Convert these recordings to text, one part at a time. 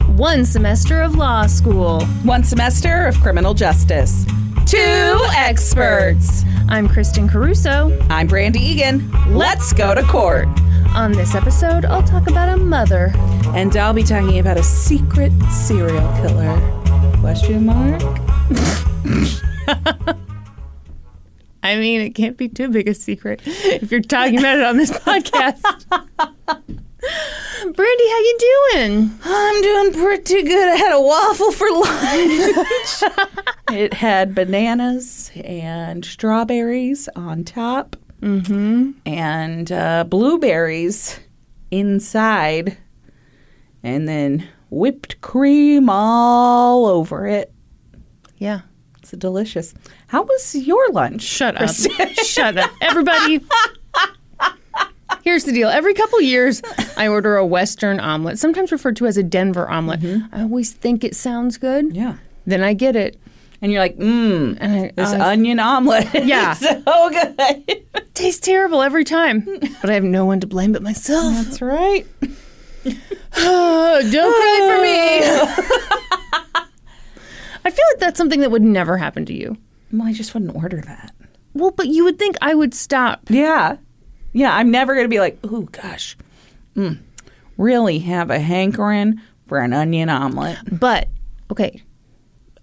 One semester of law school. One semester of criminal justice. Two experts. I'm Kristen Caruso. I'm Brandy Egan. Let's go to court. On this episode, I'll talk about a mother. And I'll be talking about a secret serial killer. Question mark? I mean, it can't be too big a secret if you're talking about it on this podcast. Brandy, how you doing? I'm doing pretty good. I had a waffle for lunch. it had bananas and strawberries on top, Mm-hmm. and uh, blueberries inside, and then whipped cream all over it. Yeah. It's delicious. How was your lunch? Shut up. Shut up. Everybody. Here's the deal. Every couple years, I order a Western omelet, sometimes referred to as a Denver omelet. Mm-hmm. I always think it sounds good. Yeah. Then I get it. And you're like, mmm, this I- onion omelet is Yeah. so good. tastes terrible every time. But I have no one to blame but myself. That's right. Don't cry for me. I feel like that's something that would never happen to you. Well, I just wouldn't order that. Well, but you would think I would stop. Yeah. Yeah, I'm never going to be like, oh, gosh, mm, really have a hankering for an onion omelet. But, okay,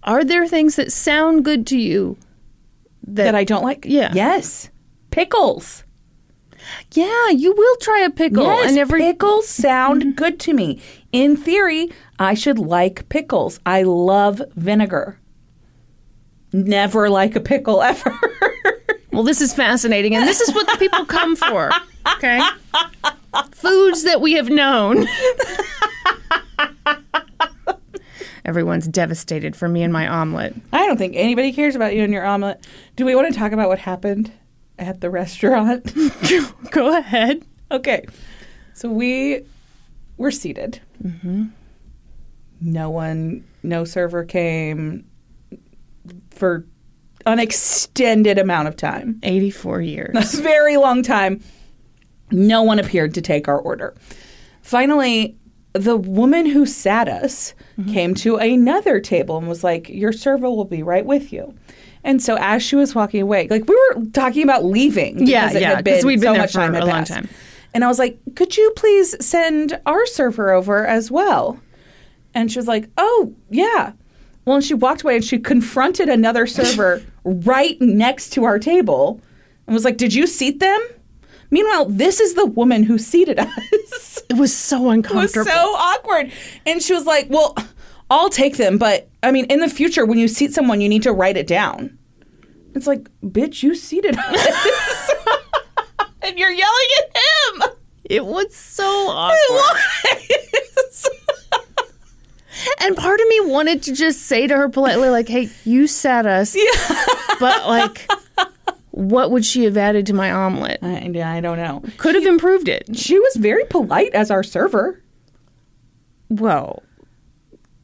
are there things that sound good to you that, That I don't like? Yeah. Yes. Pickles. Yeah, you will try a pickle. Yes, and every pickles sound good to me. In theory, I should like pickles. I love vinegar. Never like a pickle ever. Well, this is fascinating, and this is what the people come for. Okay? Foods that we have known. Everyone's devastated for me and my omelet. I don't think anybody cares about you and your omelet. Do we want to talk about what happened at the restaurant? Go ahead. okay. So we were seated. Mm-hmm. No one, no server came for an extended amount of time. 84 years. a very long time. No one appeared to take our order. Finally, the woman who sat us mm-hmm. came to another table and was like, Your server will be right with you. And so as she was walking away, like we were talking about leaving. Yeah, because it yeah, had 'cause we'd been so there much for time had a long passed. time. And I was like, Could you please send our server over as well? And she was like, Oh, yeah. Well, and she walked away and she confronted another server right next to our table and was like, Did you seat them? Meanwhile, this is the woman who seated us. It was so it was uncomfortable. so awkward. And she was like, Well, I'll take them, but I mean, in the future, when you seat someone, you need to write it down. It's like, Bitch, you seated us. and you're yelling at him. it was so awkward. And part of me wanted to just say to her politely, like, hey, you sat us. Yeah. But, like, what would she have added to my omelet? I, I don't know. Could have improved it. She was very polite as our server. Well,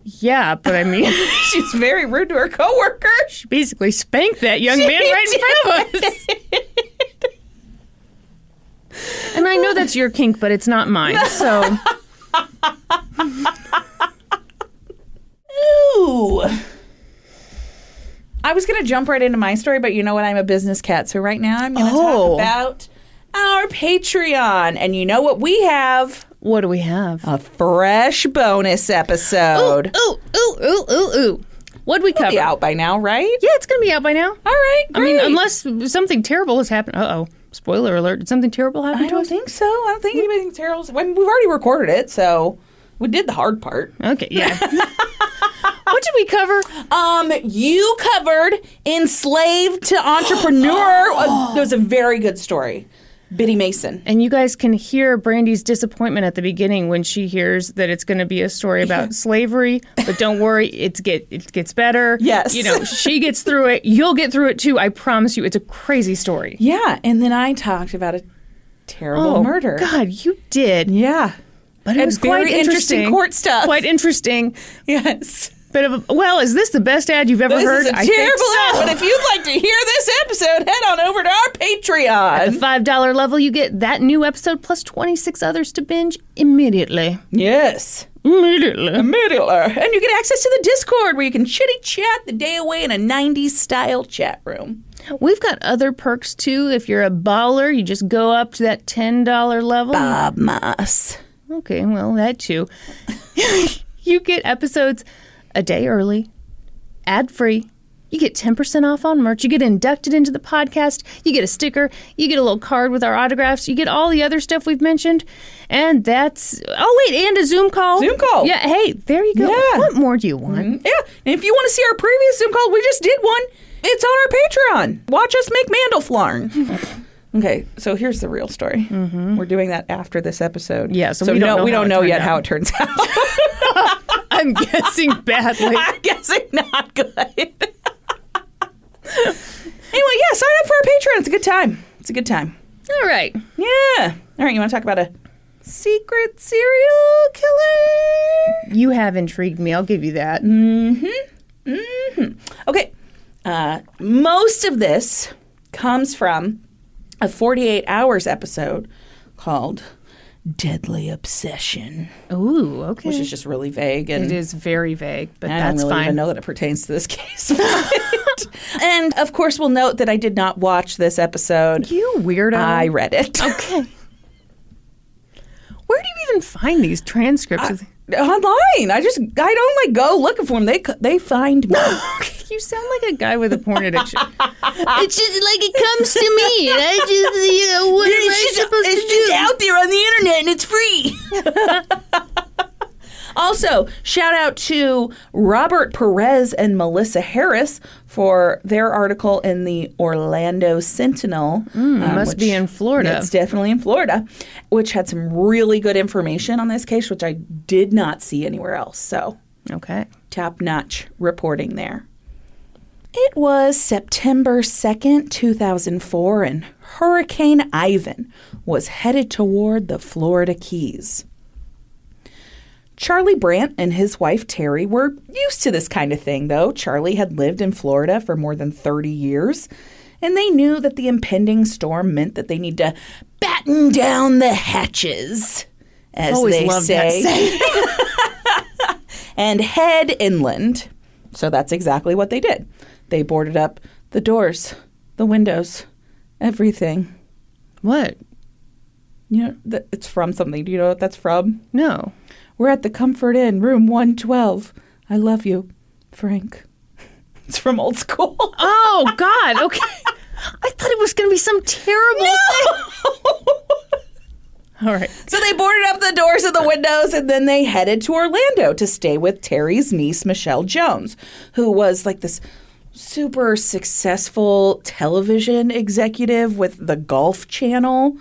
yeah, but I mean, She's very rude to her coworker. she basically spanked that young man right in front of us. And I know that's your kink, but it's not mine. So, Ooh. I was going to jump right into my story, but you know what? I'm a business cat. So right now I'm going to Oh. talk about our Patreon. And you know what we have? what do we have? A fresh bonus episode. Ooh, ooh, ooh, ooh, ooh. What'd we cover? Be out by now, right? Yeah, it's going to be out by now. All right. I mean, great. unless something terrible has happened. Uh oh. Spoiler alert. Did something terrible happen I to don't us? think so. I don't think anything terrible. I mean, we've already recorded it, so we did the hard part. Okay, yeah. what did we cover? Um, you covered enslaved to entrepreneur. Uh, That was a very good story. Biddy Mason. And you guys can hear Brandy's disappointment at the beginning when she hears that it's going to be a story about slavery. But don't worry, it's get it gets better. Yes. you know she gets through it. You'll get through it too. I promise you. It's a crazy story. Yeah, and then I talked about a terrible Oh murder. God, you did. Yeah. But it And was quite interesting interesting court stuff. Quite interesting. Yes. Bit of a, well, is this the best ad you've ever This heard? is a I think terrible so. ad, but if you'd like to hear this episode, head on over to our Patreon. At the five dollar level, you get that new episode plus twenty six others to binge immediately. Yes. Immediately. Immediately. And you get access to the Discord where you can chitty chat the day away in a 90s style chat room. We've got other perks too. If you're a baller, you just go up to that ten dollar level. Bob Moss. Okay, well that too. you get episodes a day early, ad free. You get 10% off on merch. You get inducted into the podcast. You get a sticker. You get a little card with our autographs. You get all the other stuff we've mentioned. And that's, oh, wait, and a Zoom call. Zoom call. Yeah, hey, there you go. Yeah. What more do you want? Mm-hmm. Yeah. And if you want to see our previous Zoom call, we just did one. It's on our Patreon. Watch us make Mandelflarn. okay, so here's the real story. We're doing that after this episode. Yeah, so so we don't no, know we don't know yet out. how it turns out. I'm guessing badly. I'm guessing not good. anyway, yeah, sign up for our Patreon. It's a good time. It's a good time. All right. Yeah. All right, you want to talk about a secret serial killer? You have intrigued me. I'll give you that. Mm-hmm. Mm-hmm. Okay. Uh, most of this comes from a 48 Hours episode called Deadly Obsession, Ooh, okay. which is just really vague. And it is very vague, but I that's don't really fine. even know that it pertains to this case. and of course, we'll note that I did not watch this episode. You weirdo. I read it. Okay. Where do you even find these transcripts? of- Online. I just, I don't like go looking for them. They they find me. you sound like a guy with a porn addiction. it's just like it comes to me. And I just, you know, what am I supposed to do? it's just out there on the internet and it's free. also, shout out to Robert Perez and Melissa Harris for their article in the Orlando Sentinel. um, must be in Florida. It's definitely in Florida, which had some really good information on this case, which I did not see anywhere else. So, Okay. top notch reporting there. It was September 2nd, 2004, and Hurricane Ivan was headed toward the Florida Keys. Charlie Brandt and his wife Terry were used to this kind of thing, though. Charlie had lived in Florida for more than 30 years, and they knew that the impending storm meant that they need to batten down the hatches, as they say and head inland. So that's exactly what they did. They boarded up the doors, the windows, everything. what? You know, th- it's from something. Do you know what that's from? No. We're at the Comfort Inn, room 112. I love you, Frank. It's from old school. Oh God. Okay. I thought it was going to be some terrible thing. All right. So they boarded up the doors and the windows, and then they headed to Orlando to stay with Terry's niece, Michelle Jones, who was like this super successful television executive with the Golf Channel,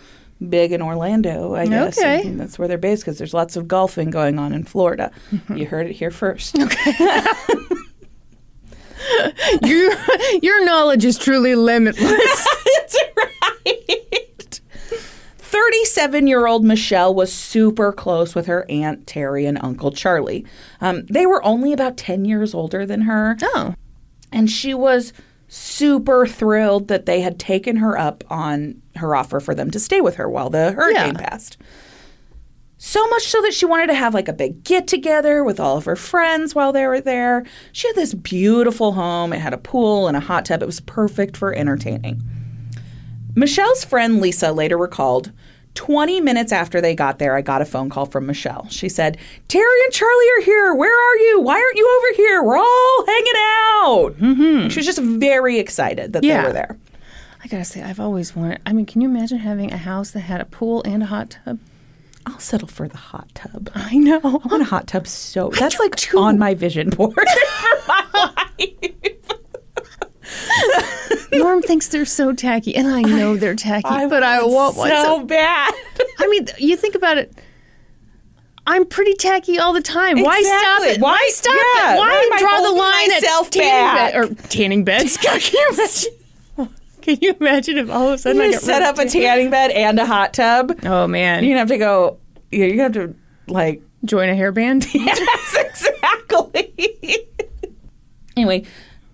big in Orlando, I guess. Okay. And that's where they're based because there's lots of golfing going on in Florida. You heard it here first. Your your knowledge is truly limitless. That's right. 37 year old Michelle was super close with her Aunt Terry and Uncle Charlie. Um, they were only about 10 years older than her, Oh. and she was super thrilled that they had taken her up on her offer for them to stay with her while the hurricane Yeah. passed. So much so that she wanted to have like a big get together with all of her friends while they were there. She had this beautiful home. It had a pool and a hot tub. It was perfect for entertaining. Michelle's friend Lisa later recalled 20 minutes after they got there, I got a phone call from Michelle. She said, Terry and Charlie are here. Where are you? Why aren't you over here? We're all hanging out. Mm-hmm. She was just very excited that Yeah. they were there. I gotta say, I've always wanted. I mean, can you imagine having a house that had a pool and a hot tub? I'll settle for the hot tub. I know. I want a hot tub so that's like too. on my vision board for my life. Norm thinks they're so tacky, and I know they're tacky, but I want one so bad. I mean, you think about it. I'm pretty tacky all the time. Why stop it? Why- stop yeah. it? Why, Why draw the line at tanning bed or tanning beds? Can you imagine? Can you imagine if all of a sudden I You get set up a tanning bed and a hot tub. Oh man, You're gonna have to go. You're gonna have to like. join a hairband. Yes, exactly. anyway,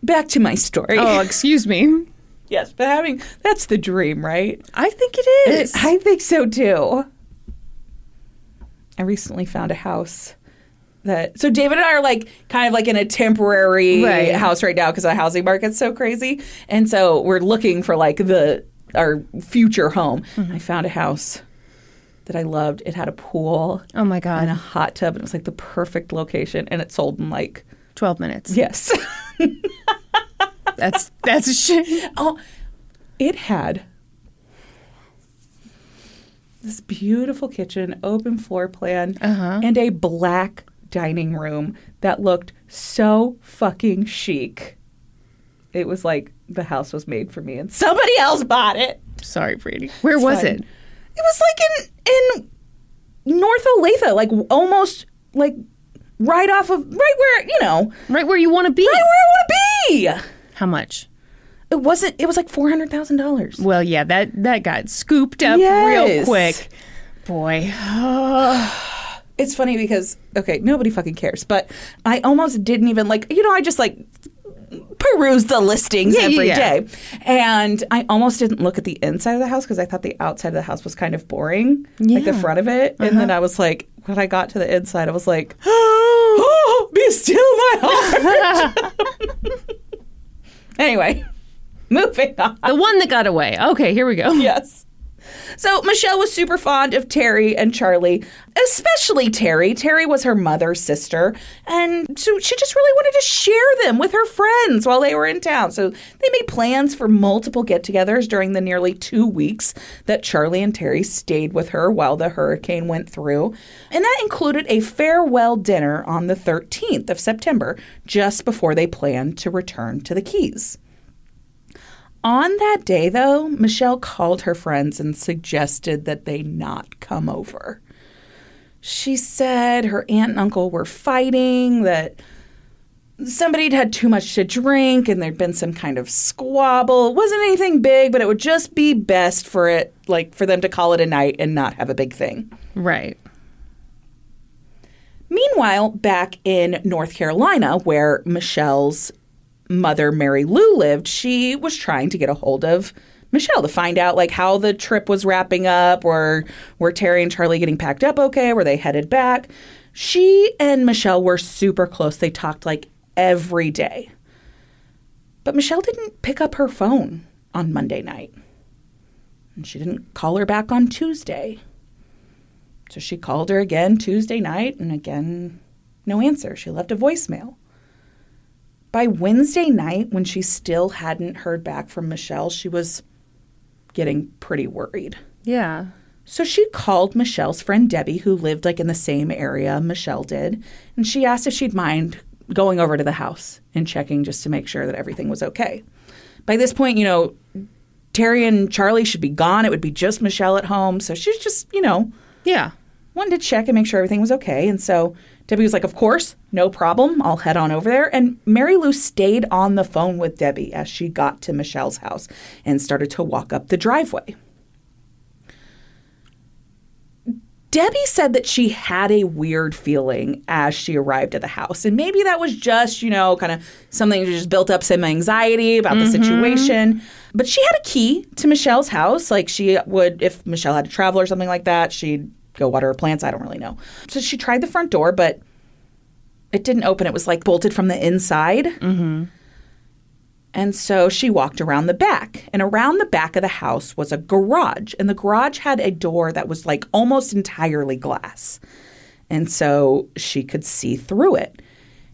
back to my story. oh, excuse me. yes, but having that's the dream, right? I think it is. I think so too. I recently found a house that so David and I are like kind of like in a temporary Right. house right now because the housing market's so crazy, and so we're looking for like the our future home. Mm-hmm. I found a house that I loved. It had a pool oh my god, and a hot tub, and it was like the perfect location, and it sold in like twelve minutes. yes. That's that's a shame. Oh, it had this beautiful kitchen, open floor plan, uh-huh. and a black dining room that looked so fucking chic. It was like the house was made for me, and somebody else bought it. Sorry, Brady. Where was fine. it? It was like in in North Olathe, like almost like right off of right where you know Right where you want to be. right where I want to be. How much? It wasn't. It was like four hundred thousand dollars. Well, yeah, that that got scooped up Yes. real quick. Boy, It's funny because okay, nobody fucking cares, but I almost didn't even like you know I just like peruse the listings Yeah, yeah, every yeah. day, and I almost didn't look at the inside of the house because I thought the outside of the house was kind of boring, like the front of it, and then uh-huh. I was like, when I got to the inside, I was like, oh, be still my heart. anyway, moving on. the one that got away. Okay, here we go. Yes. So Michelle was super fond of Terry and Charlie, especially Terry. Terry was her mother's sister, and so she just really wanted to share them with her friends while they were in town. So they made plans for multiple get-togethers during the nearly 2 weeks that Charlie and Terry stayed with her while the hurricane went through. And that included a farewell dinner on the 13th of September, just before they planned to return to the Keys. On that day, though, Michelle called her friends and suggested that they not come over. She said her aunt and uncle were fighting, that somebody'd had too much to drink and there'd been some kind of squabble. It wasn't anything big, but it would just be best for it, like for them to call it a night and not have a big thing. Right. Meanwhile, back in North Carolina, where Michelle's mother, Mary Lou, lived, she was trying to get a hold of Michelle to find out like how the trip was wrapping up, or were Terry and Charlie getting packed up okay? Were they headed back? She and Michelle were super close. They talked like every day. But Michelle didn't pick up her phone on Monday night. And she didn't call her back on Tuesday. So she called her again Tuesday night, and again, no answer. She left a voicemail. By Wednesday night, when she still hadn't heard back from Michelle, she was getting pretty worried. Yeah. So she called Michelle's friend Debbie, who lived like in the same area Michelle did, and she asked if she'd mind going over to the house and checking just to make sure that everything was okay. By this point, you know, Terry and Charlie should be gone. It would be just Michelle at home. So she's just, you know, Yeah. wanted to check and make sure everything was okay. And so Debbie was like, Of course, no problem. I'll head on over there. And Mary Lou stayed on the phone with Debbie as she got to Michelle's house and started to walk up the driveway. Debbie said that she had a weird feeling as she arrived at the house. And maybe that was just, you know, kind of something that just built up some anxiety about the mm-hmm. situation. But she had a key to Michelle's house. Like she would, if Michelle had to travel or something like that, she'd go water her plants. I don't really know. So she tried the front door, but it didn't open. It was like bolted from the inside. Mm-hmm. And so she walked around the back. And around the back of the house was a garage. And the garage had a door that was like almost entirely glass. And so she could see through it.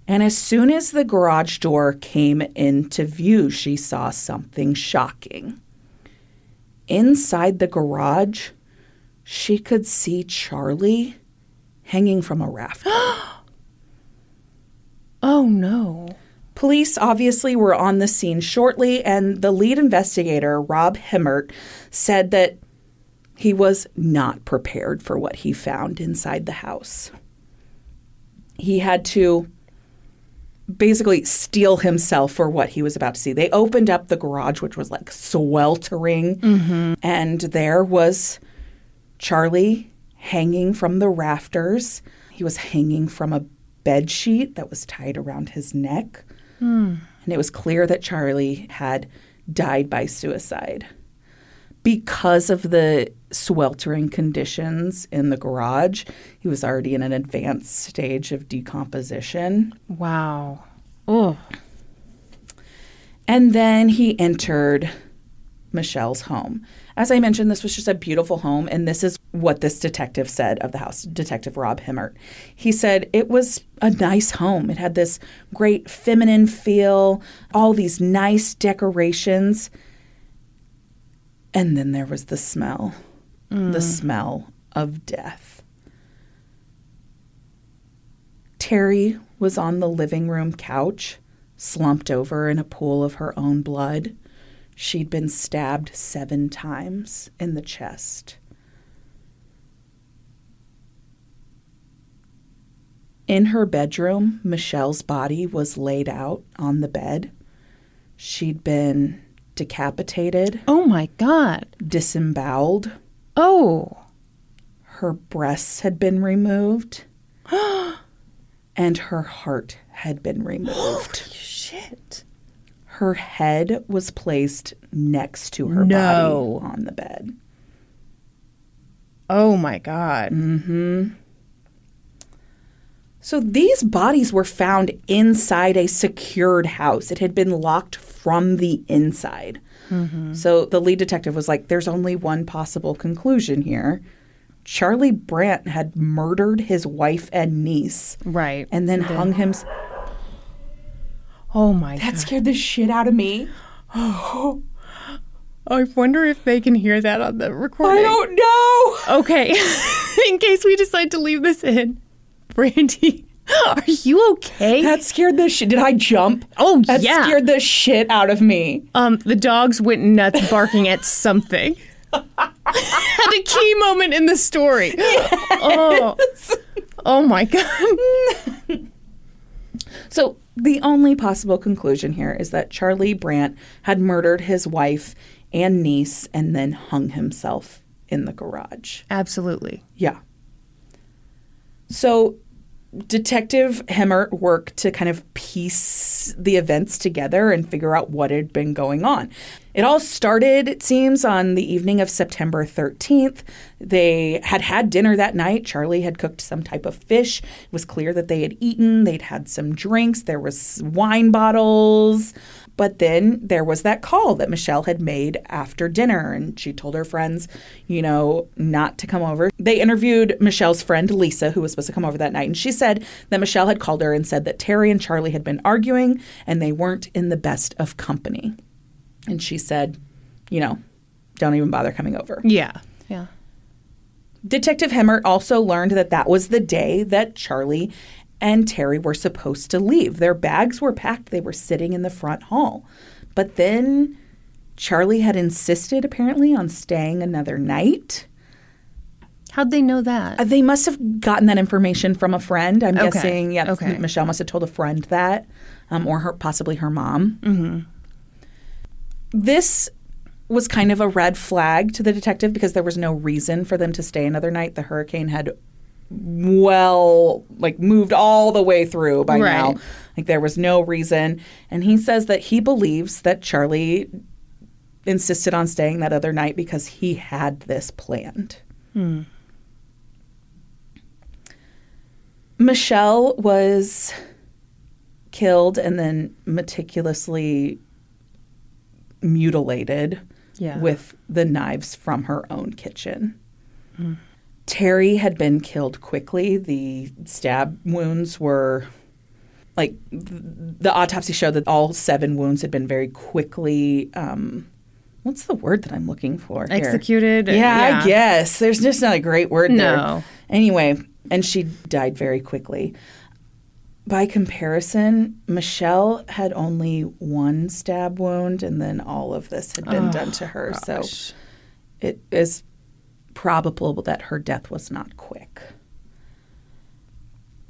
And as soon as the garage door came into view, she saw something shocking. Inside the garage, she could see Charlie hanging from a raft. Oh no. Police obviously were on the scene shortly, and the lead investigator, Rob Hemmert, said that he was not prepared for what he found inside the house. He had to basically steel himself for what he was about to see. They opened up the garage, which was like sweltering, mm-hmm. and there was Charlie hanging from the rafters. He was hanging from a bed sheet that was tied around his neck. Hmm. And it was clear that Charlie had died by suicide. Because of the sweltering conditions in the garage, he was already in an advanced stage of decomposition. Wow. Oh. And then he entered Michelle's home. As I mentioned, this was just a beautiful home, and this is what this detective said of the house, Detective Rob Hemmert. He said it was a nice home. It had this great feminine feel, all these nice decorations. And then there was the smell the mm. smell of death. Terry was on the living room couch, slumped over in a pool of her own blood. She'd been stabbed seven times in the chest. In her bedroom, Michelle's body was laid out on the bed. She'd been decapitated, Oh my God. disemboweled. Oh. Her breasts had been removed, and her heart had been removed. Shit. Her head was placed next to her No. body on the bed. Oh my God. Mm-hmm. So these bodies were found inside a secured house. It had been locked from the inside. Mm-hmm. So the lead detective was like, there's only one possible conclusion here. Charlie Brandt had murdered his wife and niece Right. and then hung him. Oh my god. That God. scared the shit out of me. Oh. I wonder if they can hear that on the recording. I don't know. Okay. in case we decide to leave this in. Brandy, are you okay? That scared the shit. Did I jump? Oh, that yeah. scared the shit out of me. Um, the dogs went nuts barking at something. Had a key moment in the story. Oh. Oh my god. So the only possible conclusion here is that Charlie Brandt had murdered his wife and niece and then hung himself in the garage. Absolutely. Yeah. So Detective Hemmert worked to kind of piece the events together and figure out what had been going on. It all started, it seems, on the evening of September 13th. They had had dinner that night. Charlie had cooked some type of fish. It was clear that they had eaten. They'd had some drinks. There was wine bottles. But then there was that call that Michelle had made after dinner, and she told her friends, you know, not to come over. They interviewed Michelle's friend Lisa, who was supposed to come over that night, and she said that Michelle had called her and said that Terry and Charlie had been arguing and they weren't in the best of company. And she said, you know, don't even bother coming over. Yeah. Yeah. Detective Hemmert also learned that that was the day that Charlie and Terry were supposed to leave. Their bags were packed, they were sitting in the front hall. But then Charlie had insisted, apparently, on staying another night. How'd they know that? Uh, They must have gotten that information from a friend. I'm Okay. guessing, yeah, Okay. Michelle must have told a friend that, um, or her, possibly her mom. Mm-hmm. This was kind of a red flag to the detective because there was no reason for them to stay another night. The hurricane had well, like moved all the way through by now. Like there was no reason. And he says that he believes that Charlie insisted on staying that other night because he had this planned. Hmm. Michelle was killed and then meticulously mutilated Yeah. with the knives from her own kitchen. Hmm. Terry had been killed quickly. The stab wounds were like the autopsy showed that all seven wounds had been very quickly um what's the word that I'm looking for? here? Executed? Yeah, Yeah. I guess. There's just not a great word there. No. Anyway, and she died very quickly. by comparison, Michelle had only one stab wound, and then all of this had been done to her. So it is probable that her death was not quick.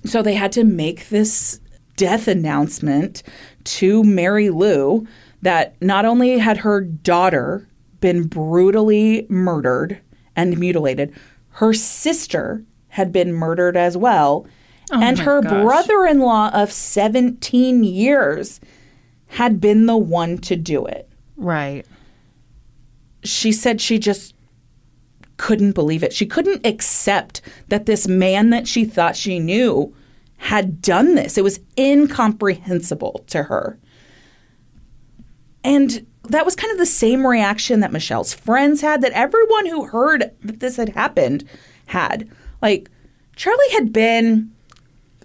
So they had to make this death announcement to Mary Lou that not only had her daughter been brutally murdered and mutilated, her sister had been murdered as well. Oh and her brother in law of 17 years had been the one to do it. Right. She said she just couldn't believe it. She couldn't accept that this man that she thought she knew had done this. It was incomprehensible to her. And that was kind of the same reaction that Michelle's friends had, that everyone who heard that this had happened had. Like, Charlie had been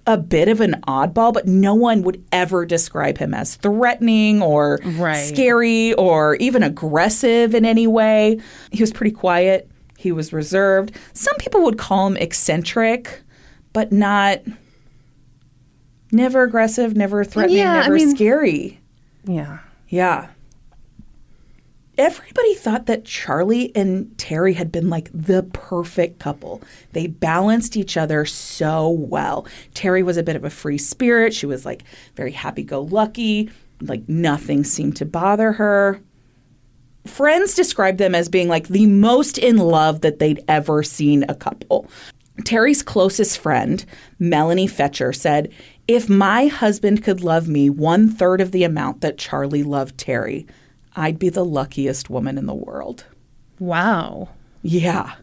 a bit of an oddball, but no one would ever describe him as threatening or Right. scary or even aggressive in any way. He was pretty quiet, he was reserved. Some people would call him eccentric, but not never aggressive, never threatening, Yeah, I never mean- scary. Yeah. Yeah. Everybody thought that Charlie and Terry had been like the perfect couple. They balanced each other so well. Terry was a bit of a free spirit. She was like very happy go lucky, like nothing seemed to bother her. Friends described them as being like the most in love that they'd ever seen a couple. Terry's closest friend, Melanie Fetcher, said, If my husband could love me one third of the amount that Charlie loved Terry, I'd be the luckiest woman in the world. Wow. Yeah.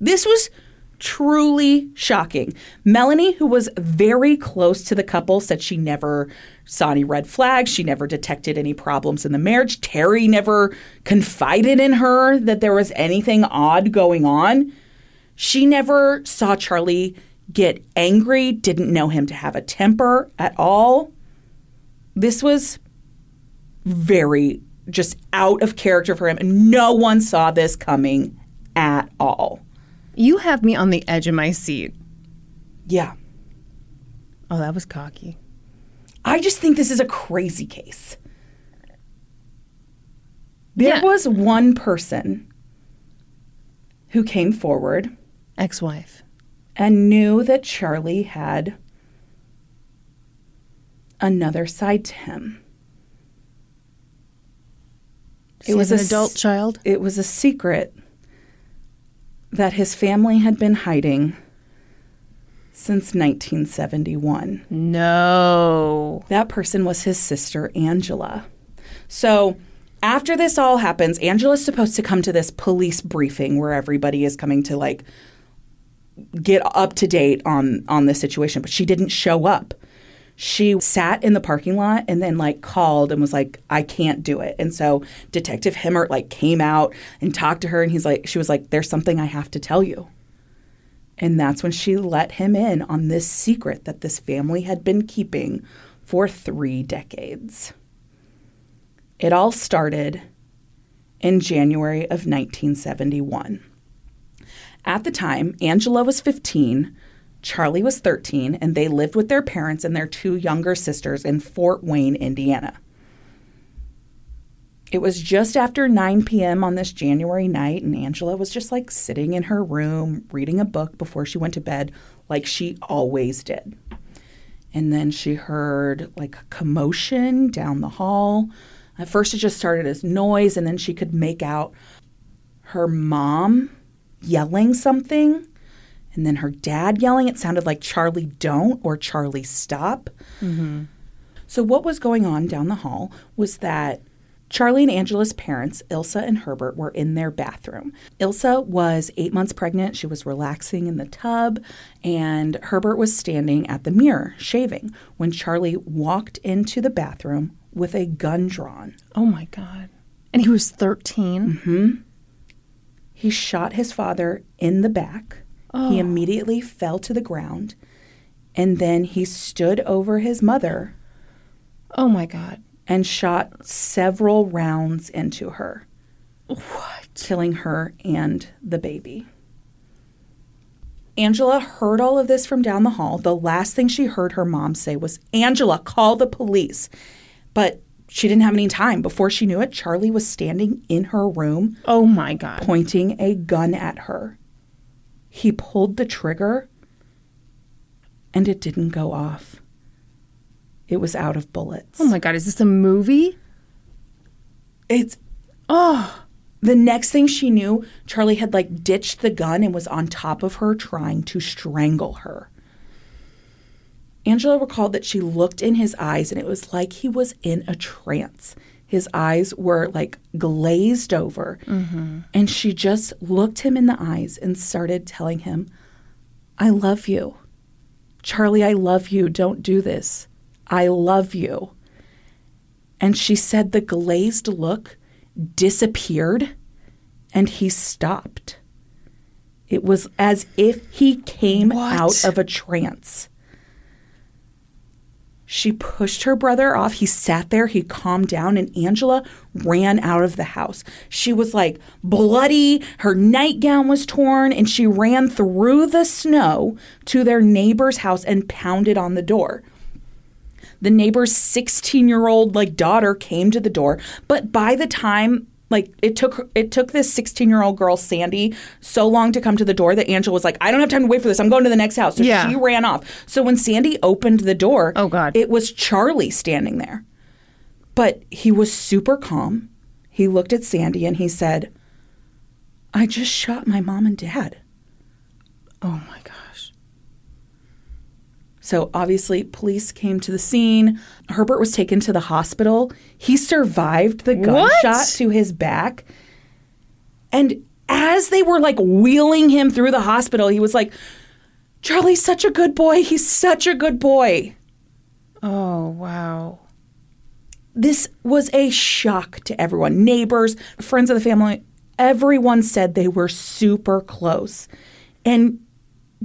This was truly shocking. Melanie, who was very close to the couple, said she never saw any red flags. She never detected any problems in the marriage. Terry never confided in her that there was anything odd going on. She never saw Charlie get angry, didn't know him to have a temper at all. This was very just out of character for him, and no one saw this coming at all. You have me on the edge of my seat. Yeah. Oh, that was cocky. I just think this is a crazy case. There Yeah. was one person who came forward Ex wife. and knew that Charlie had another side to him. It was an s- adult child. It was a secret that his family had been hiding since 1971. No. That person was his sister, Angela. So after this all happens, Angela's supposed to come to this police briefing where everybody is coming to like get up to date on on the situation, but she didn't show up. She sat in the parking lot and then like called and was like, I can't do it. And so Detective Hemmert like came out and talked to her and he's like she was like, There's something I have to tell you. And that's when she let him in on this secret that this family had been keeping for three decades. It all started in January of 1971. At the time, Angela was 15, Charlie was 13, and they lived with their parents and their two younger sisters in Fort Wayne, Indiana. It was just after 9 p.m. on this January night, and Angela was just like sitting in her room reading a book before she went to bed, like she always did. And then she heard like a commotion down the hall. At first, it just started as noise, and then she could make out her mom yelling something, and then her dad yelling. It sounded like Charlie, don't or Charlie, stop. Mm-hmm. So, what was going on down the hall was that Charlie and Angela's parents, Ilsa and Herbert, were in their bathroom. Ilsa was eight months pregnant. She was relaxing in the tub, and Herbert was standing at the mirror shaving when Charlie walked into the bathroom with a gun drawn. Oh my God. And he was 13. Mm-hmm. He shot his father in the back. He oh. immediately fell to the ground, and then he stood over his mother Oh my God. And shot several rounds into her. What? killing her and the baby. Angela heard all of this from down the hall. The last thing she heard her mom say was, Angela, call the police. But she didn't have any time. Before she knew it, Charlie was standing in her room Oh my God. pointing a gun at her. He pulled the trigger and it didn't go off. It was out of bullets. Oh my God. Is this a movie? It's Oh, the next thing she knew, Charlie had like ditched the gun and was on top of her trying to strangle her. Angela recalled that she looked in his eyes and it was like he was in a trance. His eyes were like glazed over. Mm-hmm. And she just looked him in the eyes and started telling him, I love you. Charlie, I love you. Don't do this. I love you. And she said the glazed look disappeared and he stopped. It was as if he came What? out of a trance. She pushed her brother off. He sat there, he calmed down, and Angela ran out of the house. She was like bloody, her nightgown was torn, and she ran through the snow to their neighbor's house and pounded on the door the neighbor's 16 year old like daughter came to the door but by the time like it took it took this 16 year old girl sandy so long to come to the door that angela was like i don't have time to wait for this i'm going to the next house so Yeah. she ran off so when sandy opened the door Oh, God. it was charlie standing there but he was super calm he looked at sandy and he said i just shot my mom and dad oh my gosh. So obviously, police came to the scene. Herbert was taken to the hospital. He survived the What? gunshot to his back. And as they were like wheeling him through the hospital, he was like, Charlie's such a good boy. He's such a good boy. Oh, wow. This was a shock to everyone neighbors, friends of the family. Everyone said they were super close. And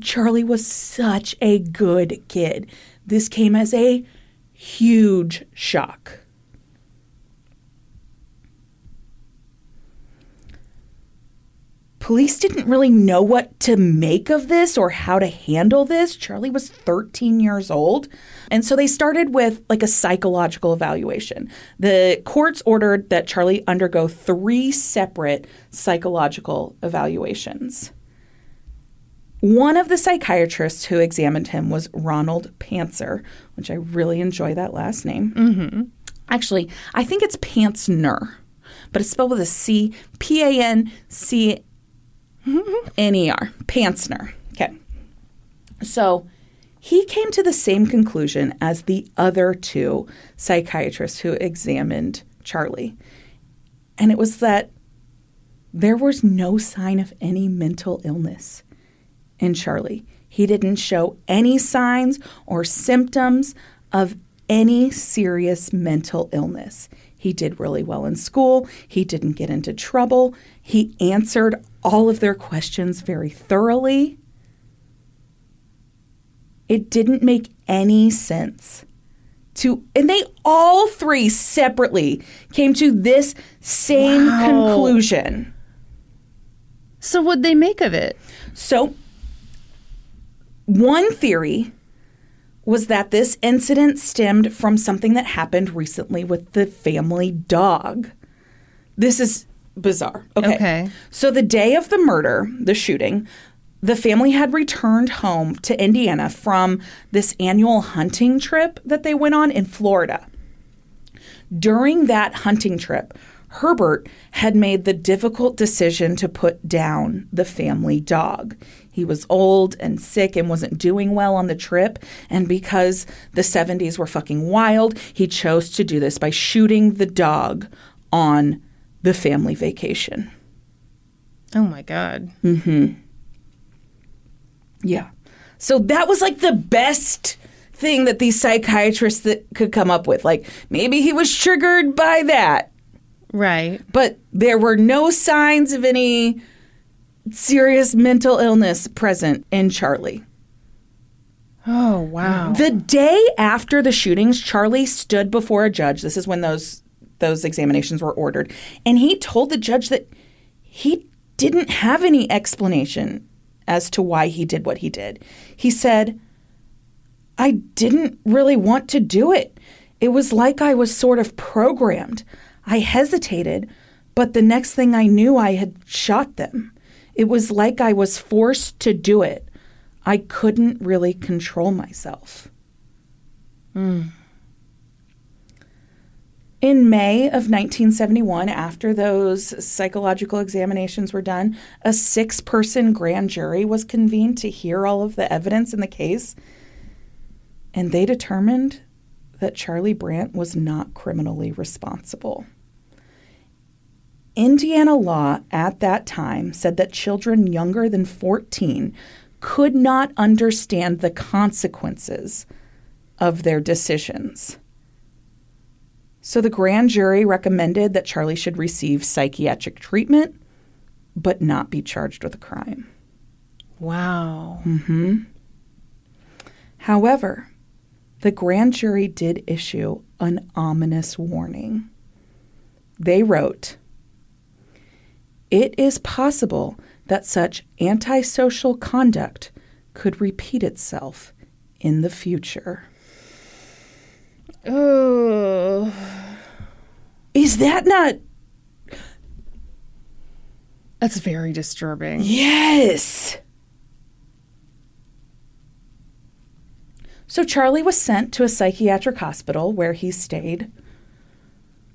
Charlie was such a good kid. This came as a huge shock. Police didn't really know what to make of this or how to handle this. Charlie was 13 years old. And so they started with like a psychological evaluation. The courts ordered that Charlie undergo three separate psychological evaluations. One of the psychiatrists who examined him was Ronald Pantzer, which I really enjoy that last name. Mm-hmm. Actually, I think it's Pantsner, but it's spelled with a C, P A N C N E R, Pantsner. Okay. So he came to the same conclusion as the other two psychiatrists who examined Charlie. And it was that there was no sign of any mental illness in Charlie. He didn't show any signs or symptoms of any serious mental illness. He did really well in school. He didn't get into trouble. He answered all of their questions very thoroughly. It didn't make any sense to, and they all three separately came to this same Wow. conclusion. So, what'd they make of it? So, one theory was that this incident stemmed from something that happened recently with the family dog. This is bizarre. Okay. Okay. So, the day of the murder, the shooting, the family had returned home to Indiana from this annual hunting trip that they went on in Florida. During that hunting trip, Herbert had made the difficult decision to put down the family dog. He was old and sick and wasn't doing well on the trip. And because the 70s were fucking wild, he chose to do this by shooting the dog on the family vacation. Oh my God. Mm hmm. Yeah. So that was like the best thing that these psychiatrists that could come up with. Like maybe he was triggered by that. Right. but there were no signs of any serious mental illness present in Charlie. Oh, wow. The day after the shootings, Charlie stood before a judge. This is when those those examinations were ordered, and he told the judge that he didn't have any explanation as to why he did what he did. He said, I didn't really want to do it. It was like I was sort of programmed. I hesitated, but the next thing I knew, I had shot them. It was like I was forced to do it. I couldn't really control myself. Hmm. In May of 1971, after those psychological examinations were done, a six person grand jury was convened to hear all of the evidence in the case. And they determined that Charlie Brandt was not criminally responsible. Indiana law at that time said that children younger than 14 could not understand the consequences of their decisions. So the grand jury recommended that Charlie should receive psychiatric treatment but not be charged with a crime. Wow. Hmm. However, the grand jury did issue an ominous warning. They wrote, It is possible that such antisocial conduct could repeat itself in the future. Oh. Is that not? That's very disturbing. Yes. So Charlie was sent to a psychiatric hospital where he stayed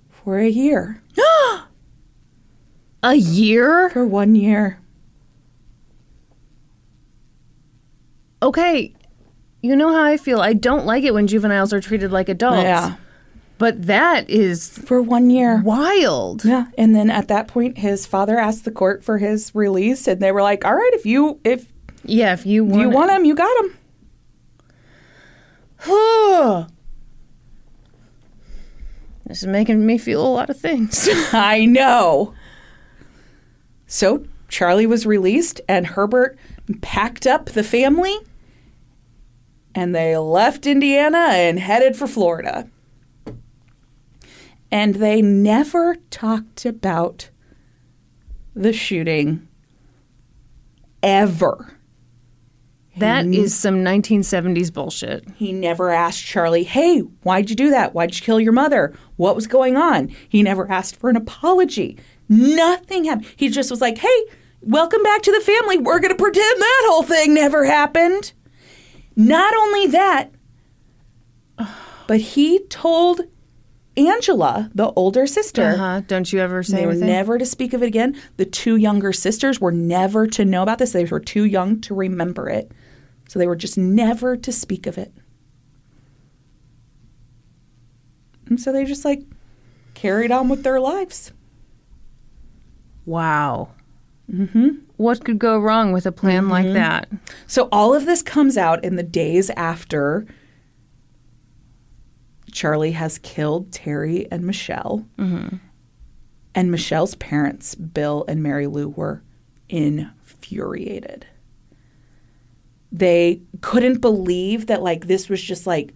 for a year. A year? For one year. Okay. You know how I feel. I don't like it when juveniles are treated like adults. Yeah. But that is For one year. wild. Yeah. And then at that point his father asked the court for his release and they were like, "All right, if you if Yeah, if you want you want him, you got him." This is making me feel a lot of things. I know. So Charlie was released, and Herbert packed up the family, and they left Indiana and headed for Florida. And they never talked about the shooting ever. That is some 1970s bullshit. He never asked Charlie, hey, why'd you do that? Why'd you kill your mother? What was going on? He never asked for an apology. Nothing happened. He just was like, hey, welcome back to the family. We're going to pretend that whole thing never happened. Not only that, but he told Angela, the older sister, Uh-huh. Don't you ever say they were never to speak of it again. The two younger sisters were never to know about this. They were too young to remember it. So they were just never to speak of it. And so they just like carried on with their lives. Wow. Mm-hmm. What could go wrong with a plan Mm-hmm. like that? So all of this comes out in the days after Charlie has killed Terry and Michelle. And Michelle's parents, Bill and Mary Lou, were infuriated. They couldn't believe that like this was just like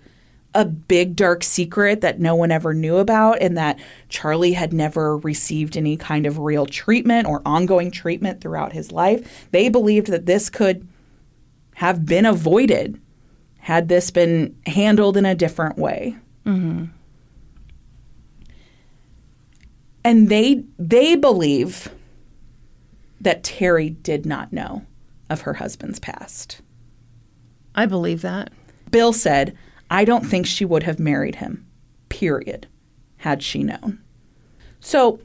a big dark secret that no one ever knew about and that Charlie had never received any kind of real treatment or ongoing treatment throughout his life. They believed that this could have been avoided had this been handled in a different way. And they they believe that Terry did not know of her husband's past. I believe that. Bill said, I don't think she would have married him, period, had she known. So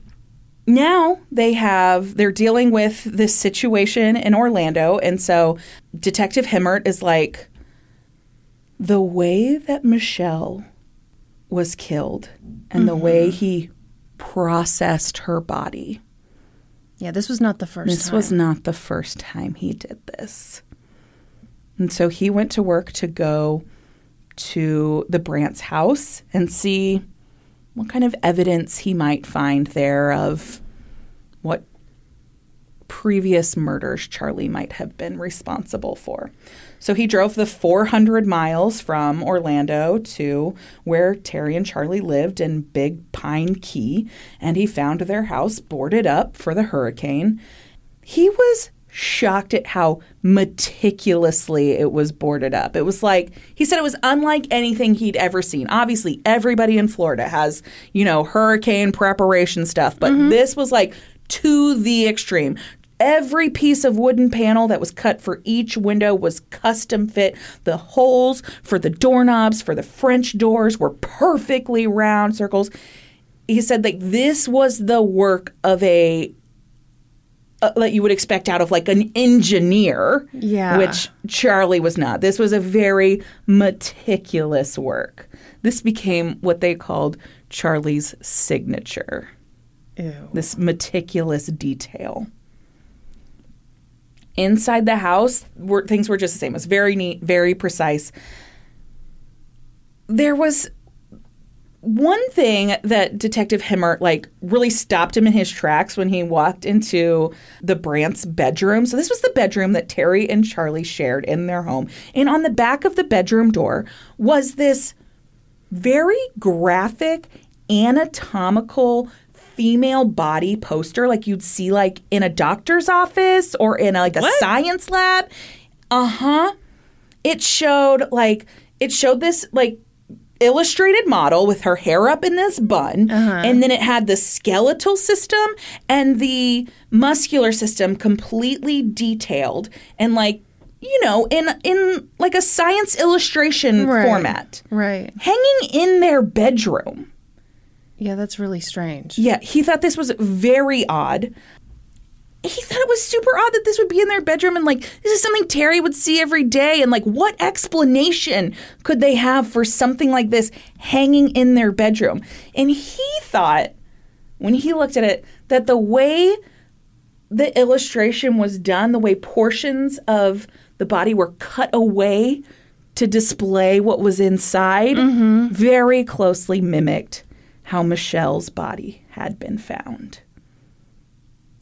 now they have, they're dealing with this situation in Orlando. And so Detective Hemmert is like, the way that Michelle was killed and the way mm-hmm. he processed her body. Yeah, this was not the first This time. was not the first time he did this. And so he went to work to go to the Brandt's house and see what kind of evidence he might find there of what previous murders Charlie might have been responsible for. So he drove the 400 miles from Orlando to where Terry and Charlie lived in Big Pine Key, and he found their house boarded up for the hurricane. He was shocked at how meticulously it was boarded up. It was like he said it was unlike anything he'd ever seen. Obviously, everybody in Florida has, you know, hurricane preparation stuff, but mm-hmm. this was like to the extreme. Every piece of wooden panel that was cut for each window was custom fit. The holes for the doorknobs, for the French doors were perfectly round circles. He said like this was the work of a uh, that you would expect out of like an engineer. Yeah. Which Charlie was not. This was a very meticulous work. This became what they called Charlie's signature. Ew. This meticulous detail. Inside the house, were, things were just the same. It was very neat, very precise. There was one thing that Detective Hemmert like really stopped him in his tracks when he walked into the Brandt's bedroom. So this was the bedroom that Terry and Charlie shared in their home. And on the back of the bedroom door was this very graphic anatomical female body poster like you'd see like in a doctor's office or in a, like a science lab. Uh-huh. It showed like it showed this like illustrated model with her hair up in this bun uh-huh. and then it had the skeletal system and the muscular system completely detailed and like you know in in like a science illustration Right. format Right. hanging in their bedroom Yeah, that's really strange. yeah he thought this was very odd he thought it was super odd that this would be in their bedroom and like this is something Terry would see every day. And like what explanation could they have for something like this hanging in their bedroom? And he thought when he looked at it that the way the illustration was done the way portions of the body were cut away to display what was inside mm-hmm. very closely mimicked how Michelle's body had been found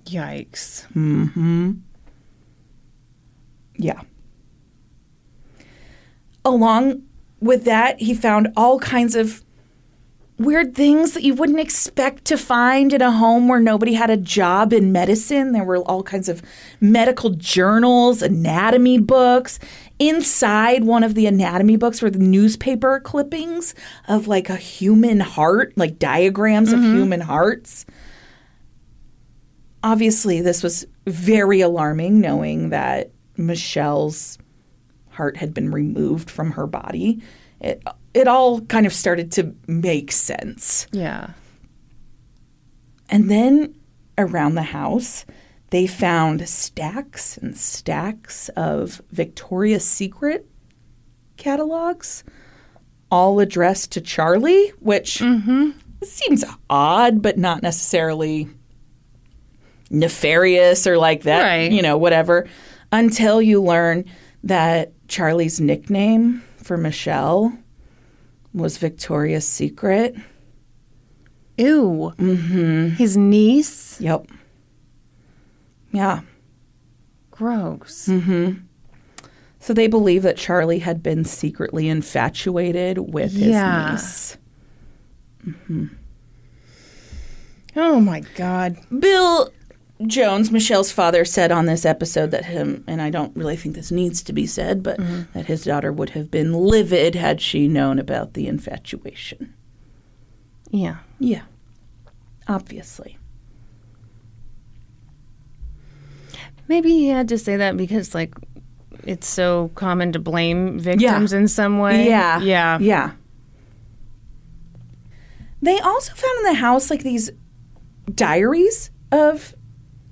Yikes. Mm-hmm. Yeah. Along with that, he found all kinds of weird things that you wouldn't expect to find in a home where nobody had a job in medicine. There were all kinds of medical journals, anatomy books. Inside one of the anatomy books were the newspaper clippings of like a human heart, like diagrams of mm-hmm. human hearts. Obviously, this was very alarming knowing that Michelle's heart had been removed from her body. It it all kind of started to make sense. Yeah. And then around the house, they found stacks and stacks of Victoria's Secret catalogs, all addressed to Charlie, which mm-hmm. seems odd, but not necessarily nefarious or like that, Right. you know, whatever, until you learn that Charlie's nickname for Michelle was Victoria's Secret. Ew. Mm-hmm. His niece? Yep. Yeah. Gross. So they believe that Charlie had been secretly infatuated with his Yeah. niece. Oh my God. Bill Jones, Michelle's father, said on this episode that him, and I don't really think this needs to be said, but mm-hmm. that his daughter would have been livid had she known about the infatuation. Yeah. Yeah. Obviously. Maybe he had to say that because, like, it's so common to blame victims in some way. Yeah. Yeah. Yeah. They also found in the house like these diaries of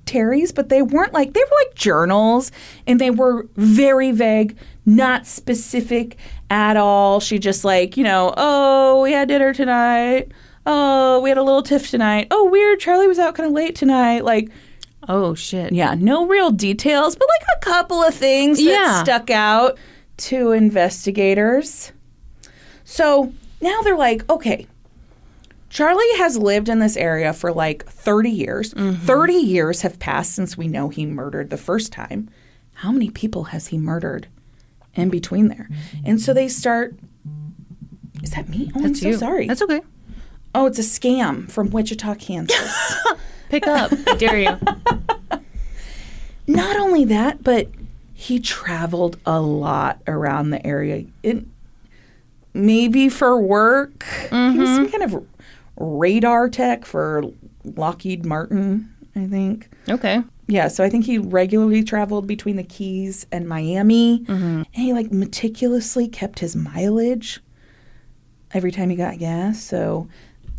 Terry's, but they weren't like they were like journals and they were very vague, not specific at all. She just like, you know, oh, we had dinner tonight. Oh, we had a little tiff tonight. Oh, weird. Charlie was out kind of late tonight. Like, Oh, shit. yeah, no real details, but like a couple of things that Yeah. stuck out to investigators. So now they're like, okay, Charlie has lived in this area for like 30 years. Mm-hmm. 30 years have passed since we know he murdered the first time. How many people has he murdered in between there? Mm-hmm. And so they start. Is that me? Oh, I'm That's so you. sorry. That's okay. oh, it's a scam from Wichita, Kansas. Pick up. I dare you. not only that, but he traveled a lot around the area. It, maybe for work. He was some mm-hmm. kind of radar tech for Lockheed Martin, I think. Okay. Yeah, so I think he regularly traveled between the Keys and Miami, mm-hmm. and he like meticulously kept his mileage every time he got gas. So,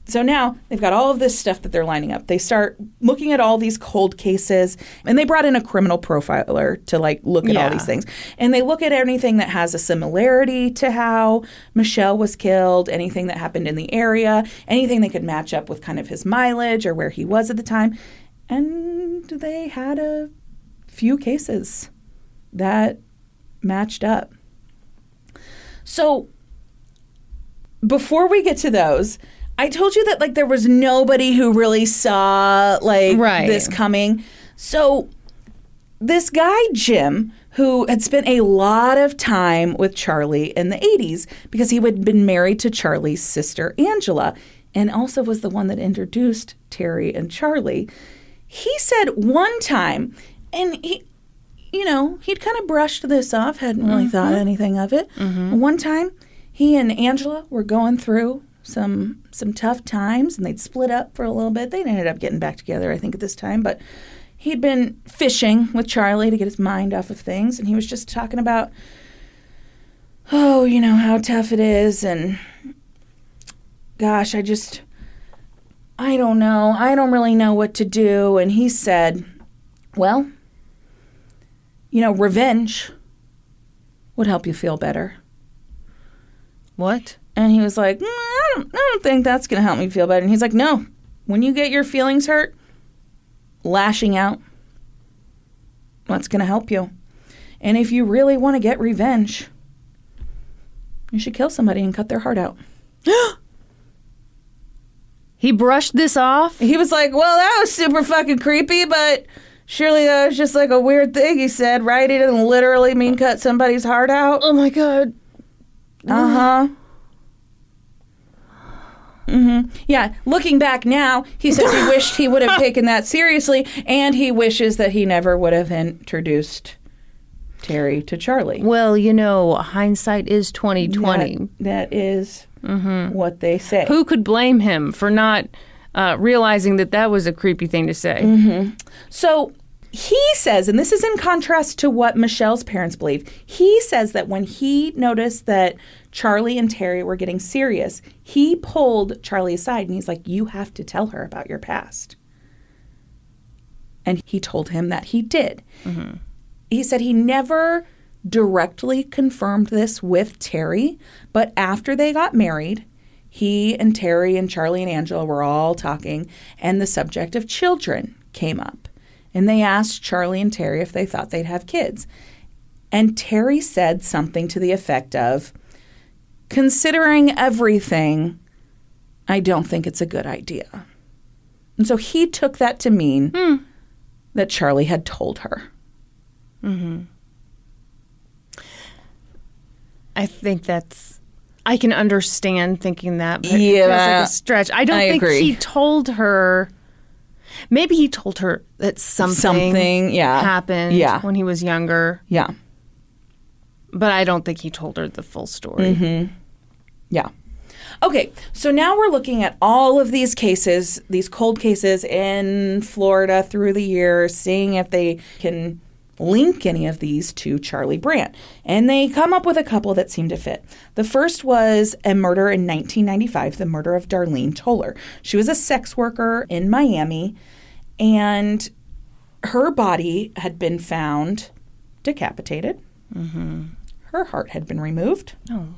so now they've got all of this stuff that they're lining up. They start looking at all these cold cases, and they brought in a criminal profiler to like look at all these things, and they look at anything that has a similarity to how Michelle was killed, anything that happened in the area, anything that could match up with kind of his mileage or where he was at the time, and they had a few cases that matched up. So before we get to those, I told you that like there was nobody who really saw like Right. this coming. So this guy Jim who had spent a lot of time with Charlie in the 80s because he had been married to Charlie's sister Angela and also was the one that introduced Terry and Charlie. He said one time and he you know, he'd kind of brushed this off, hadn't really thought mm-hmm. anything of it. Mm-hmm. One time, he and Angela were going through some some tough times, and they'd split up for a little bit. They ended up getting back together, I think, at this time. But he'd been fishing with Charlie to get his mind off of things, and he was just talking about, oh, you know how tough it is, and gosh, I just, I don't know, I don't really know what to do. And he said, well you know, revenge would help you feel better. What? And he was like, "Mm, don't, I don't think that's going to help me feel better. And he's like, No, when you get your feelings hurt, lashing out, that's going to help you. And if you really want to get revenge, you should kill somebody and cut their heart out. He brushed this off? He was like, Well, that was super fucking creepy, but surely that was just like a weird thing he said, right? He didn't literally mean cut somebody's heart out. Oh my god. Uh huh. Hmm Yeah, looking back now, he says he wished he would have taken that seriously, and he wishes that he never would have introduced Terry to Charlie. Well, you know, hindsight is 2020. That- that is what they say. Who could blame him for not uh, realizing that that was a creepy thing to say? So he says, and this is in contrast to what Michelle's parents believe, he says that when he noticed that Charlie and Terry were getting serious, he pulled Charlie aside and he's like, You have to tell her about your past. And he told him that he did. Mm-hmm. He said he never directly confirmed this with Terry, but after they got married, he and Terry and Charlie and Angela were all talking, and the subject of children came up. And they asked Charlie and Terry if they thought they'd have kids. And Terry said something to the effect of, Considering everything, I don't think it's a good idea. And so he took that to mean hmm. that Charlie had told her. Mm-hmm. I think that's. I can understand thinking that, but Yeah. like a stretch. I don't I think agree. he told her. Maybe he told her that something, Something, yeah. happened Yeah. when he was younger, Yeah. but I don't think he told her the full story. Mm-hmm. Yeah. Okay, so now we're looking at all of these cases, these cold cases in Florida through the years, seeing if they can link any of these to Charlie Brandt. And they come up with a couple that seem to fit. The first was a murder in 1995, the murder of Darlene Toler. She was a sex worker in Miami, and her body had been found decapitated. Mm-hmm. Her heart had been removed Oh.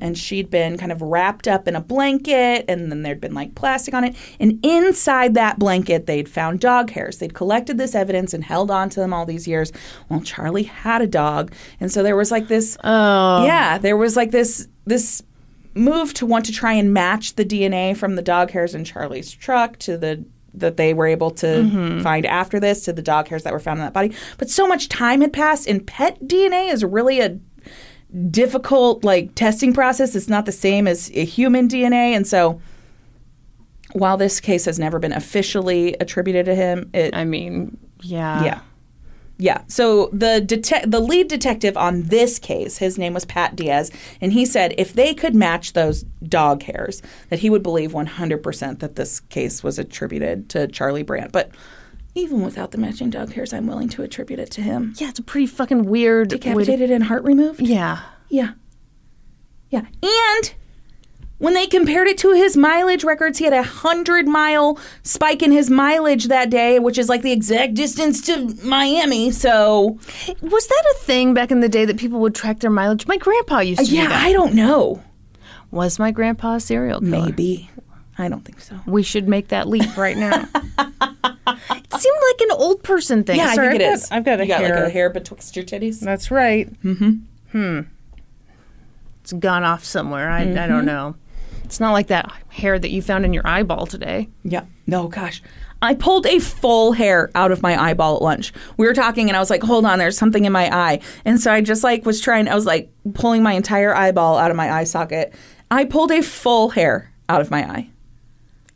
And she'd been kind of wrapped up in a blanket and then there'd been like plastic on it. And inside that blanket they'd found dog hairs. They'd collected this evidence and held on to them all these years. Well charlie had a dog and so there was like this Oh. yeah there was like this this move to want to try and match the dna from the dog hairs in charlie's truck to the that they were able to mm-hmm. find after this to the dog hairs that were found in that body. But so much time had passed and pet dna is really a difficult like testing process. It's not the same as a human DNA, and so while this case has never been officially attributed to him, it I mean, Yeah. Yeah. Yeah. So the detec- the lead detective on this case, his name was Pat Diaz, and he said if they could match those dog hairs, that he would believe 100% that this case was attributed to Charlie Brandt. But even without the matching dog hairs, I'm willing to attribute it to him. Yeah, it's a pretty fucking weird. way to- Decapitated and heart removed? yeah. Yeah. Yeah. And when they compared it to his mileage records, he had a hundred mile spike in his mileage that day, which is like the exact distance to Miami. So Was that a thing back in the day that people would track their mileage? My grandpa used to do yeah, that. I don't know. Was my grandpa a serial killer? Maybe. I don't think so. We should make that leap right now. it seemed like an old person thing. Yeah, Sorry, I think it I've is. got- I've got a you got hair. like a hair betwixt your titties. That's right. Mm-hmm. Hmm. It's gone off somewhere. I, I Mm-hmm. don't know. It's not like that hair that you found in your eyeball today. Yeah. No, gosh. I pulled a full hair out of my eyeball at lunch. We were talking and I was like, hold on, there's something in my eye. And so I just like was trying, I was like pulling my entire eyeball out of my eye socket. I pulled a full hair out of my eye.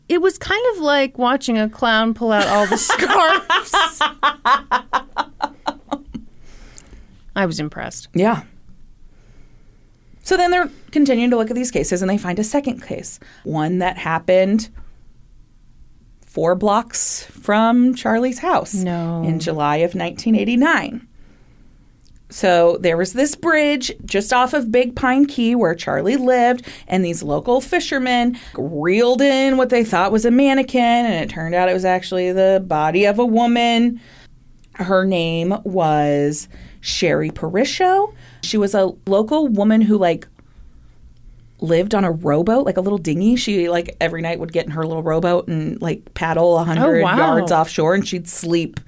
It was kind of like watching a clown pull out all the scarves. I was impressed. Yeah. So then they're continuing to look at these cases and they find a second case, one that happened four blocks from Charlie's house No. in July of 1989. So there was this bridge just off of Big Pine Key where Charlie lived, and these local fishermen reeled in what they thought was a mannequin, and it turned out it was actually the body of a woman. Her name was Sherry Perisho. She was a local woman who like lived on a rowboat, like a little dinghy. She like every night would get in her little rowboat and like paddle a oh, hundred wow. yards offshore, and she'd sleep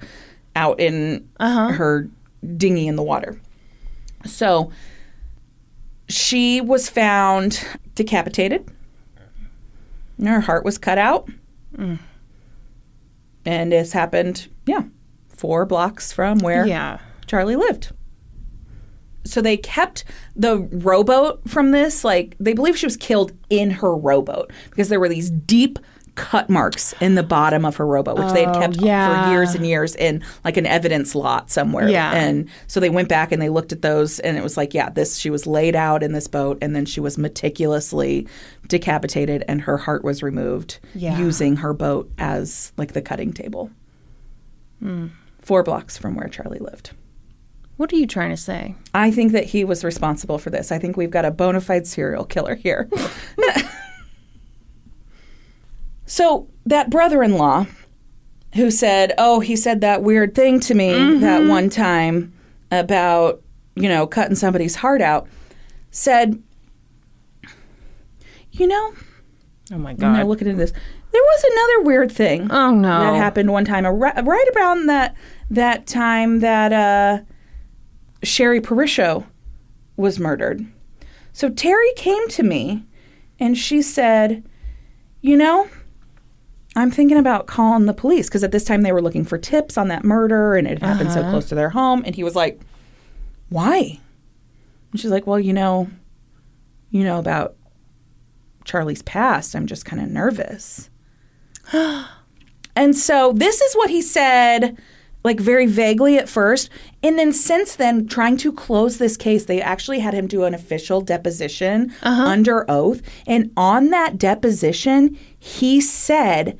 out in uh-huh. her dinghy in the water. So she was found decapitated. And her heart was cut out. Mm. And this happened, yeah, four blocks from where Yeah. Charlie lived. So they kept the rowboat from this. Like, they believe she was killed in her rowboat because there were these deep cut marks in the bottom of her rowboat, which they had oh, kept yeah. for years and years in like an evidence lot somewhere. Yeah. And so they went back and they looked at those and it was like, yeah, this, she was laid out in this boat and then she was meticulously decapitated and her heart was removed Yeah. using her boat as like the cutting table. Hmm. Four blocks from where Charlie lived. What are you trying to say? I think that he was responsible for this. I think we've got a bona fide serial killer here. so, that brother in law who said, Oh, he said that weird thing to me that one time about, you know, cutting somebody's heart out, said, You know, Oh my God. they're looking into this. There was another weird thing Oh no. that happened one time, right around that that time that uh, Sherry Perisho was murdered. So Terry came to me, and she said, "You know, I'm thinking about calling the police because at this time they were looking for tips on that murder, and it happened so uh-huh. close to their home." And he was like, "Why?" And she's like, "Well, you know, you know about Charlie's past. I'm just kind of nervous." And so this is what he said, like very vaguely at first. And then since then, trying to close this case, they actually had him do an official deposition uh-huh. under oath. And on that deposition, he said,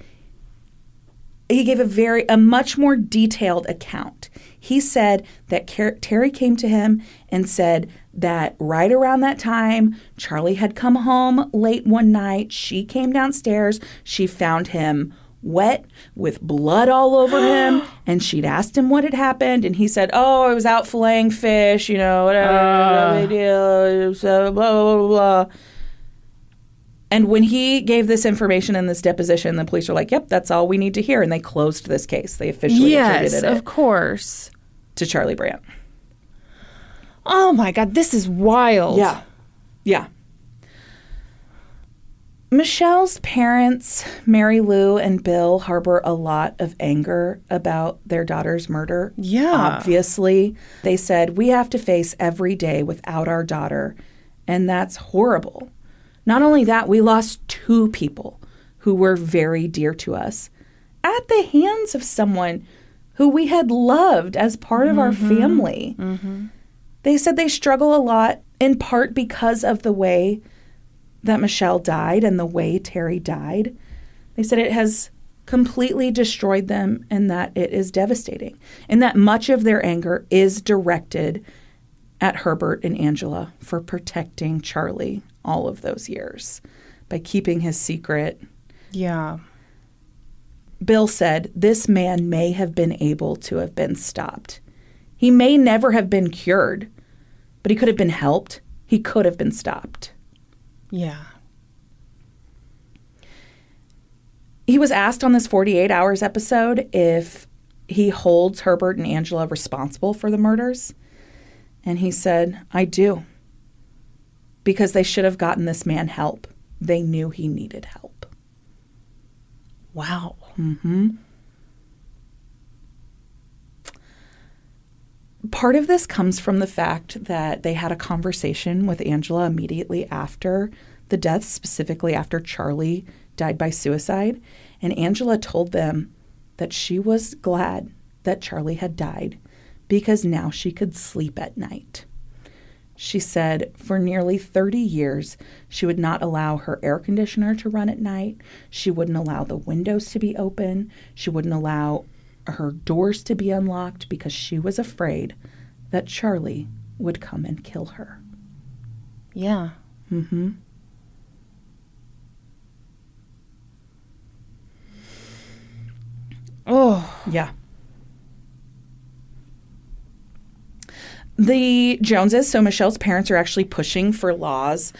he gave a very, a much more detailed account. He said that Terry came to him and said that right around that time, Charlie had come home late one night. She came downstairs. She found him wet with blood all over him and she'd asked him what had happened and he said oh i was out filleting fish you know whatever no ah. big deal so blah blah blah blah and when he gave this information in this deposition the police were like yep that's all we need to hear and they closed this case they officially Yes, attributed of course. to charlie brandt Oh my god, this is wild. Yeah. Yeah. Michelle's parents, Mary Lou and Bill, harbor a lot of anger about their daughter's murder. Yeah. Obviously, they said, We have to face every day without our daughter, and that's horrible. Not only that, we lost two people who were very dear to us at the hands of someone who we had loved as part of our mm-hmm. family. Mm-hmm. They said they struggle a lot, in part because of the way that Michelle died and the way Terry died. They said it has completely destroyed them and that it is devastating, and that much of their anger is directed at Herbert and Angela for protecting Charlie all of those years by keeping his secret. Yeah. Bill said this man may have been able to have been stopped. He may never have been cured, but he could have been helped. He could have been stopped. Yeah. He was asked on this 48 Hours episode if he holds Herbert and Angela responsible for the murders. And he said, I do. Because they should have gotten this man help. They knew he needed help. Wow. Mm-hmm. Part of this comes from the fact that they had a conversation with Angela immediately after the death, specifically after Charlie died by suicide. And Angela told them that she was glad that Charlie had died because now she could sleep at night. She said for nearly 30 years, she would not allow her air conditioner to run at night. She wouldn't allow the windows to be open. She wouldn't allow her doors to be unlocked because she was afraid that Charlie would come and kill her. Yeah. Mm-hmm. Oh. Yeah. The Joneses, so Michelle's parents are actually pushing for laws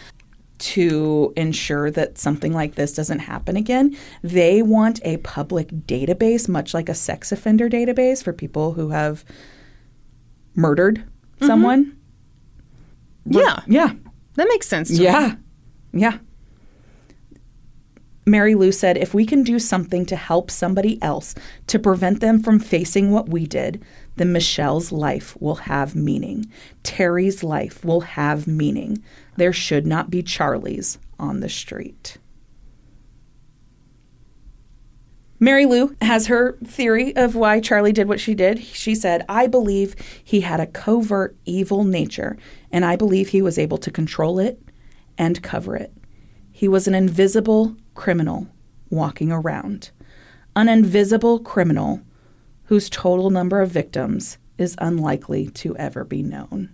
to ensure that something like this doesn't happen again. They want a public database, much like a sex offender database for people who have murdered mm-hmm. someone. Yeah. Yeah. That makes sense to me. Yeah. Yeah. Mary Lou said, if we can do something to help somebody else to prevent them from facing what we did, then Michelle's life will have meaning. Terry's life will have meaning. There should not be Charlie's on the street. Mary Lou has her theory of why Charlie did what she did. She said, I believe he had a covert evil nature, and I believe he was able to control it and cover it. He was an invisible criminal walking around, an invisible criminal whose total number of victims is unlikely to ever be known.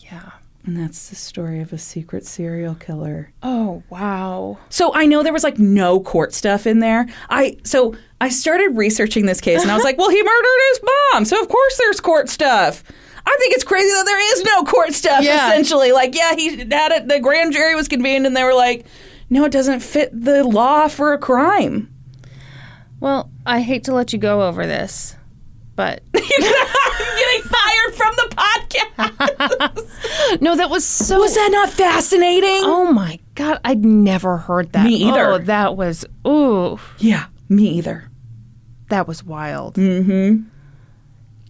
Yeah. And that's the story of a secret serial killer. Oh, wow. So I know there was like no court stuff in there. I so I started researching this case and I was like, well, he murdered his mom, so of course there's court stuff. I think it's crazy that there is no court stuff. Yeah. Essentially, like yeah, he had it. The grand jury was convened and they were like, no, it doesn't fit the law for a crime. Well, I hate to let you go over this, but I'm getting fired from the podcast. no, that was so. was that not fascinating? Oh my god, I'd never heard that. Me either. Oh, that was ooh, Yeah, me either. that was wild. Mm-hmm.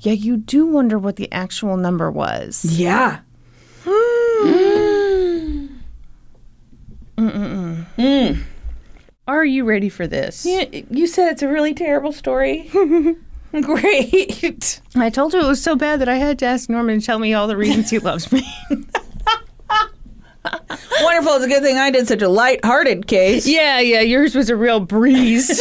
Yeah, you do wonder what the actual number was. Yeah. Mm. Hmm. Mm. Hmm. Mm. Hmm. Are you ready for this? Yeah, You said it's a really terrible story. Great. I told you it was so bad that I had to ask Norman to tell me all the reasons he loves me. Wonderful. It's a good thing I did such a light-hearted case. yeah, yeah, yours was a real breeze.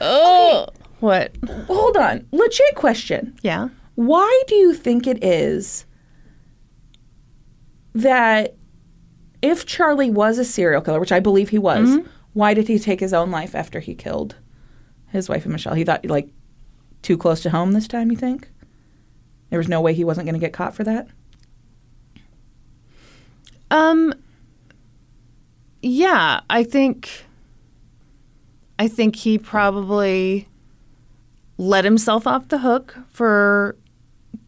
oh, what? Hold on. Legit question. Yeah. Why do you think it is that if Charlie was a serial killer, which I believe he was, mm-hmm. Why did he take his own life after he killed his wife and Michelle? He thought like too close to home this time, you think? There was no way he wasn't going to get caught for that? Um yeah, I think I think he probably let himself off the hook for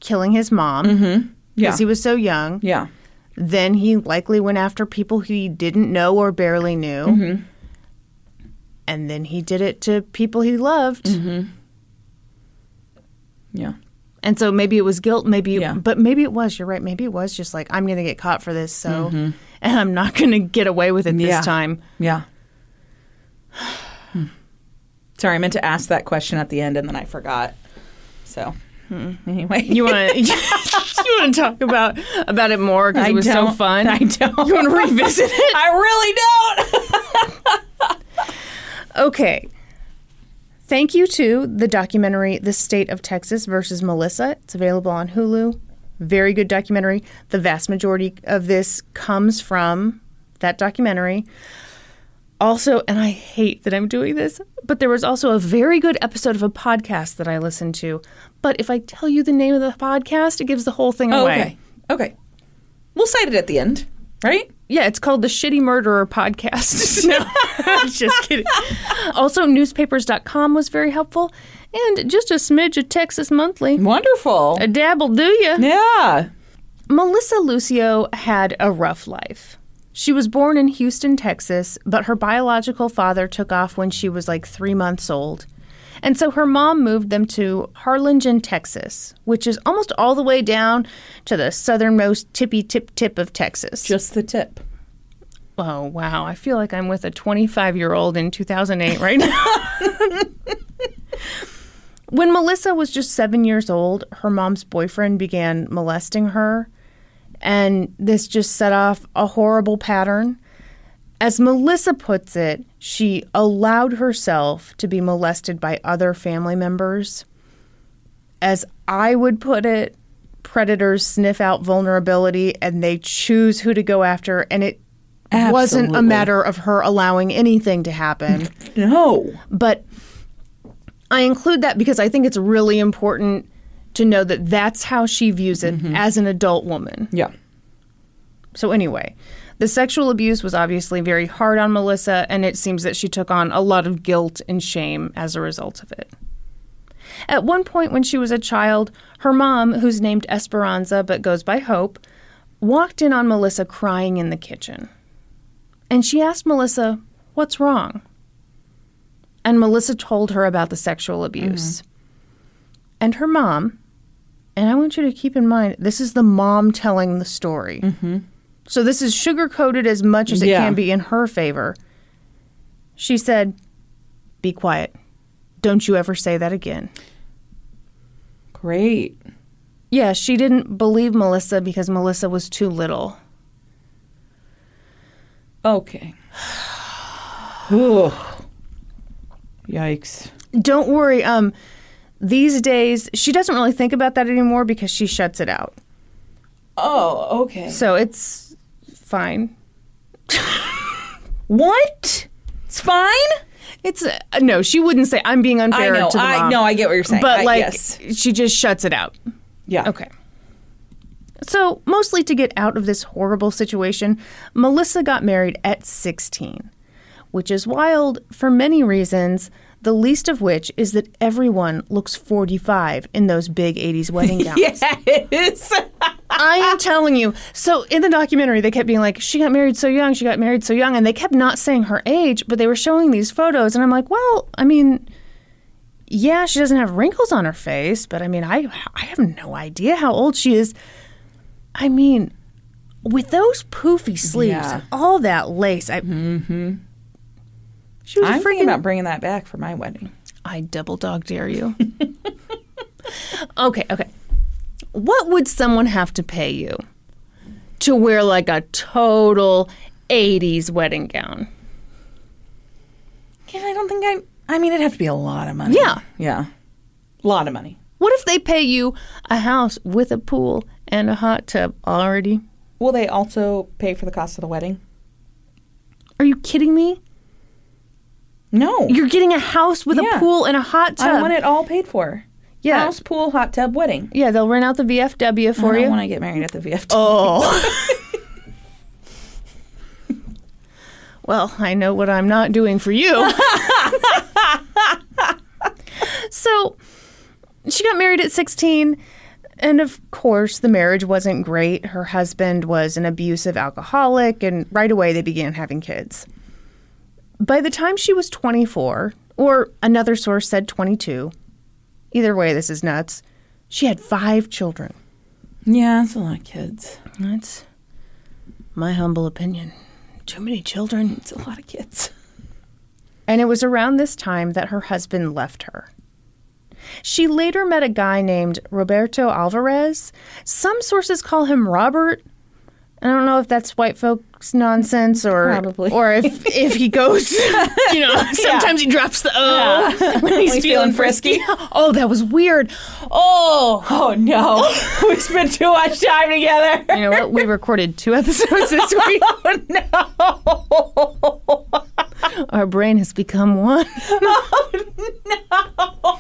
killing his mom because Yeah. he was so young. yeah. Then he likely went after people he didn't know or barely knew. Mm-hmm. And then he did it to people he loved. Mm-hmm. Yeah. And so maybe it was guilt, maybe, Yeah. but maybe it was. You're right. Maybe it was just like I'm going to get caught for this, so and I'm not going to get away with it this Mm-hmm. Yeah. time. Yeah. Sorry, I meant to ask that question at the end and then I forgot. So, anyway. You want to you want to talk about about it more because it was so fun. I don't. You want to revisit it? I really don't. Okay. Thank you to the documentary The State of Texas versus Melissa. It's available on Hulu. Very good documentary. The vast majority of this comes from that documentary. Also, and I hate that I'm doing this, but there was also a very good episode of a podcast that I listened to. But if I tell you the name of the podcast, it gives the whole thing oh, away. okay. Okay. We'll cite it at the end, right? Yeah, it's called the Shitty Murderer Podcast. no, I'm just kidding. Also, newspapers.com was very helpful. And just a smidge of Texas Monthly. Wonderful. A dabble, do you? Yeah. Melissa Lucio had a rough life. She was born in Houston, Texas, but her biological father took off when she was like three months old. And so her mom moved them to Harlingen, Texas, which is almost all the way down to the southernmost tippy tip tip of Texas. Just the tip. Oh, wow. I feel like I'm with a 25 year old in 2008 right now. when Melissa was just seven years old, her mom's boyfriend began molesting her, and this just set off a horrible pattern. As Melissa puts it, she allowed herself to be molested by other family members. As I would put it, predators sniff out vulnerability and they choose who to go after, and it wasn't a matter of her allowing anything to happen. No. but I include that because I think it's really important to know that that's how she views it mm-hmm. as an adult woman. Yeah. So, anyway, the sexual abuse was obviously very hard on Melissa, and it seems that she took on a lot of guilt and shame as a result of it. At one point, when she was a child, her mom, who's named Esperanza but goes by Hope, walked in on Melissa crying in the kitchen. And she asked Melissa, What's wrong? And Melissa told her about the sexual abuse. Mm-hmm. And her mom, and I want you to keep in mind, this is the mom telling the story. Mm-hmm. So this is sugar coated as much as it Yeah. can be in her favor. She said, Be quiet. Don't you ever say that again. Great. Yeah, she didn't believe Melissa because Melissa was too little. Okay. Ooh. Yikes. Don't worry, um these days she doesn't really think about that anymore because she shuts it out. Oh, okay. So it's fine. What? It's fine? It's uh, no, she wouldn't say I'm being unfair I know. to the I mom. know. I get what you're saying. but I- like yes. she just shuts it out. Yeah. Okay. So, mostly to get out of this horrible situation, Melissa got married at 16, which is wild for many reasons, the least of which is that everyone looks 45 in those big 80s wedding gowns. Yes. I am telling you. So, in the documentary, they kept being like, she got married so young, she got married so young, and they kept not saying her age, but they were showing these photos, and I'm like, well, I mean, yeah, she doesn't have wrinkles on her face, but I mean, I I have no idea how old she is. I mean, with those poofy sleeves Yeah. and all that lace, I mm-hmm. she was I'm freaking. thinking about bringing that back for my wedding. I double dog dare you. okay, okay. What would someone have to pay you to wear like a total 80s wedding gown? Yeah, I don't think I. I mean, it'd have to be a lot of money. Yeah. Yeah. A lot of money. What if they pay you a house with a pool and a hot tub already? Will they also pay for the cost of the wedding? Are you kidding me? No. You're getting a house with Yeah. a pool and a hot tub. I want it all paid for. Yeah. House, pool, hot tub, wedding. Yeah, they'll rent out the VFW for I you. don't want to get married at the VFW. Oh. well, I know what I'm not doing for you. so she got married at 16. And of course, the marriage wasn't great. Her husband was an abusive alcoholic, and right away they began having kids. By the time she was 24, or another source said 22, either way, this is nuts, she had five children. Yeah, that's a lot of kids. That's my humble opinion. Too many children. It's a lot of kids. and it was around this time that her husband left her. She later met a guy named Roberto Alvarez. Some sources call him Robert. I don't know if that's white folks nonsense or Probably. or if if he goes, you know, sometimes he drops the O when he's, He's feeling feeling frisky. frisky. Oh, that was weird. Oh, Oh no, we spent too much time together. you know what? We recorded two episodes this oh, week. Oh no. Our brain has become one. oh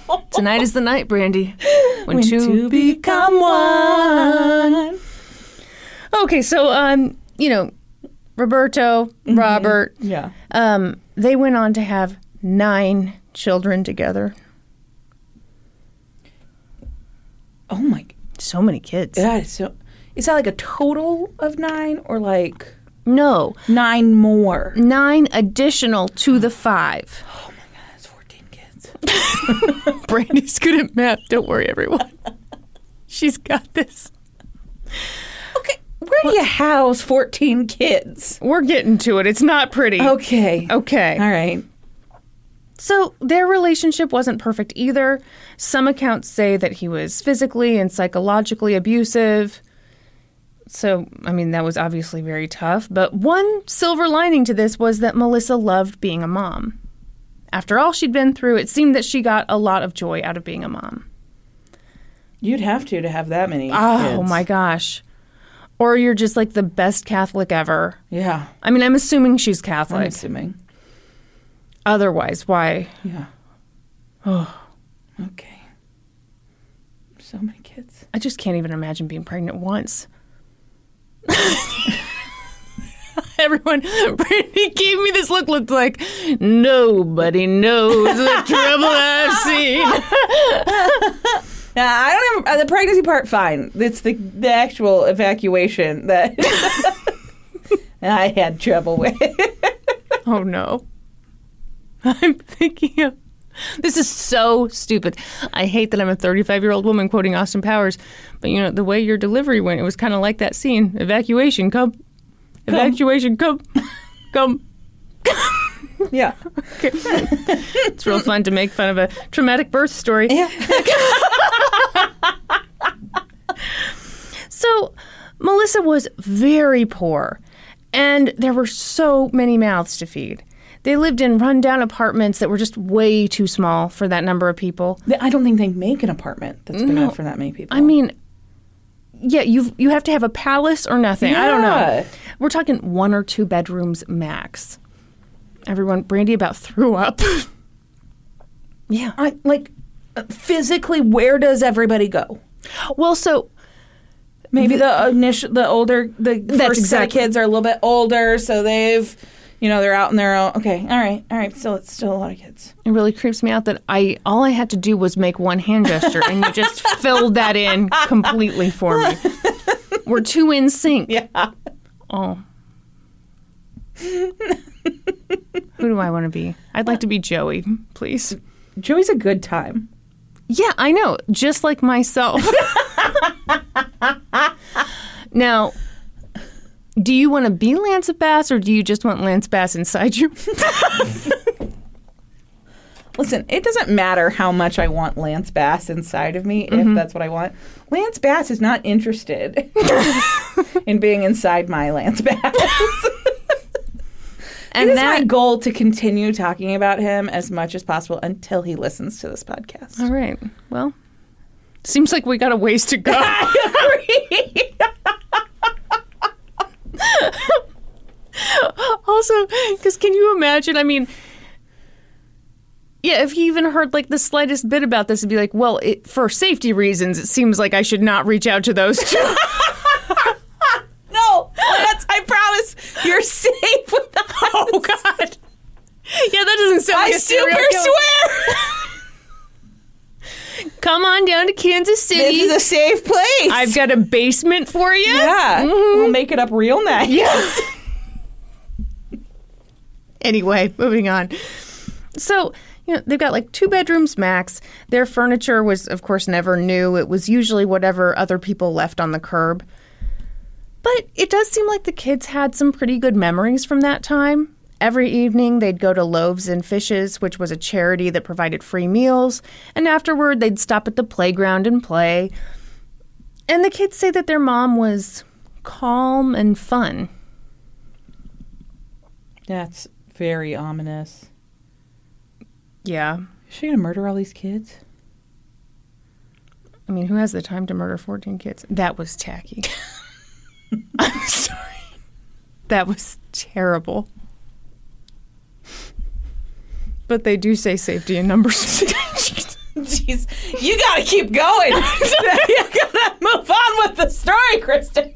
no. Tonight is the night, Brandy. When, two, become one. Okay, so um, you know, Roberto, Robert, Yeah. um, they went on to have nine children together. Oh my. So many kids. That is so. Is that like a total of nine or like No, nine more? nine additional to the five. That's fourteen kids. Brandy's good at math. Don't worry, everyone. She's got this. Okay, where do you house fourteen kids? We're getting to it. It's not pretty. Okay. Okay. All right. So their relationship wasn't perfect either. Some accounts say that he was physically and psychologically abusive. So, I mean, that was obviously very tough. But one silver lining to this was that Melissa loved being a mom. After all she'd been through, it seemed that she got a lot of joy out of being a mom. You'd have to to have that many. Oh kids. my gosh. Or you're just like the best Catholic ever. Yeah. I mean, I'm assuming she's Catholic. I'm assuming. Otherwise, why? Yeah. Oh. Okay. So many kids. I just can't even imagine being pregnant once. Everyone, Brandy gave me this look. Looked like nobody knows the trouble I've seen. Yeah, I don't have uh, the pregnancy part. Fine. It's the the actual evacuation that I had trouble with. Oh no! I'm thinking of this is so stupid. I hate that I'm a 35 year old woman quoting Austin Powers, but you know the way your delivery went, it was kind of like that scene. Evacuation, come. Evacuation, come, come. yeah. It's real fun to make fun of a traumatic birth story. Yeah. So, Melissa was very poor, and there were so many mouths to feed. They lived in rundown apartments that were just way too small for that number of people. I don't think they make an apartment that's big enough for that many people. I mean, yeah, you you have to have a palace or nothing. I don't know. We're talking one or two bedrooms max. Everyone, Brandy about threw up. yeah. I like uh, physically. Where does everybody go? Well, so Maybe the initial, the older, the first set of exactly- kids are a little bit older, so they've, you know, they're out in their own. Okay, all right, all right. Still, it's still a lot of kids. It really creeps me out that I all I had to do was make one hand gesture and you just filled that in completely for me. We're two in sync. Yeah. Oh. Who do I want to be? I'd like to be Joey, please. Joey's a good time. Yeah, I know, just like myself. now, do you want to be Lance Bass or do you just want Lance Bass inside you? Listen, it doesn't matter how much I want Lance Bass inside of me, if mm-hmm. that's what I want. Lance Bass is not interested in being inside my Lance Bass. And it is my goal to continue talking about him as much as possible until he listens to this podcast. All right. Well, seems like we got a ways to go. also, because can you imagine? I mean, yeah, if he even heard like the slightest bit about this, it'd be like, well, it, for safety reasons, it seems like I should not reach out to those two. no, Lance, I promise you're safe with us. oh God. Yeah, that doesn't sound I like a super serial killer. swear. Come on down to Kansas this City. is a safe place. I've got a basement for you. yeah. Mm-hmm. We'll make it up real nice. Yes. anyway, moving on. So, you know, they've got like two bedrooms max. Their furniture was, of course, never new. It was usually whatever other people left on the curb. But it does seem like the kids had some pretty good memories from that time. Every evening, they'd go to Loaves and Fishes, which was a charity that provided free meals, and afterward, they'd stop at the playground and play. And the kids say that their mom was calm and fun. That's very ominous. Yeah. Is she gonna murder all these kids? I mean, who has the time to murder 14 kids? That was tacky. I'm sorry. That was terrible. But they do say safety in numbers. Jeez, you gotta keep going. you gotta move on with the story, Kristen.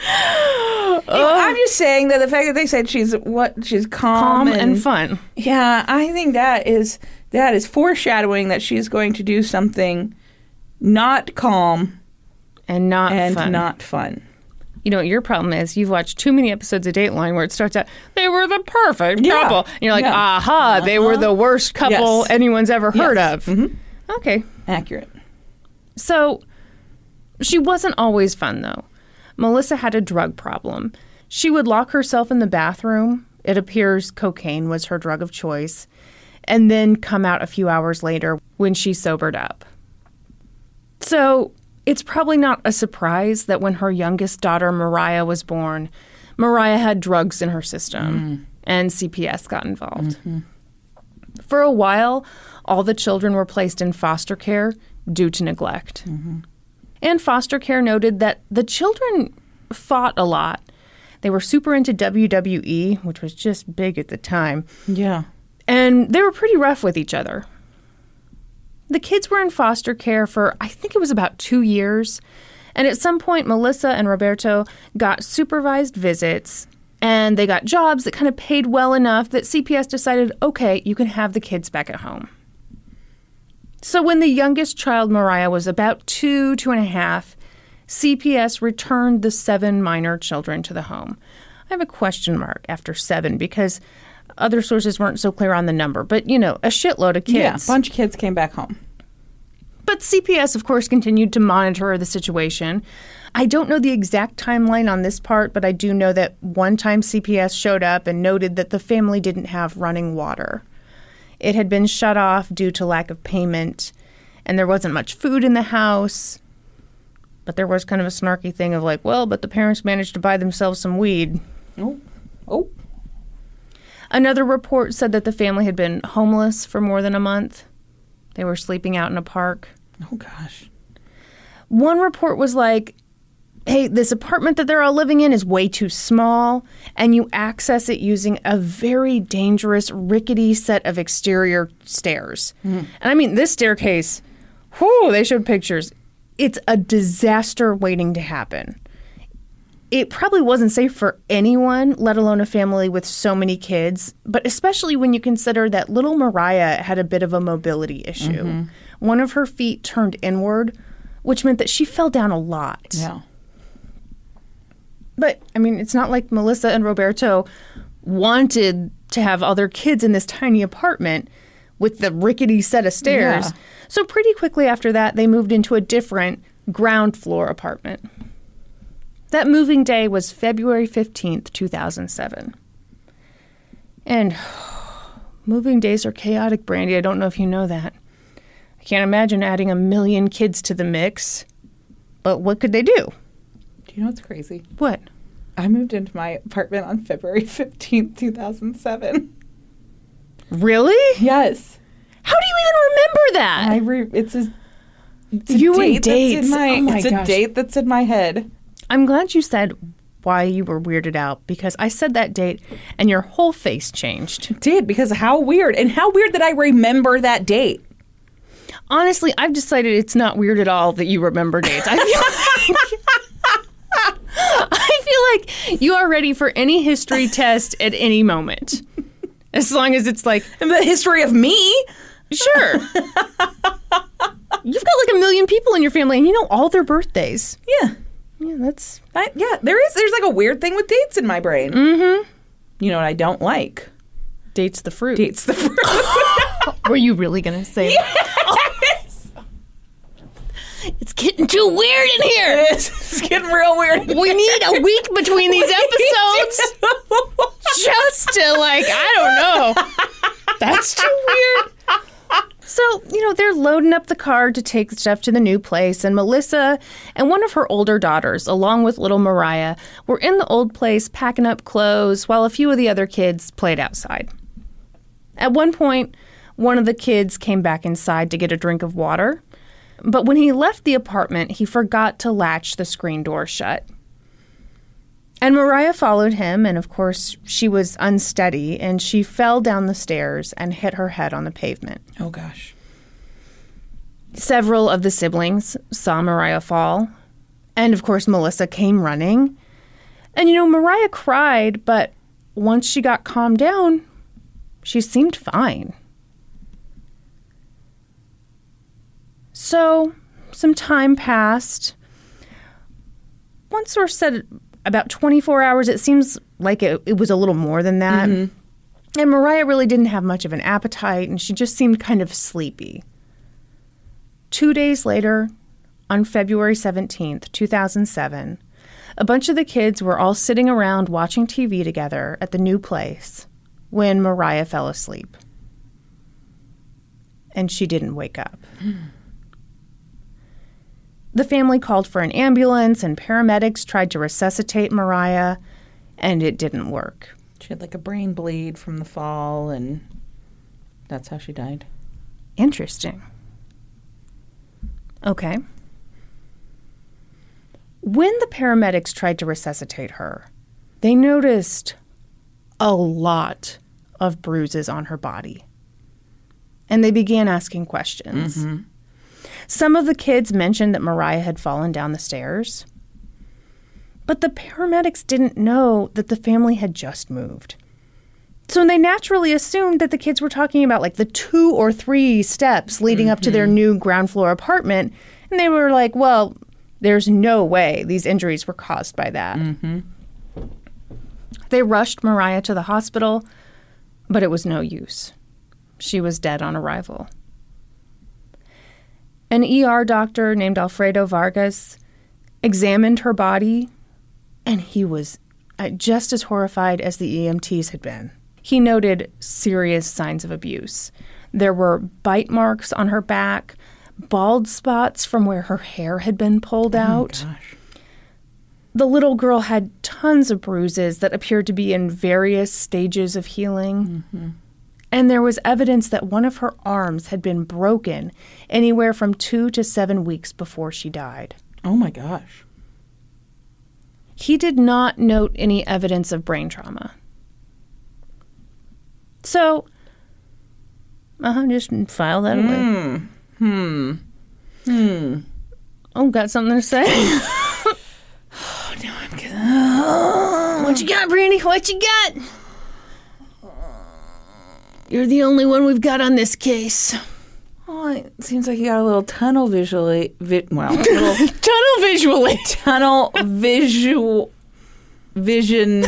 Uh. I'm just saying that the fact that they said she's what she's calm, Calm and fun. Yeah, I think that is that is foreshadowing that she's going to do something not calm And not and fun. not fun. You know what your problem is? You've watched too many episodes of Dateline where it starts out, they were the perfect Yeah. couple. And you're like, Yeah. aha, they were uh-huh. the worst couple Yes. anyone's ever heard Yes. of. Mm-hmm. Okay. Accurate. So she wasn't always fun, though. Melissa had a drug problem. She would lock herself in the bathroom. It appears cocaine was her drug of choice, and then come out a few hours later when she sobered up. So it's probably not a surprise that when her youngest daughter, Mariah, was born, Mariah had drugs in her system, mm. and CPS got involved. Mm-hmm. For a while, all the children were placed in foster care due to neglect. Mm-hmm. And foster care noted that the children fought a lot. They were super into WWE, which was just big at the time, Yeah. and they were pretty rough with each other. The kids were in foster care for, I think it was about two years. And at some point, Melissa and Roberto got supervised visits and they got jobs that kind of paid well enough that CPS decided okay, you can have the kids back at home. So when the youngest child, Mariah, was about two, two and a half, CPS returned the seven minor children to the home. I have a question mark after seven because other sources weren't so clear on the number, but you know, a shitload of kids. Yeah. A bunch of kids came back home. But CPS, of course, continued to monitor the situation. I don't know the exact timeline on this part, but I do know that one time CPS showed up and noted that the family didn't have running water. It had been shut off due to lack of payment, and there wasn't much food in the house. But there was kind of a snarky thing of like, well, but the parents managed to buy themselves some weed. Oh. Oh. Another report said that the family had been homeless for more than a month. They were sleeping out in a park. Oh gosh. One report was like, hey, this apartment that they're all living in is way too small, and you access it using a very dangerous, rickety set of exterior stairs. Mm. And I mean, this staircase, whew, they showed pictures. It's a disaster waiting to happen. It probably wasn't safe for anyone, let alone a family with so many kids, but especially when you consider that little Mariah had a bit of a mobility issue. Mm-hmm. One of her feet turned inward, which meant that she fell down a lot. Yeah. But I mean, it's not like Melissa and Roberto wanted to have other kids in this tiny apartment with the rickety set of stairs. Yeah. So pretty quickly after that, they moved into a different ground floor apartment. That moving day was February 15th, 2007. And moving days are chaotic, Brandy. I don't know if you know that. I can't imagine adding a million kids to the mix. But what could they do? Do you know what's crazy? What? I moved into my apartment on February 15th, 2007. Really? Yes. How do you even remember that? I re- it's a, it's a You and date that's dates. in my, Oh my it's a date that's in my head. I'm glad you said why you were weirded out because I said that date and your whole face changed. Did because how weird and how weird that I remember that date. Honestly, I've decided it's not weird at all that you remember dates. I feel like, I feel like you are ready for any history test at any moment. As long as it's like, The history of me. sure. You've got like a million people in your family and you know all their birthdays. Yeah. Yeah, that's I, yeah, there is. There's like a weird thing with dates in my brain. Mm-hmm. You know what I don't like? dates the fruit. Dates the fruit. Were you really going to say that? yes. It's getting too weird in here. It's getting real weird. We need a week between these episodes just to, like, I don't know. That's too weird. So, you know, they're loading up the car to take stuff to the new place, and Melissa and one of her older daughters, along with little Mariah, were in the old place packing up clothes while a few of the other kids played outside. At one point, one of the kids came back inside to get a drink of water, but when he left the apartment, he forgot to latch the screen door shut. And Mariah followed him, and of course, she was unsteady and she fell down the stairs and hit her head on the pavement. Oh gosh. Several of the siblings saw Mariah fall, and of course, Melissa came running. And you know, Mariah cried, but once she got calmed down, she seemed fine. So, some time passed. One source said about 24 hours. It seems like it, it was a little more than that. Mm-hmm. And Mariah really didn't have much of an appetite, and she just seemed kind of sleepy. Two days later, on February 17th, 2007, a bunch of the kids were all sitting around watching TV together at the new place when Mariah fell asleep. And she didn't wake up. The family called for an ambulance, and paramedics tried to resuscitate Mariah, and it didn't work. She had like a brain bleed from the fall, and that's how she died. Interesting. Okay. When the paramedics tried to resuscitate her, they noticed a lot of bruises on her body. And they began asking questions. Mm-hmm. Some of the kids mentioned that Mariah had fallen down the stairs. But the paramedics didn't know that the family had just moved. So they naturally assumed that the kids were talking about like the two or three steps leading up to their new ground floor apartment. And they were like, well, there's no way these injuries were caused by that. Mm-hmm. They rushed Mariah to the hospital, but it was no use. She was dead on arrival. An ER doctor named Alfredo Vargas examined her body, and he was uh, just as horrified as the EMTs had been. He noted serious signs of abuse. There were bite marks on her back, bald spots from where her hair had been pulled out. The little girl had tons of bruises that appeared to be in various stages of healing. And there was evidence that one of her arms had been broken anywhere from two to seven weeks before she died. Oh my gosh. He did not note any evidence of brain trauma. So, uh huh, just file that away. Hmm. Hmm. Oh, got something to say? oh, no, I'm good. What you got, Brandy? What you got? You're the only one we've got on this case. Oh, it seems like you got a little tunnel visually. Vi- well, little Tunnel visually. tunnel visual vision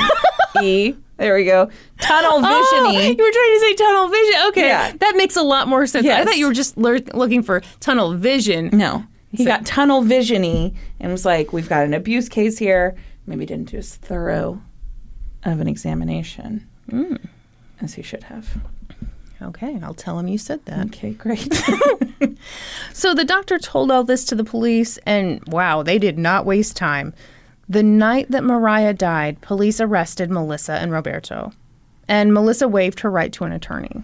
e. There we go. Tunnel Oh, vision you were trying to say tunnel vision. Okay, Yeah. that makes a lot more sense. I thought you were just lear- looking for tunnel vision. No. He got tunnel visiony and was like, We've got an abuse case here. Maybe didn't do as thorough of an examination hmm. as he should have. Okay, I'll tell him you said that. Okay, great. So the doctor told all this to the police, and wow, they did not waste time. The night that Mariah died, police arrested Melissa and Roberto, and Melissa waived her right to an attorney.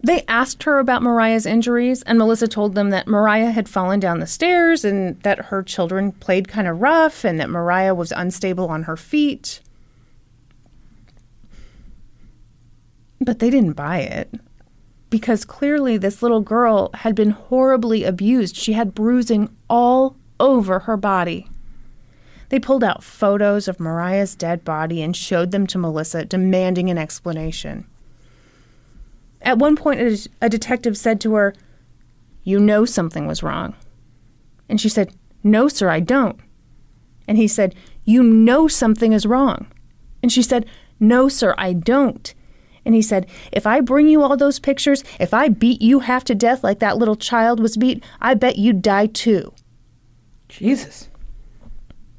They asked her about Mariah's injuries, and Melissa told them that Mariah had fallen down the stairs and that her children played kind of rough and that Mariah was unstable on her feet. But they didn't buy it because clearly this little girl had been horribly abused. She had bruising all over her body. They pulled out photos of Mariah's dead body and showed them to Melissa, demanding an explanation. At one point, a, detective said to her, You know something was wrong. And she said, No, sir, I don't. And he said, You know something is wrong. And she said, No, sir, I don't. And he said, If I bring you all those pictures, if I beat you half to death like that little child was beat, I bet you'd die too. Jesus.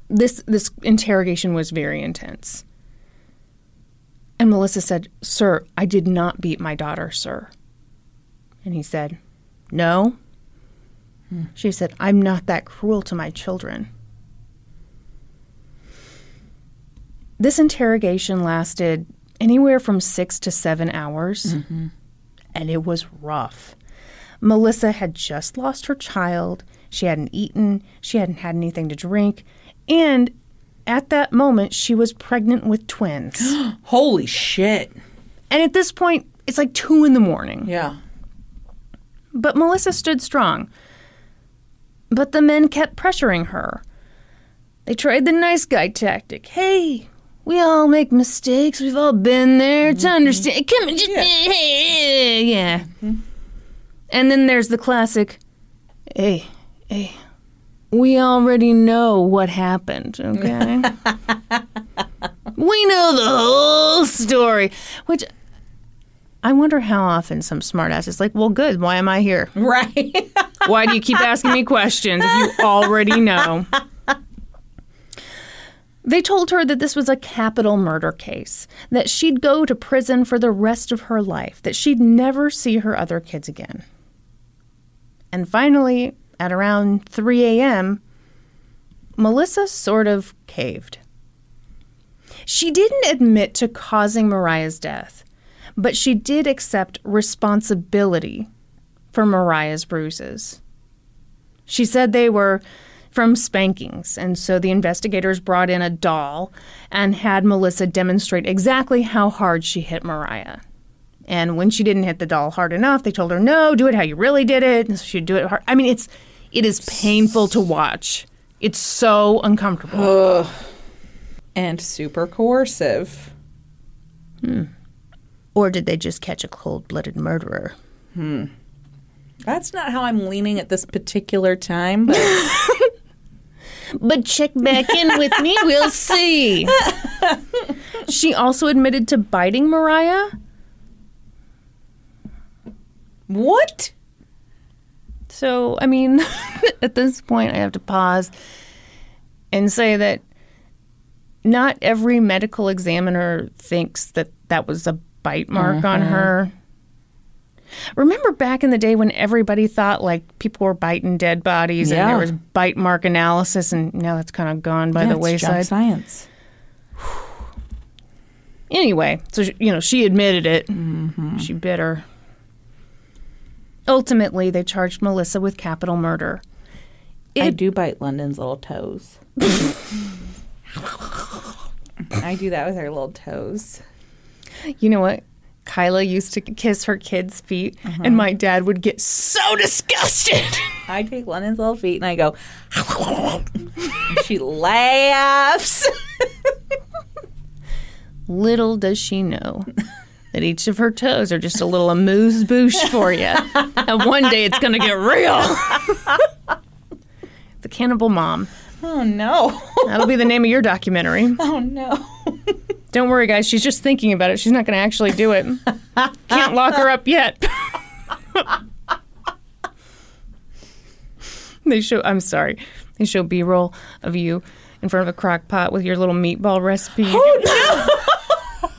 This, this interrogation was very intense. And Melissa said, Sir, I did not beat my daughter, sir. And he said, No. Hmm. She said, I'm not that cruel to my children. This interrogation lasted anywhere from six to seven hours, mm-hmm. and it was rough. Melissa had just lost her child. She hadn't eaten, she hadn't had anything to drink, and at that moment, she was pregnant with twins. Holy shit. and at this point, it's like two in the morning. Yeah. But Melissa stood strong. But the men kept pressuring her. They tried the nice guy tactic. Hey, we all make mistakes. We've all been there. To mm-hmm. understand. Come on, just hey, yeah. Mm-hmm. And then there's the classic. Hey, hey. We already know what happened. Okay. we know the whole story. Which I wonder how often some smartass is like, well, good. Why am I here? Right. Why do you keep asking me questions if you already know? They told her that this was a capital murder case, that she'd go to prison for the rest of her life, that she'd never see her other kids again. And finally, at around 3 a.m., Melissa sort of caved. She didn't admit to causing Mariah's death, but she did accept responsibility for Mariah's bruises. She said they were from spankings, and so the investigators brought in a doll and had Melissa demonstrate exactly how hard she hit Mariah. And when she didn't hit the doll hard enough, they told her, "No, do it how you really did it." And so she'd do it hard. I mean, it's it is painful to watch. It's so uncomfortable. and super coercive. Hmm. Or did they just catch a cold-blooded murderer? Hmm. That's not how I'm leaning at this particular time, but But check back in with me, we'll see. she also admitted to biting Mariah. what? So, I mean, at this point, I have to pause and say that not every medical examiner thinks that that was a bite mark on mm-hmm. her. Remember back in the day when everybody thought like people were biting dead bodies and there was bite mark analysis, and now that's kind of gone by Yeah, the wayside. science. Anyway, so she- you know she admitted it. Mm-hmm. She bit her. Ultimately, they charged Melissa with capital murder. I do bite London's little toes. I do that with her little toes. You know what? Kyla used to kiss her kids' feet, and uh-huh. my dad would get so disgusted. I take London's little feet and I go, and she laughs. Little does she know that each of her toes are just a little amuse bouche for you. and one day it's going to get real. the Cannibal Mom. oh no. That'll be the name of your documentary. Oh no. Don't worry, guys. She's just thinking about it. She's not going to actually do it. Can't lock her up yet. they show. I'm sorry. They show B-roll of you in front of a crock pot with your little meatball recipe. Oh,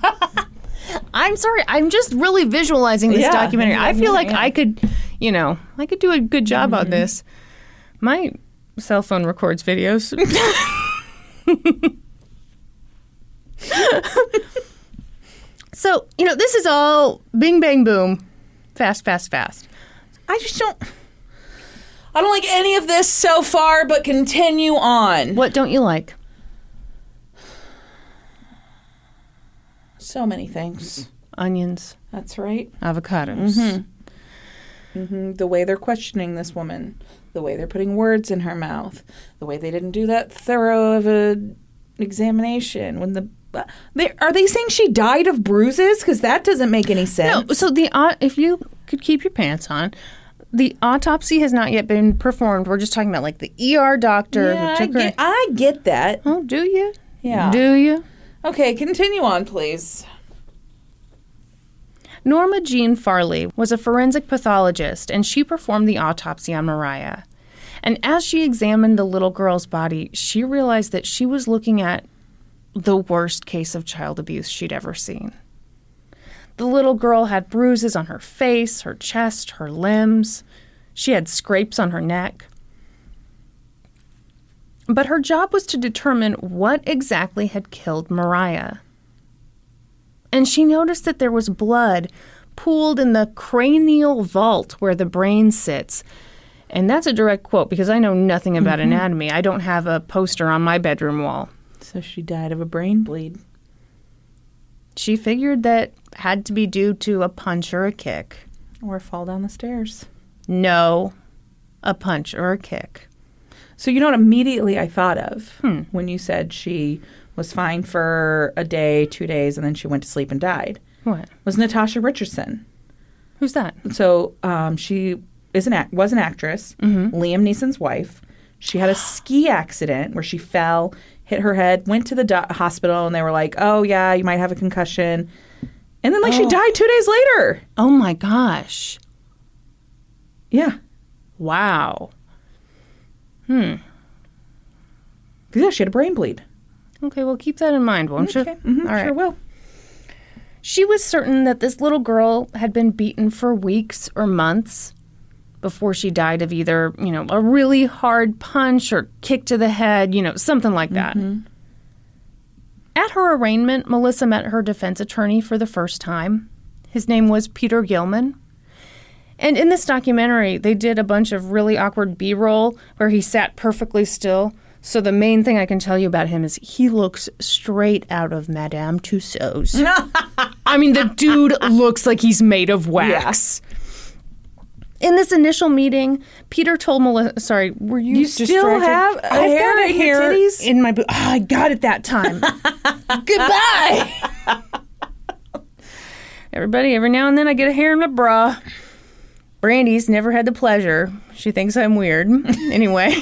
I'm sorry. I'm just really visualizing this Yeah, documentary. I feel like yeah. I could, you know, I could do a good job on mm-hmm. this. My cell phone records videos. so, you know, this is all bing, bang, boom, fast, fast, fast. I just don't. I don't like any of this so far, but continue on. What don't you like? So many things. Onions, That's right. avocados. Mm, The way they're questioning this woman, the way they're putting words in her mouth, the way they didn't do that thorough of a examination. When the they, are they saying she died of bruises? Because that doesn't make any sense. No, so the au- if you could keep your pants on, the autopsy has not yet been performed. We're just talking about like the ER doctor Yeah, who I took her. get, I get that. Oh, do you? Yeah. Do you? Okay, continue on, please. Norma Jean Farley was a forensic pathologist and she performed the autopsy on Mariah. And as she examined the little girl's body, she realized that she was looking at the worst case of child abuse she'd ever seen. The little girl had bruises on her face, her chest, her limbs. She had scrapes on her neck. But her job was to determine what exactly had killed Mariah. And she noticed that there was blood pooled in the cranial vault where the brain sits. And that's a direct quote because I know nothing about mm-hmm. anatomy. I don't have a poster on my bedroom wall. So she died of a brain bleed. She figured that had to be due to a punch or a kick. Or fall down the stairs. No, a punch or a kick. So you know what immediately I thought of when you said she was fine for a day, two days, and then she went to sleep and died What? was Natasha Richardson. Who's that? So um, she is an act- was an actress, Liam Neeson's wife. She had a ski accident where she fell, hit her head, went to the do- hospital, and they were like, "Oh yeah, you might have a concussion." And then like she Oh. died two days later. Oh my gosh. Yeah, Wow. Hmm. Yeah, she had a brain bleed. Okay, well, keep that in mind, won't you? Okay, mhm, All right. sure will. She was certain that this little girl had been beaten for weeks or months before she died of either, you know, a really hard punch or kick to the head, you know, something like that. Mm-hmm. At her arraignment, Melissa met her defense attorney for the first time. His name was Peter Gilman. And in this documentary, they did a bunch of really awkward B roll where he sat perfectly still. So the main thing I can tell you about him is he looks straight out of Madame Tussauds. I mean, the dude looks like he's made of wax. In this initial meeting, Peter told Melissa, sorry, were you You still have a I've hair got a hair in my bo- oh, I got it that time. Goodbye. Everybody, every now and then I get a hair in my bra. Brandy's never had the pleasure. She thinks I'm weird. anyway.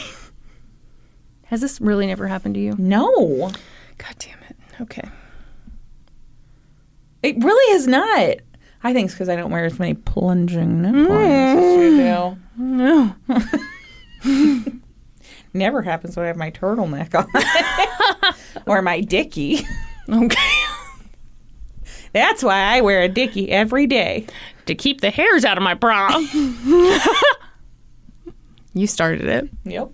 Has this really never happened to you? No, God damn it. Okay. it really has not. I think it's because I don't wear as many plunging you do. No. Never happens when I have my turtleneck on or my dickie. Okay. That's why I wear a dickie every day. to keep the hairs out of my bra. you started it. Yep.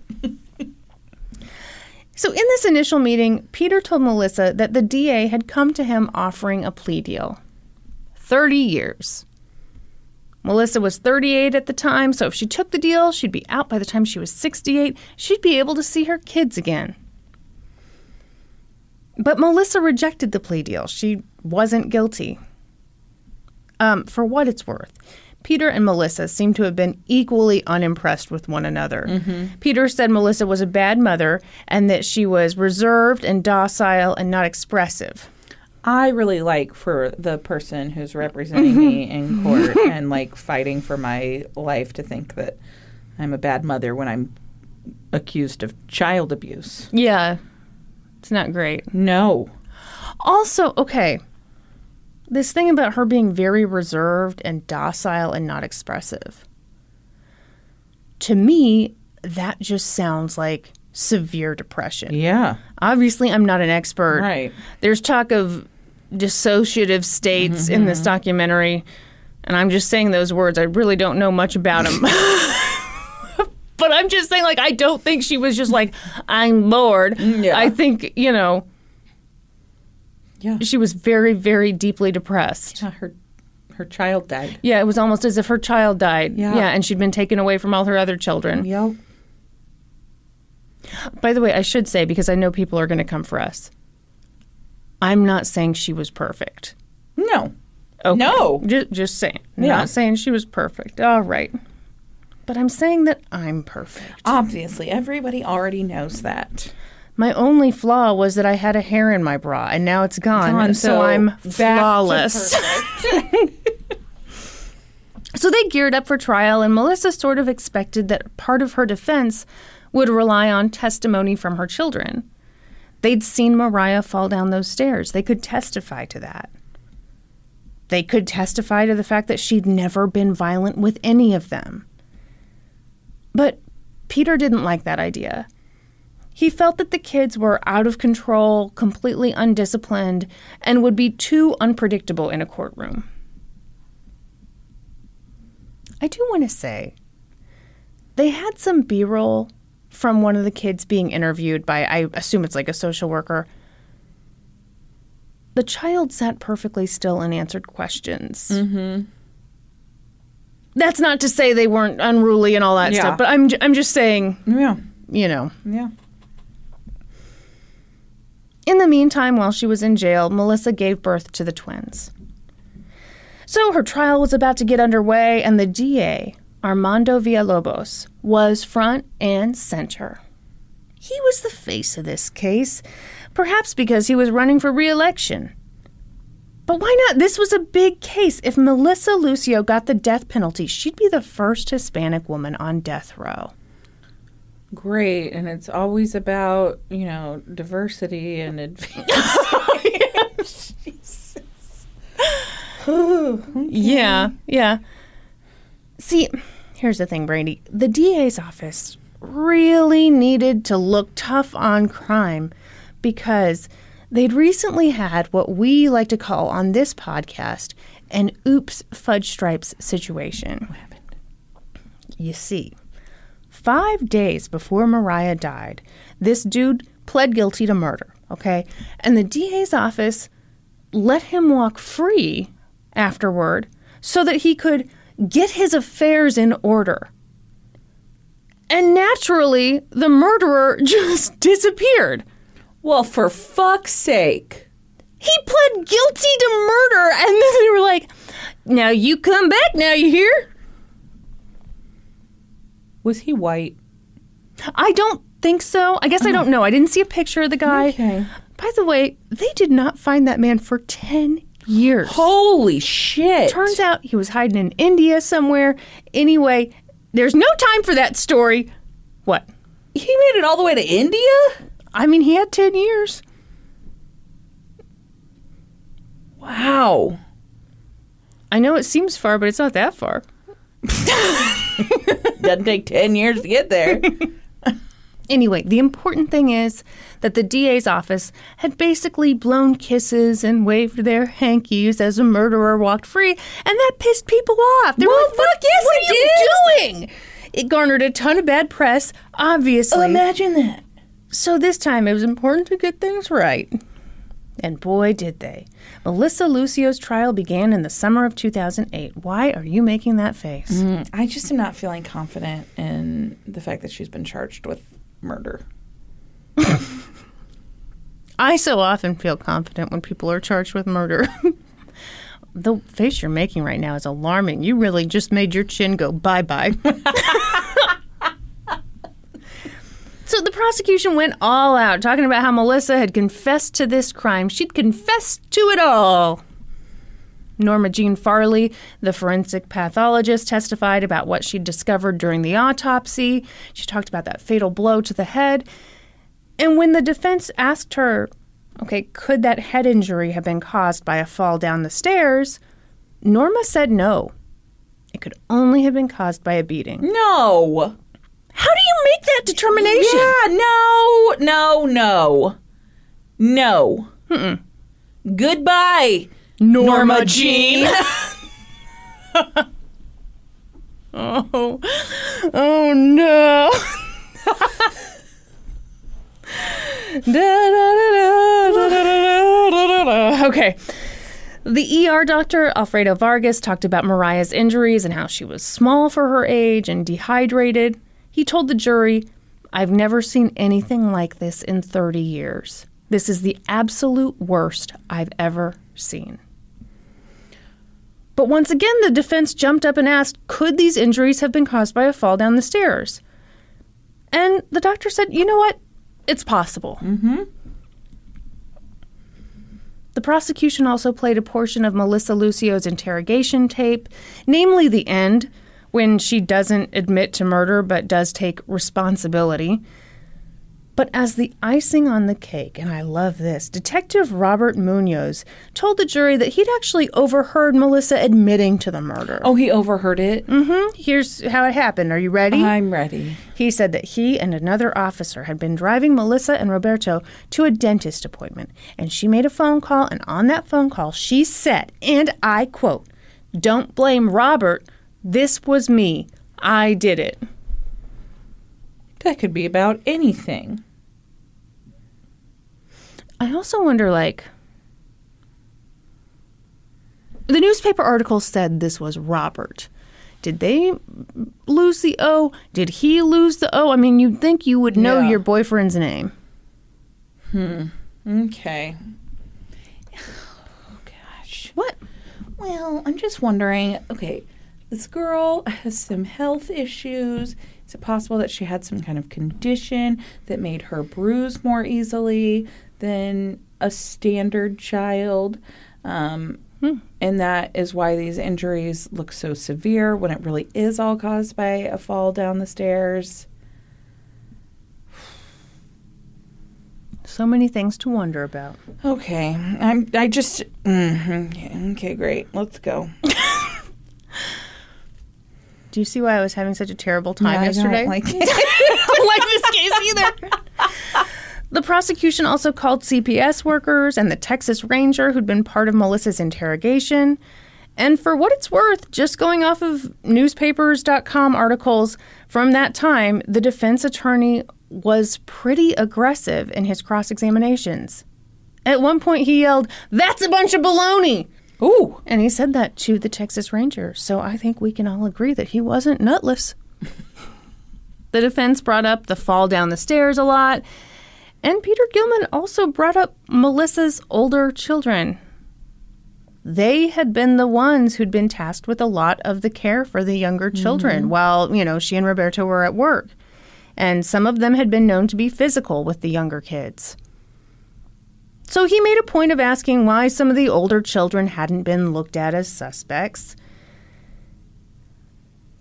So, in this initial meeting, Peter told Melissa that the DA had come to him offering a plea deal 30 years. Melissa was 38 at the time, so if she took the deal, she'd be out by the time she was 68. She'd be able to see her kids again. But Melissa rejected the plea deal. She wasn't guilty. Um, for what it's worth, Peter and Melissa seem to have been equally unimpressed with one another. Peter said Melissa was a bad mother and that she was reserved and docile and not expressive. I really like for the person who's representing me mm-hmm. in court and like fighting for my life to think that I'm a bad mother when I'm accused of child abuse. Yeah, it's not great. No. Also, okay, this thing about her being very reserved and docile and not expressive. To me, that just sounds like severe depression. Yeah. Obviously, I'm not an expert. Right. There's talk of dissociative states in this mm-hmm. documentary, and I'm just saying those words. I really don't know much about them. but I'm just saying, like, I don't think she was just like, I'm bored. Mm, yeah. I think, you know, Yeah. she was very, very deeply depressed. Yeah, Her her child died. Yeah, it was almost as if her child died. Yeah. yeah and she'd been taken away from all her other children. Yep. By the way, I should say, because I know people are going to come for us, I'm not saying she was perfect. No. Okay. No. Just, just saying. Yeah. Not saying she was perfect. All right. But I'm saying that I'm perfect. Obviously, everybody already knows that. My only flaw was that I had a hair in my bra, and now it's gone. Gone, so, so I'm flawless. so they geared up for trial, and Melissa sort of expected that part of her defense would rely on testimony from her children. They'd seen Mariah fall down those stairs. They could testify to that. They could testify to the fact that she'd never been violent with any of them. But Peter didn't like that idea. He felt that the kids were out of control, completely undisciplined, and would be too unpredictable in a courtroom. I do want to say, they had some B roll from one of the kids being interviewed by, I assume it's like a social worker. The child sat perfectly still and answered questions. Mm-hmm. That's not to say they weren't unruly and all that Yeah. stuff, but I'm, I'm just saying, Yeah. you know. Yeah. In the meantime, while she was in jail, Melissa gave birth to the twins. So her trial was about to get underway, and the DA, Armando Villalobos, was front and center. He was the face of this case, perhaps because he was running for re election. But why not? This was a big case. If Melissa Lucio got the death penalty, she'd be the first Hispanic woman on death row. Great. And it's always about, you know, diversity and advance. Yeah, yeah. See, here's the thing, Brandy. The DA's office really needed to look tough on crime because they'd recently had what we like to call on this podcast an oops fudge stripes situation. What happened? You see, five days before Mariah died, this dude pled guilty to murder, okay? And the DA's office let him walk free afterward so that he could get his affairs in order. And naturally, the murderer just disappeared. well, for fuck's sake. He pled guilty to murder, and then they were like, Now you come back, now you hear? Was he white? I don't think so. I guess I don't oh. know. I didn't see a picture of the guy. Okay. By the way, they did not find that man for 10 years. Holy shit. Turns out he was hiding in India somewhere. Anyway, there's no time for that story. What? he made it all the way to India? I mean, he had 10 years. Wow. I know it seems far, but it's not that far. Doesn't take 10 years to get there. Anyway, the important thing is that the DA's office had basically blown kisses and waved their hankies as a murderer walked free, and that pissed people off. They were Well, like, "What- fuck yes, what it are you doing?" It garnered a ton of bad press, obviously. Oh, imagine that. So this time it was important to get things right. And boy, did they. Melissa Lucio's trial began in the summer of 2008. Why are you making that face? Mm, I just am not feeling confident in the fact that she's been charged with murder. I so often feel confident when people are charged with murder. the face you're making right now is alarming. You really just made your chin go bye bye. so the prosecution went all out talking about how Melissa had confessed to this crime. She'd confessed to it all. Norma Jean Farley, the forensic pathologist, testified about what she'd discovered during the autopsy. She talked about that fatal blow to the head. And when the defense asked her, okay, could that head injury have been caused by a fall down the stairs? Norma said no. It could only have been caused by a beating. No. How do you make that determination? Yeah, no, no, no. No. Goodbye, Norma, Jean. oh, oh no. Okay. The ER doctor, Alfredo Vargas, talked about Mariah's injuries and how she was small for her age and dehydrated. He told the jury, I've never seen anything like this in 30 years. This is the absolute worst I've ever seen. But once again, the defense jumped up and asked, could these injuries have been caused by a fall down the stairs? And the doctor said, you know what? It's possible. Mm-hmm. The prosecution also played a portion of Melissa Lucio's interrogation tape, namely the end, when she doesn't admit to murder but does take responsibility. But as the icing on the cake, and I love this, Detective Robert Munoz told the jury that he'd actually overheard Melissa admitting to the murder. Oh, he overheard it. Mm hmm. Here's how it happened. Are you ready? I'm ready. He said that he and another officer had been driving Melissa and Roberto to a dentist appointment, and she made a phone call, and on that phone call, she said, and I quote, Don't blame Robert. This was me. I did it. That could be about anything. I also wonder, like, the newspaper article said this was Robert. Did they lose the O? Did he lose the O? I mean, you'd think you would know Yeah. your boyfriend's name. Hmm. Okay. Oh, gosh. What? Well, I'm just wondering okay, this girl has some health issues. Is it possible that she had some kind of condition that made her bruise more easily than a standard child? Um, And that is why these injuries look so severe when it really is all caused by a fall down the stairs. So many things to wonder about. Okay, I'm. I just. mm, okay, okay, great. Let's go. Do you see why I was having such a terrible time yesterday? I don't like I don't like this case either. The prosecution also called CPS workers and the Texas Ranger who'd been part of Melissa's interrogation. And for what it's worth, just going off of newspapers.com articles from that time, the defense attorney was pretty aggressive in his cross examinations. At one point, he yelled, That's a bunch of baloney! Ooh. And he said that to the Texas Ranger, so I think we can all agree that he wasn't nutless. the defense brought up the fall down the stairs a lot, and Peter Gilman also brought up Melissa's older children. They had been the ones who'd been tasked with a lot of the care for the younger children mm-hmm. while, you know, she and Roberto were at work. And some of them had been known to be physical with the younger kids. So he made a point of asking why some of the older children hadn't been looked at as suspects.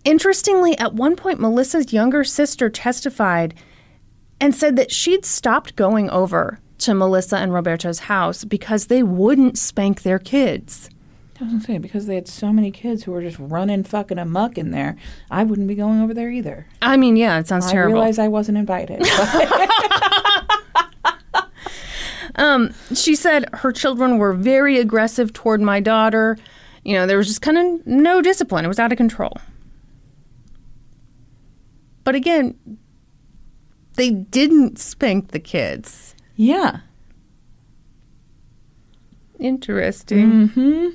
Interestingly, at one point, Melissa's younger sister testified and said that she'd stopped going over to Melissa and Roberto's house because they wouldn't spank their kids. I was gonna say because they had so many kids who were just running fucking amuck in there, I wouldn't be going over there either. I mean, yeah, it sounds I terrible. realize I wasn't invited. she said her children were very aggressive toward my daughter. You know, there was just kind of no discipline. It was out of control. But again, they didn't spank the kids. yeah. Interesting. Mm-hmm.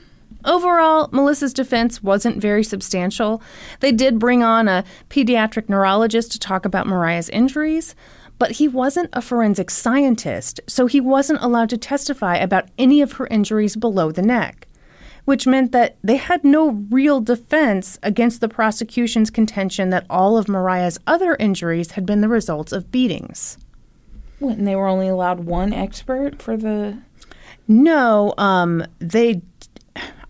Overall, Melissa's defense wasn't very substantial. They did bring on a pediatric neurologist to talk about Mariah's injuries, but he wasn't a forensic scientist, so he wasn't allowed to testify about any of her injuries below the neck, which meant that they had no real defense against the prosecution's contention that all of Mariah's other injuries had been the results of beatings. What, and they were only allowed one expert for the. No, um, they.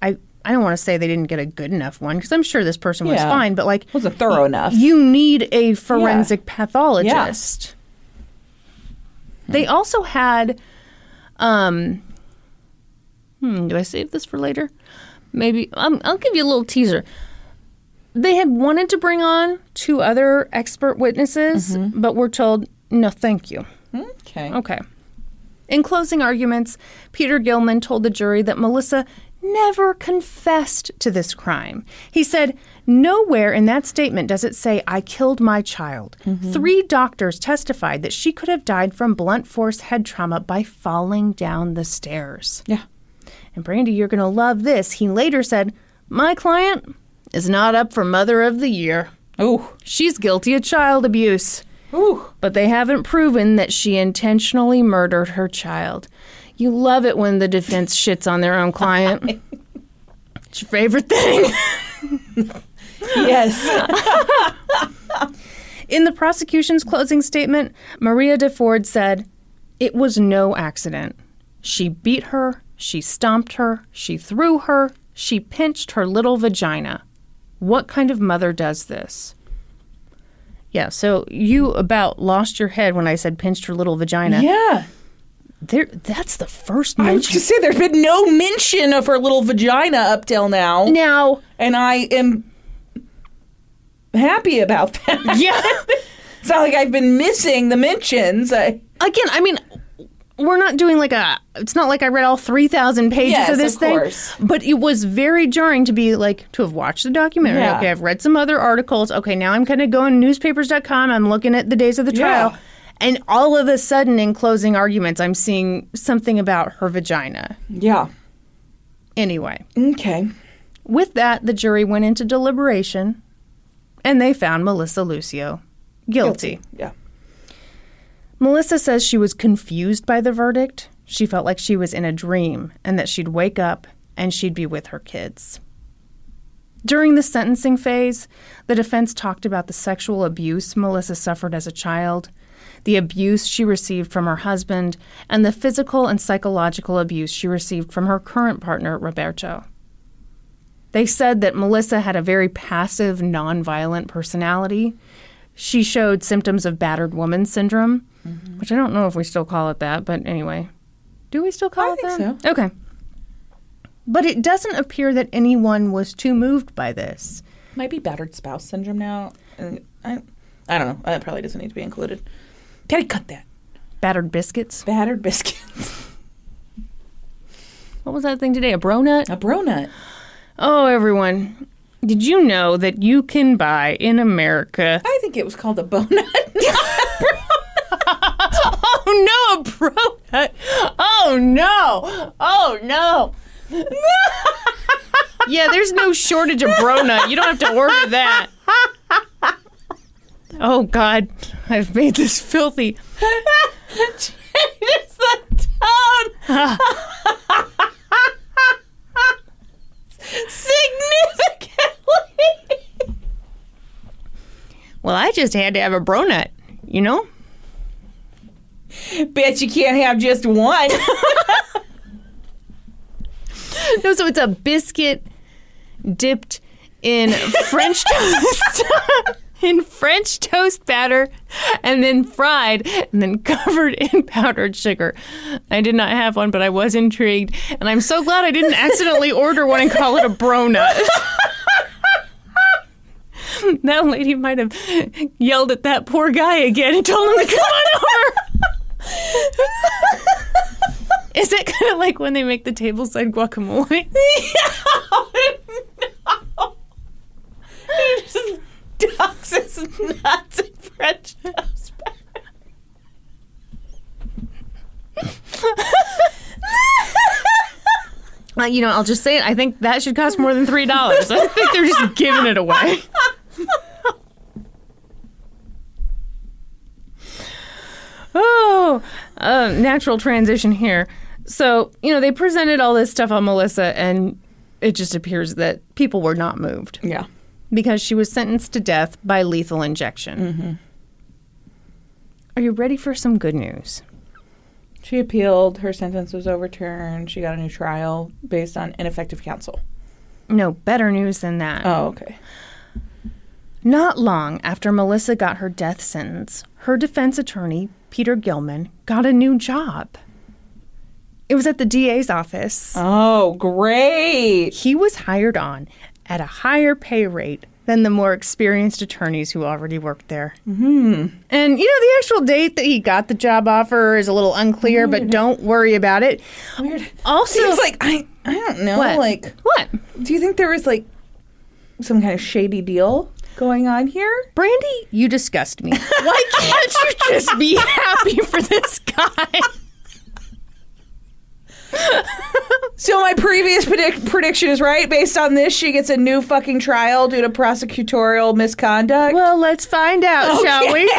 I I don't want to say they didn't get a good enough one because I'm sure this person was fine, but like Wasn't thorough enough. you need a forensic pathologist. They also had, um, hmm, do I save this for later? Maybe um, I'll give you a little teaser. They had wanted to bring on two other expert witnesses, but were told no, thank you. Okay. Okay. In closing arguments, Peter Gilman told the jury that Melissa never confessed to this crime. He said, Nowhere in that statement does it say, I killed my child. Mm-hmm. Three doctors testified that she could have died from blunt force head trauma by falling down the stairs. Yeah. And Brandy, you're going to love this. He later said, My client is not up for Mother of the Year. Ooh. She's guilty of child abuse Ooh. but they haven't proven that she intentionally murdered her child. You love it when the defense shits on their own client. it's your favorite thing. Yes. In the prosecution's closing statement, Maria DeFord said, It was no accident. She beat her, she stomped her, she threw her, she pinched her little vagina. What kind of mother does this? Yeah, so you about lost your head when I said pinched her little vagina. Yeah. There that's the first I was mention. just say there's been no mention of her little vagina up till now. now, And I am happy about that. yeah. It's not like I've been missing the mentions. I, Again, I mean we're not doing like a it's not like I read all 3000 pages Yes, of this of thing. course. But it was very jarring to be like to have watched the documentary. Yeah. Okay, I've read some other articles. Okay, now I'm kind of going newspapers.com. I'm looking at the days of the trial. Yeah. And all of a sudden in closing arguments I'm seeing something about her vagina. yeah. Anyway, Okay. With that, the jury went into deliberation and they found Melissa Lucio guilty. Yeah. Melissa says she was confused by the verdict. She felt like she was in a dream and that she'd wake up and she'd be with her kids. During the sentencing phase, the defense talked about the sexual abuse Melissa suffered as a child, the abuse she received from her husband, and the physical and psychological abuse she received from her current partner, Roberto. They said that Melissa had a very passive, nonviolent personality. She showed symptoms of battered woman syndrome, mm-hmm. which I don't know if we still call it that, but anyway. Do we still call I it think that? Okay. But it doesn't appear that anyone was too moved by this. Might be battered spouse syndrome now. Uh, I, I don't know. Uh, that probably doesn't need to be included. Gotta cut that. Battered biscuits. Battered biscuits. What was that thing today? A bro nut? A bro nut. Oh, everyone. Did you know that you can buy in America? I think it was called a bonut. Oh no, a bro nut. Oh no. Oh no. yeah, there's no shortage of bro nut. You don't have to order that. Oh God, I've made this filthy. Changes the tone. Significantly. Well, I just had to have a bro nut, you know? Bet you can't have just one. No, so it's a biscuit dipped in French toast. in French toast batter and then fried and then covered in powdered sugar. I did not have one, but I was intrigued. And I'm so glad I didn't accidentally order one and call it a bro nut. that lady might have yelled at that poor guy again and told him to come on over. Is it kind of like when they make the tableside guacamole? no. Ducks his nuts in French toast. Uh, you know, I'll just say it. I think that should cost more than three dollars. I think they're just giving it away. oh, uh, natural transition here. So you know, they presented all this stuff on Melissa, and it just appears that people were not moved Yeah. Because she was sentenced to death by lethal injection. Mm-hmm. Are you ready for some good news? She appealed. Her sentence was overturned. She got a new trial based on ineffective counsel. No, better news than that. Oh, okay. Not long after Melissa got her death sentence, her defense attorney, Peter Gilman, got a new job. It was at the DA's office. Oh, great. He was hired on at a higher pay rate than the more experienced attorneys who already worked there. Mm-hmm. And you know, the actual date that he got the job offer is a little unclear, but don't worry about it. Weird. Also, Seems like I I don't know. What? Like, what? do you think there was like some kind of shady deal going on here? Brandy, you disgust me. Why can't you just be happy for this guy? So my previous predict- prediction is right. Based on this, she gets a new fucking trial due to prosecutorial misconduct. Well, let's find out, shall we?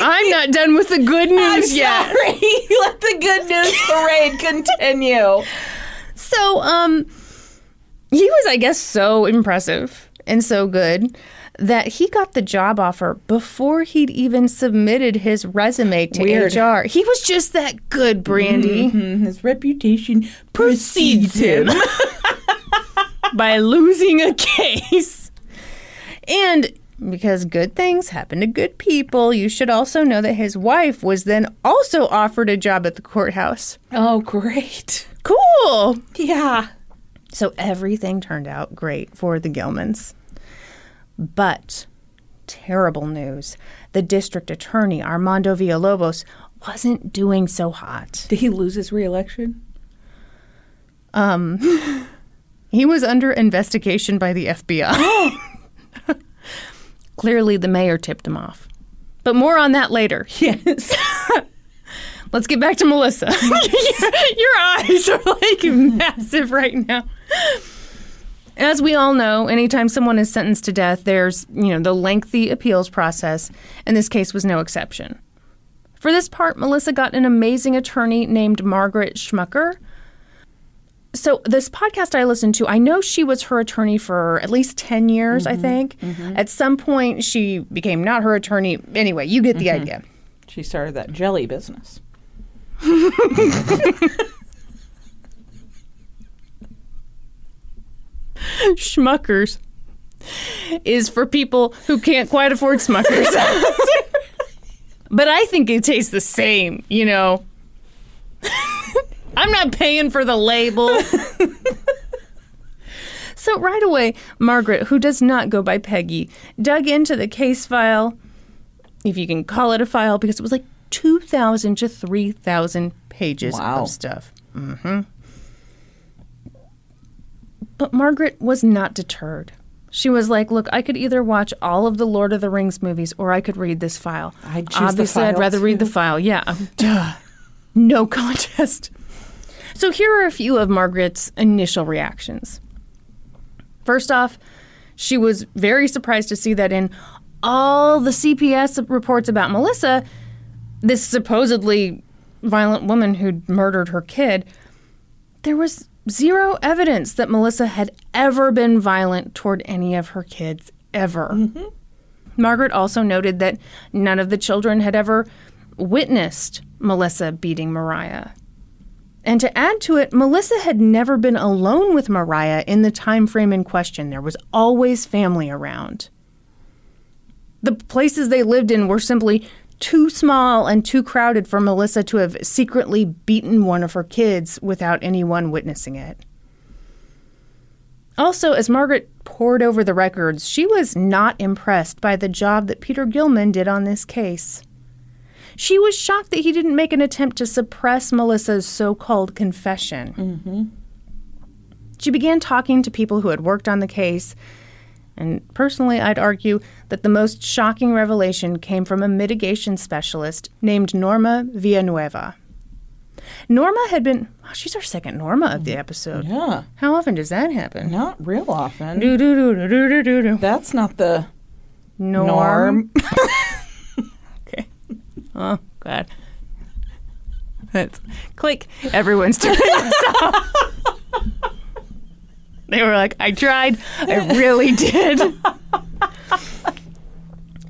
I'm not done with the good I'm news yet. sorry. Let the good news parade continue. So, um, he was, I guess, so impressive and so good that he got the job offer before he'd even submitted his resume to Weird. HR. He was just that good, Brandy. Mm, His reputation precedes him. by losing a case. And because good things happen to good people, you should also know that his wife was then also offered a job at the courthouse. Oh, great. Cool. Yeah. So everything turned out great for the Gilmans. But terrible news. The district attorney, Armando Villalobos, wasn't doing so hot. Did he lose his reelection? Um, He was under investigation by the FBI. Clearly, the mayor tipped him off. But more on that later. Yes. Let's get back to Melissa. your, your eyes are like massive right now. As we all know, anytime someone is sentenced to death, there's, you know, the lengthy appeals process, and this case was no exception. For this part, Melissa got an amazing attorney named Margaret Schmucker. So, this podcast I listened to, I know she was her attorney for at least 10 years, I mm-hmm. think. Mm-hmm. At some point, she became not her attorney. Anyway, you get the mm-hmm. idea. she started that jelly business. Schmuckers is for people who can't quite afford Smuckers. but I think it tastes the same, you know. I'm not paying for the label. so right away, Margaret, who does not go by Peggy, dug into the case file, if you can call it a file, because it was like 2,000 to 3,000 pages Wow. of stuff. hmm But Margaret was not deterred. She was like, "Look, I could either watch all of the Lord of the Rings movies, or I could read this file. I'd Obviously, I'd rather read the file. Yeah, duh, no contest." So here are a few of Margaret's initial reactions. First off, she was very surprised to see that in all the CPS reports about Melissa, this supposedly violent woman who'd murdered her kid, there was zero evidence that Melissa had ever been violent toward any of her kids, ever. hmm. Margaret also noted that none of the children had ever witnessed Melissa beating Mariah. And to add to it, Melissa had never been alone with Mariah in the time frame in question. There was always family around. The places they lived in were simply too small and too crowded for Melissa to have secretly beaten one of her kids without anyone witnessing it. Also, as Margaret pored over the records, she was not impressed by the job that Peter Gilman did on this case. She was shocked that he didn't make an attempt to suppress Melissa's so called confession. Mm-hmm. She began talking to people who had worked on the case, and personally, I'd argue that the most shocking revelation came from a mitigation specialist named Norma Villanueva. Norma had been, oh, she's our second Norma of the episode. Yeah. How often does that happen? Not real often. Do do do do do do do. That's not the Norm. norm. Okay. Oh God. That's click. Everyone's turning this. They were like, I tried. I really did.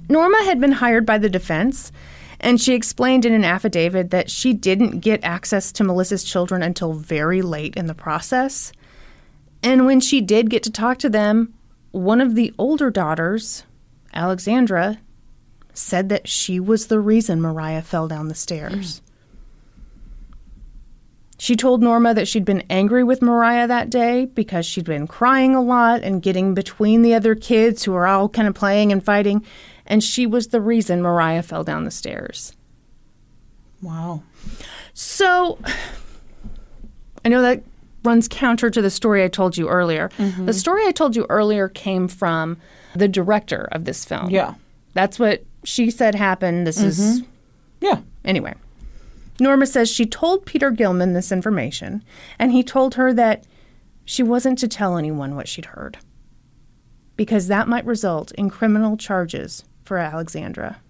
Norma had been hired by the defense, and she explained in an affidavit that she didn't get access to Melissa's children until very late in the process. And when she did get to talk to them, one of the older daughters, Alexandra, said that she was the reason Mariah fell down the stairs. She told Norma that she'd been angry with Mariah that day because she'd been crying a lot and getting between the other kids who were all kind of playing and fighting, and she was the reason Mariah fell down the stairs. Wow. So, I know that runs counter to the story I told you earlier. Mm-hmm. The story I told you earlier came from the director of this film. Yeah. That's what she said happened. This is mm-hmm. Yeah. Anyway, Norma says she told Peter Gilman this information, and he told her that she wasn't to tell anyone what she'd heard because that might result in criminal charges for Alexandra.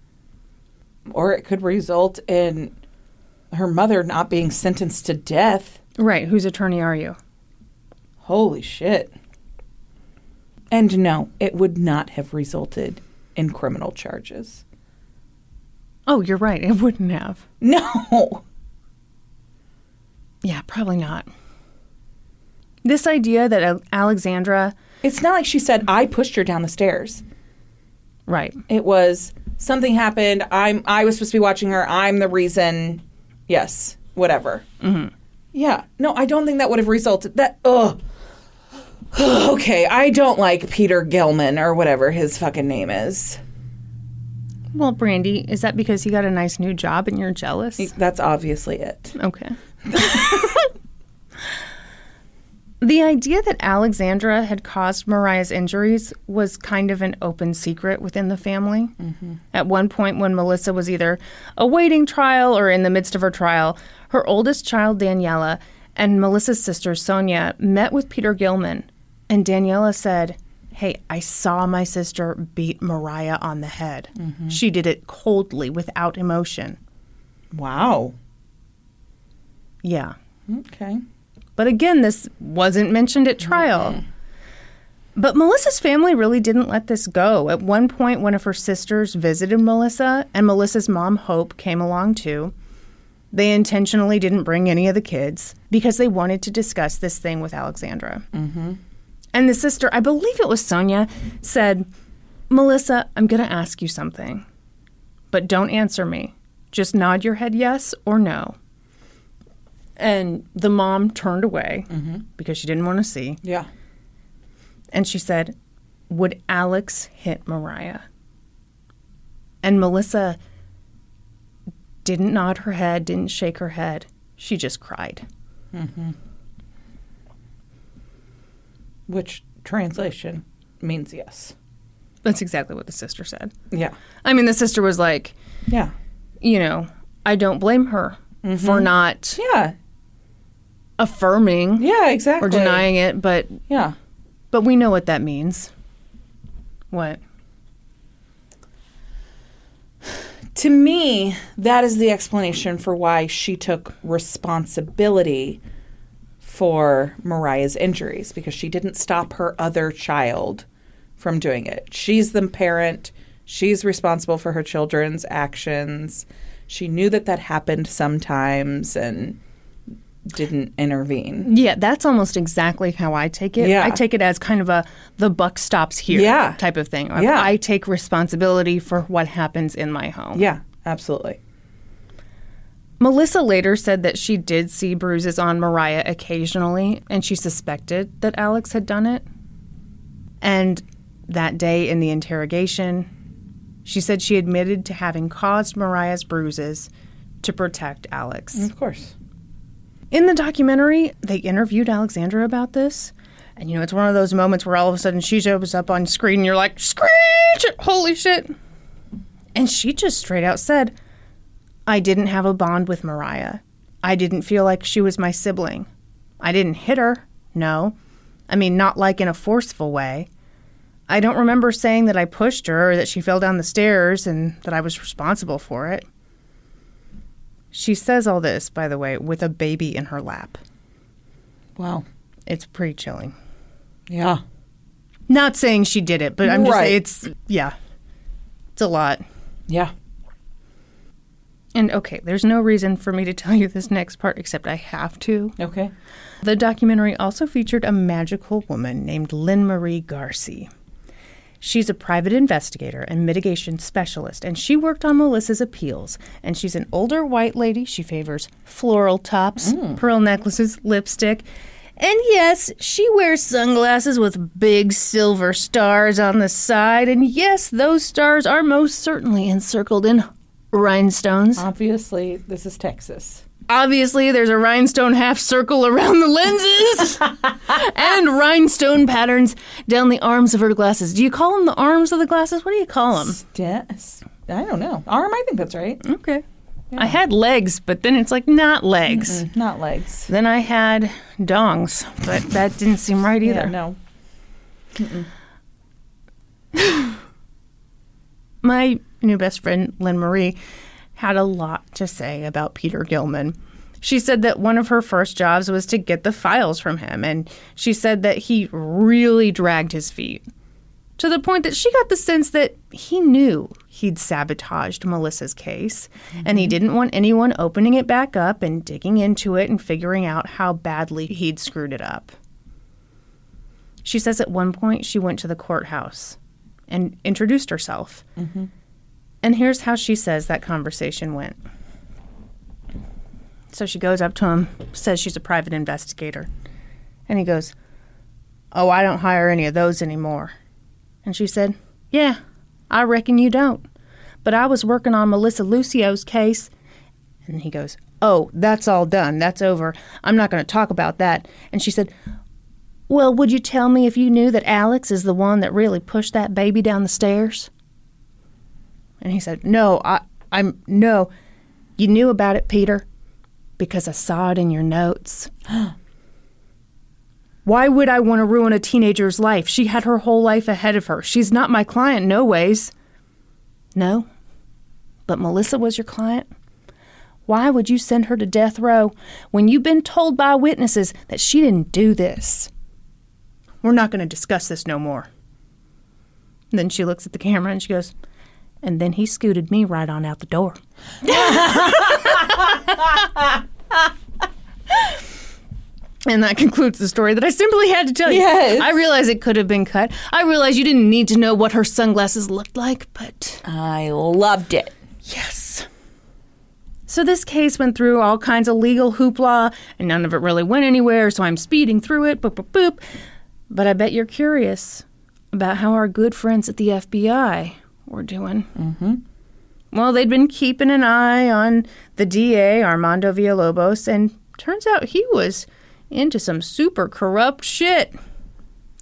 Or it could result in her mother not being sentenced to death. Right, whose attorney are you? Holy shit. And no, it would not have resulted in criminal charges. Oh, you're right, it wouldn't have. No. Yeah, probably not. This idea that Alexandra, It's not like she said, I pushed her down the stairs. Right. It was something happened. I'm I was supposed to be watching her. I'm the reason. Yes, whatever. Mm-hmm. Yeah. No, I don't think that would have resulted. That ugh. okay, I don't like Peter Gilman or whatever his fucking name is. Well, Brandy, is that because he got a nice new job and you're jealous? That's obviously it. Okay. the idea that Alexandra had caused Mariah's injuries was kind of an open secret within the family. Mm-hmm. At one point, when Melissa was either awaiting trial or in the midst of her trial, her oldest child, Daniela, and Melissa's sister, Sonia, met with Peter Gilman. And Daniela said, Hey, I saw my sister beat Mariah on the head. She did it coldly, without emotion. Wow. Yeah. Okay. But again, this wasn't mentioned at trial. But Melissa's family really didn't let this go. At one point, one of her sisters visited Melissa, and Melissa's mom, Hope, came along too. They intentionally didn't bring any of the kids because they wanted to discuss this thing with Alexandra. Mm-hmm. And the sister, I believe it was Sonia, said, Melissa, I'm going to ask you something, but don't answer me. Just nod your head yes or no. And the mom turned away mm-hmm. because she didn't want to see. Yeah. And she said, Would Alex hit Mariah? And Melissa didn't nod her head, didn't shake her head. She just cried. Mm-hmm. Which translation means yes. That's exactly what the sister said. Yeah. I mean, the sister was like, Yeah. you know, I don't blame her for mm-hmm. not Yeah. affirming Yeah, exactly. or denying it, but Yeah. but we know what that means. What? To me, that is the explanation for why she took responsibility for Mariah's injuries because she didn't stop her other child from doing it. She's the parent, she's responsible for her children's actions. She knew that that happened sometimes and didn't intervene. Yeah, that's almost exactly how I take it. Yeah. I take it as kind of a the buck stops here Yeah. type of thing. Yeah. I take responsibility for what happens in my home. Yeah, absolutely. Melissa later said that she did see bruises on Mariah occasionally and she suspected that Alex had done it. And that day in the interrogation, she said she admitted to having caused Mariah's bruises to protect Alex. Mm, of course. In the documentary, they interviewed Alexandra about this. And you know, it's one of those moments where all of a sudden she shows up on screen and you're like, screech! Holy shit! And she just straight out said, I didn't have a bond with Mariah. I didn't feel like she was my sibling. I didn't hit her. No. I mean, not like in a forceful way. I don't remember saying that I pushed her or that she fell down the stairs and that I was responsible for it. She says all this, by the way, with a baby in her lap. Wow. It's pretty chilling. Yeah. Not saying she did it, but I'm just Right. saying it's, yeah, it's a lot. Yeah. And okay, there's no reason for me to tell you this next part except I have to. Okay. The documentary also featured a magical woman named Lynn Marie Garcia. She's a private investigator and mitigation specialist, and she worked on Melissa's appeals. And she's an older white lady. She favors floral tops, mm. pearl necklaces, lipstick. And yes, she wears sunglasses with big silver stars on the side. And yes, those stars are most certainly encircled in rhinestones. Obviously, this is Texas. Obviously, there's a rhinestone half circle around the lenses and rhinestone patterns down the arms of her glasses. Do you call them the arms of the glasses? What do you call them? Yes. I don't know. Arm, I think that's right. Okay. I had legs, but then it's like not legs. Not legs. Then I had dongs, but that didn't seem right either. Yeah, no. my new best friend, Lynn Marie, had a lot to say about Peter Gilman. She said that one of her first jobs was to get the files from him, and she said that he really dragged his feet to the point that she got the sense that he knew he'd sabotaged Melissa's case, and he mm-hmm. didn't want anyone opening it back up and digging into it and figuring out how badly he'd screwed it up. She says at one point she went to the courthouse and introduced herself. Mm-hmm. And here's how she says that conversation went. So she goes up to him, says she's a private investigator. And he goes, Oh, I don't hire any of those anymore. And she said, Yeah, I reckon you don't. But I was working on Melissa Lucio's case. And he goes, Oh, that's all done. That's over. I'm not going to talk about that. And she said, Well, would you tell me if you knew that Alex is the one that really pushed that baby down the stairs? And he said, No, I, I'm, no. You knew about it, Peter, because I saw it in your notes. Why would I want to ruin a teenager's life? She had her whole life ahead of her. She's not my client, no ways. No, but Melissa was your client? Why would you send her to death row when you've been told by witnesses that she didn't do this? We're not going to discuss this no more. And then she looks at the camera and she goes, and then he scooted me right on out the door. and that concludes the story that I simply had to tell you. Yes. I realize it could have been cut. I realize you didn't need to know what her sunglasses looked like, but I loved it. yes. So this case went through all kinds of legal hoopla, and none of it really went anywhere, so I'm speeding through it, boop, boop, boop. But I bet you're curious about how our good friends at the FBI were doing. Mm-hmm. Well, they'd been keeping an eye on the DA, Armando Villalobos, and turns out he was into some super corrupt shit.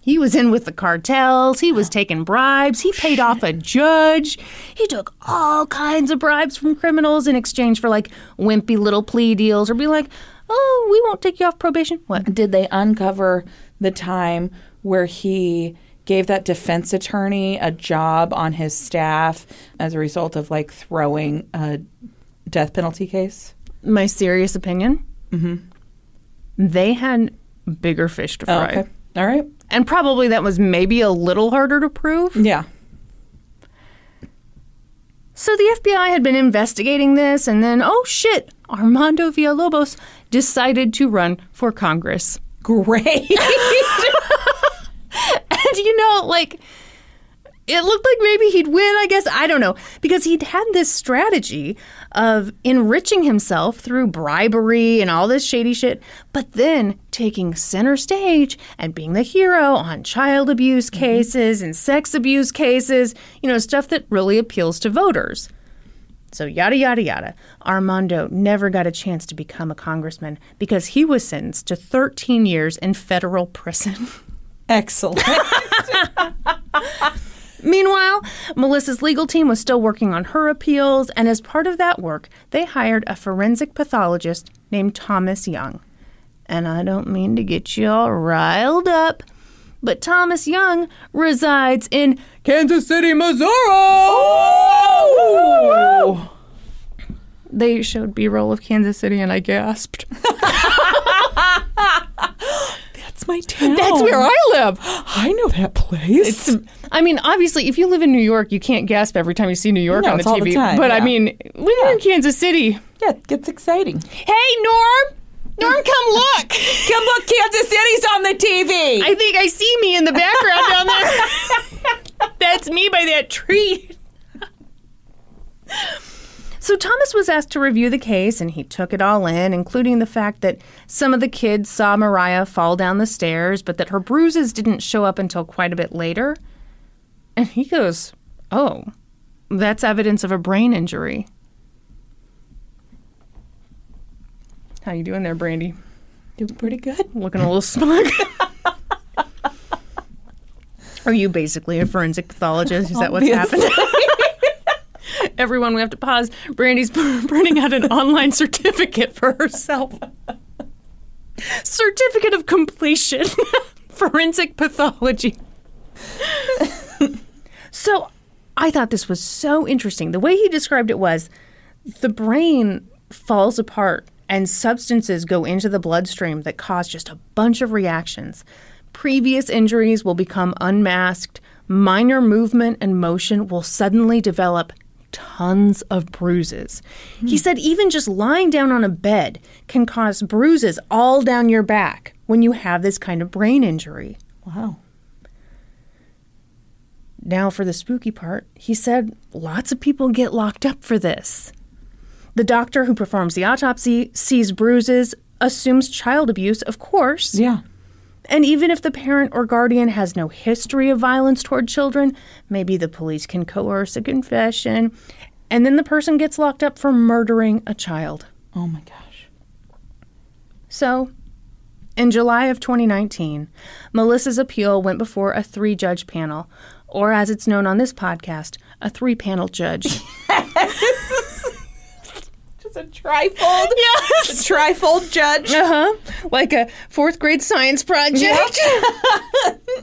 He was in with the cartels. He was taking bribes. He paid off a judge. He took all kinds of bribes from criminals in exchange for like wimpy little plea deals or be like, oh, we won't take you off probation. What? Did they uncover the time where he gave that defense attorney a job on his staff as a result of like throwing a death penalty case? My serious opinion. Mm-hmm. They had bigger fish to Oh, fry. okay. All right. And probably that was maybe a little harder to prove. Yeah. So the FBI had been investigating this, and then, oh shit, Armando Villalobos decided to run for Congress. Great. And you know, like, it looked like maybe he'd win, I guess. I don't know. Because he'd had this strategy of enriching himself through bribery and all this shady shit, but then taking center stage and being the hero on child abuse mm-hmm. cases and sex abuse cases, you know, stuff that really appeals to voters. So, yada, yada, yada. Armando never got a chance to become a congressman because he was sentenced to 13 years in federal prison. Excellent. Meanwhile, Melissa's legal team was still working on her appeals, and as part of that work, they hired a forensic pathologist named Thomas Young. And I don't mean to get you all riled up, but Thomas Young resides in Kansas City, Missouri. They showed B roll of Kansas City, and I gasped. That's my town. That's where I live. I know that place. I mean, obviously, if you live in New York, you can't gasp every time you see New York No, on the it's all the TV. time, but I yeah. mean, when you're in Kansas City, yeah, it gets exciting. hey Norm, Norm, come look. Come look, Kansas City's on the TV. I think I see me in the background down there. That's me by that tree. So Thomas was asked to review the case and he took it all in, including the fact that some of the kids saw Mariah fall down the stairs, but that her bruises didn't show up until quite a bit later. And he goes, "Oh, that's evidence of a brain injury." How you doing there, Brandy? Doing pretty good. Looking a little smug. Are you basically a forensic pathologist? Is that what's happened? Everyone, we have to pause. Brandy's printing out an online certificate for herself. Certificate of completion, forensic pathology. so, I thought this was so interesting. The way he described it was the brain falls apart and substances go into the bloodstream that cause just a bunch of reactions. Previous injuries will become unmasked, minor movement and motion will suddenly develop tons of bruises. He hmm. said even just lying down on a bed can cause bruises all down your back when you have this kind of brain injury. Wow. Now, for the spooky part, he said lots of people get locked up for this. The doctor who performs the autopsy sees bruises, assumes child abuse, of course. Yeah. And even if the parent or guardian has no history of violence toward children, maybe the police can coerce a confession, and then the person gets locked up for murdering a child. Oh my gosh. So, in July of 2019, Melissa's appeal went before a three judge panel, or as it's known on this podcast, a three panel judge. A trifold. yes! A trifold judge. Uh huh. Like a fourth grade science project.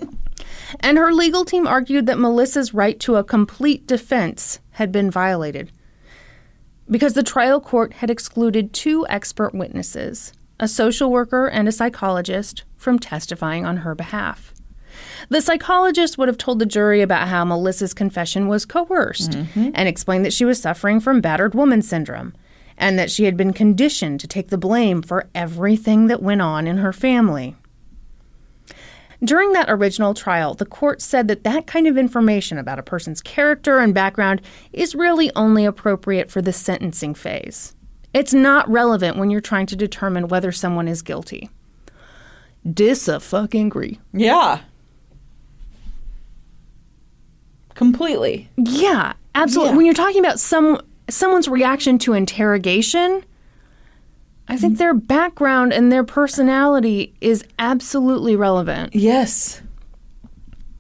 and her legal team argued that Melissa's right to a complete defense had been violated because the trial court had excluded two expert witnesses, a social worker and a psychologist, from testifying on her behalf. The psychologist would have told the jury about how Melissa's confession was coerced and explained that she was suffering from battered woman syndrome and that she had been conditioned to take the blame for everything that went on in her family. During that original trial, the court said that that kind of information about a person's character and background is really only appropriate for the sentencing phase. It's not relevant when you're trying to determine whether someone is guilty. Dis a fucking agree. Yeah. Completely. Yeah, absolutely. Yeah. When you're talking about some someone's reaction to interrogation, I think their background and their personality is absolutely relevant. Yes.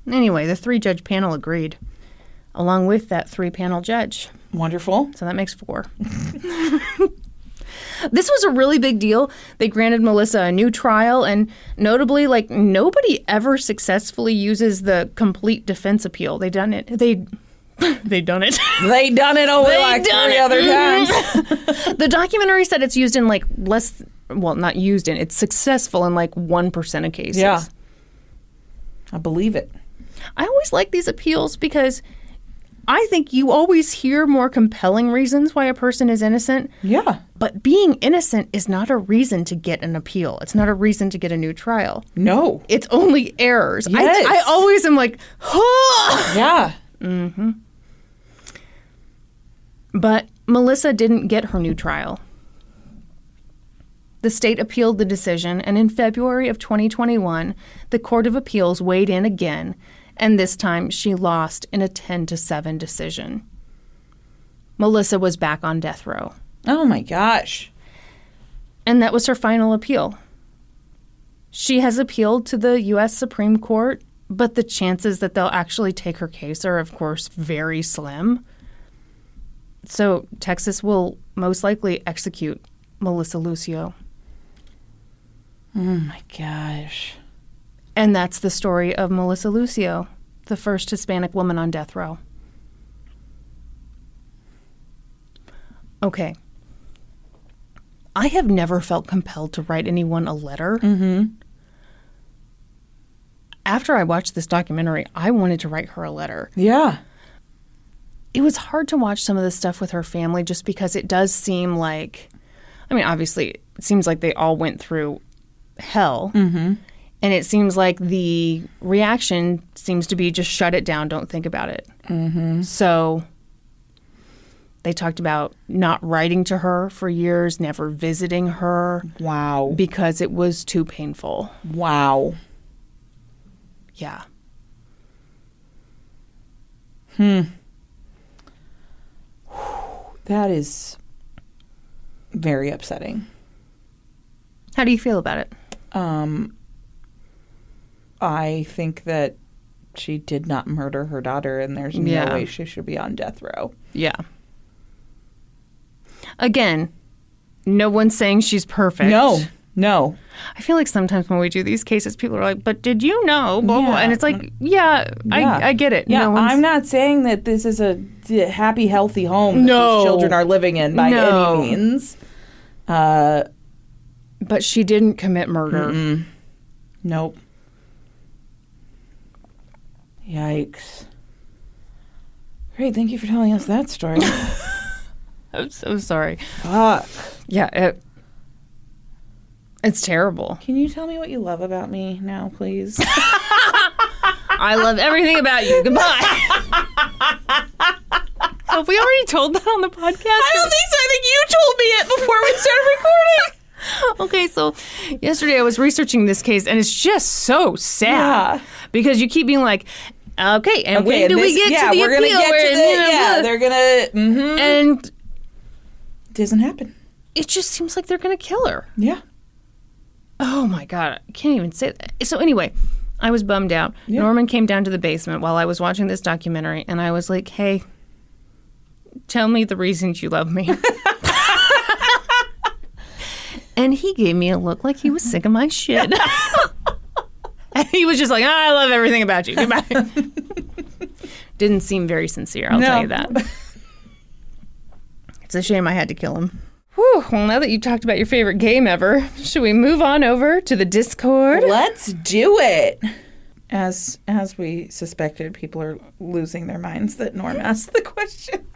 Anyway, the three judge panel agreed, along with that three panel judge. Wonderful. So that makes four. this was a really big deal. They granted Melissa a new trial, and notably, like nobody ever successfully uses the complete defense appeal. They done it. They they done it. They done it only They like done three it. other mm-hmm. times. the documentary said it's used in like less. Well, not used in. It's successful in like one percent of cases. Yeah. I believe it. I always like these appeals because I think you always hear more compelling reasons why a person is innocent. Yeah. But being innocent is not a reason to get an appeal. It's not a reason to get a new trial. No. It's only errors. Yes. I, I always am like, huh. Yeah. Mm-hmm. But Melissa didn't get her new trial. The state appealed the decision, and in February of 2021, the Court of Appeals weighed in again, and this time she lost in a 10 to 7 decision. Melissa was back on death row, Oh my gosh. and that was her final appeal. She has appealed to the U.S. Supreme Court, but the chances that they'll actually take her case are, of course, very slim. So Texas will most likely execute Melissa Lucio. Oh my gosh. And that's the story of Melissa Lucio, the first Hispanic woman on death row. Okay. I have never felt compelled to write anyone a letter. Mm-hmm. After I watched this documentary, I wanted to write her a letter. Yeah. It was hard to watch some of the stuff with her family just because it does seem like, I mean, obviously, it seems like they all went through hell. Mm-hmm. And it seems like the reaction seems to be just shut it down, don't think about it. Mm-hmm. So they talked about not writing to her for years, never visiting her Wow. because it was too painful. wow. Yeah. That is very upsetting. How do you feel about it? Um, I think that she did not murder her daughter, and there's no Yeah. way she should be on death row. Yeah. Again, no one's saying she's perfect. No, no. I feel like sometimes when we do these cases, people are like, "But did you know?" Blah, blah. Yeah. And it's like, yeah, Yeah. I, I get it. Yeah, no I'm not saying that this is a happy, healthy home that No. these children are living in by No. any means. Uh, But she didn't commit murder. nope. Yikes. Great, thank you for telling us that story. I'm so sorry. Fuck. Yeah, it, it's terrible. Can you tell me what you love about me now, please? I love everything about you. Goodbye. Have we already told that on the podcast? I don't think so. I think you told me it before we started recording. Okay, so yesterday I was researching this case, and it's just so sad Yeah. because you keep being like, "Okay, and when and do we get yeah, to the we're appeal?" gonna get to the, know, yeah, they're gonna. Mm-hmm. and it Doesn't happen. it just seems like they're gonna kill her. Yeah. Oh my god, I can't even say that. So anyway, I was bummed out. Norman came down to the basement while I was watching this documentary, and I was like, "Hey, tell me the reasons you love me." and he gave me a look like he was sick of my shit. and he was just like, "Ah, "I love everything about you." Goodbye. Didn't seem very sincere. I'll tell you that. It's a shame I had to kill him. Whew, well, now that you talked about your favorite game ever, should we move on over to the Discord? Let's do it. As as we suspected, people are losing their minds that Norm asked the question.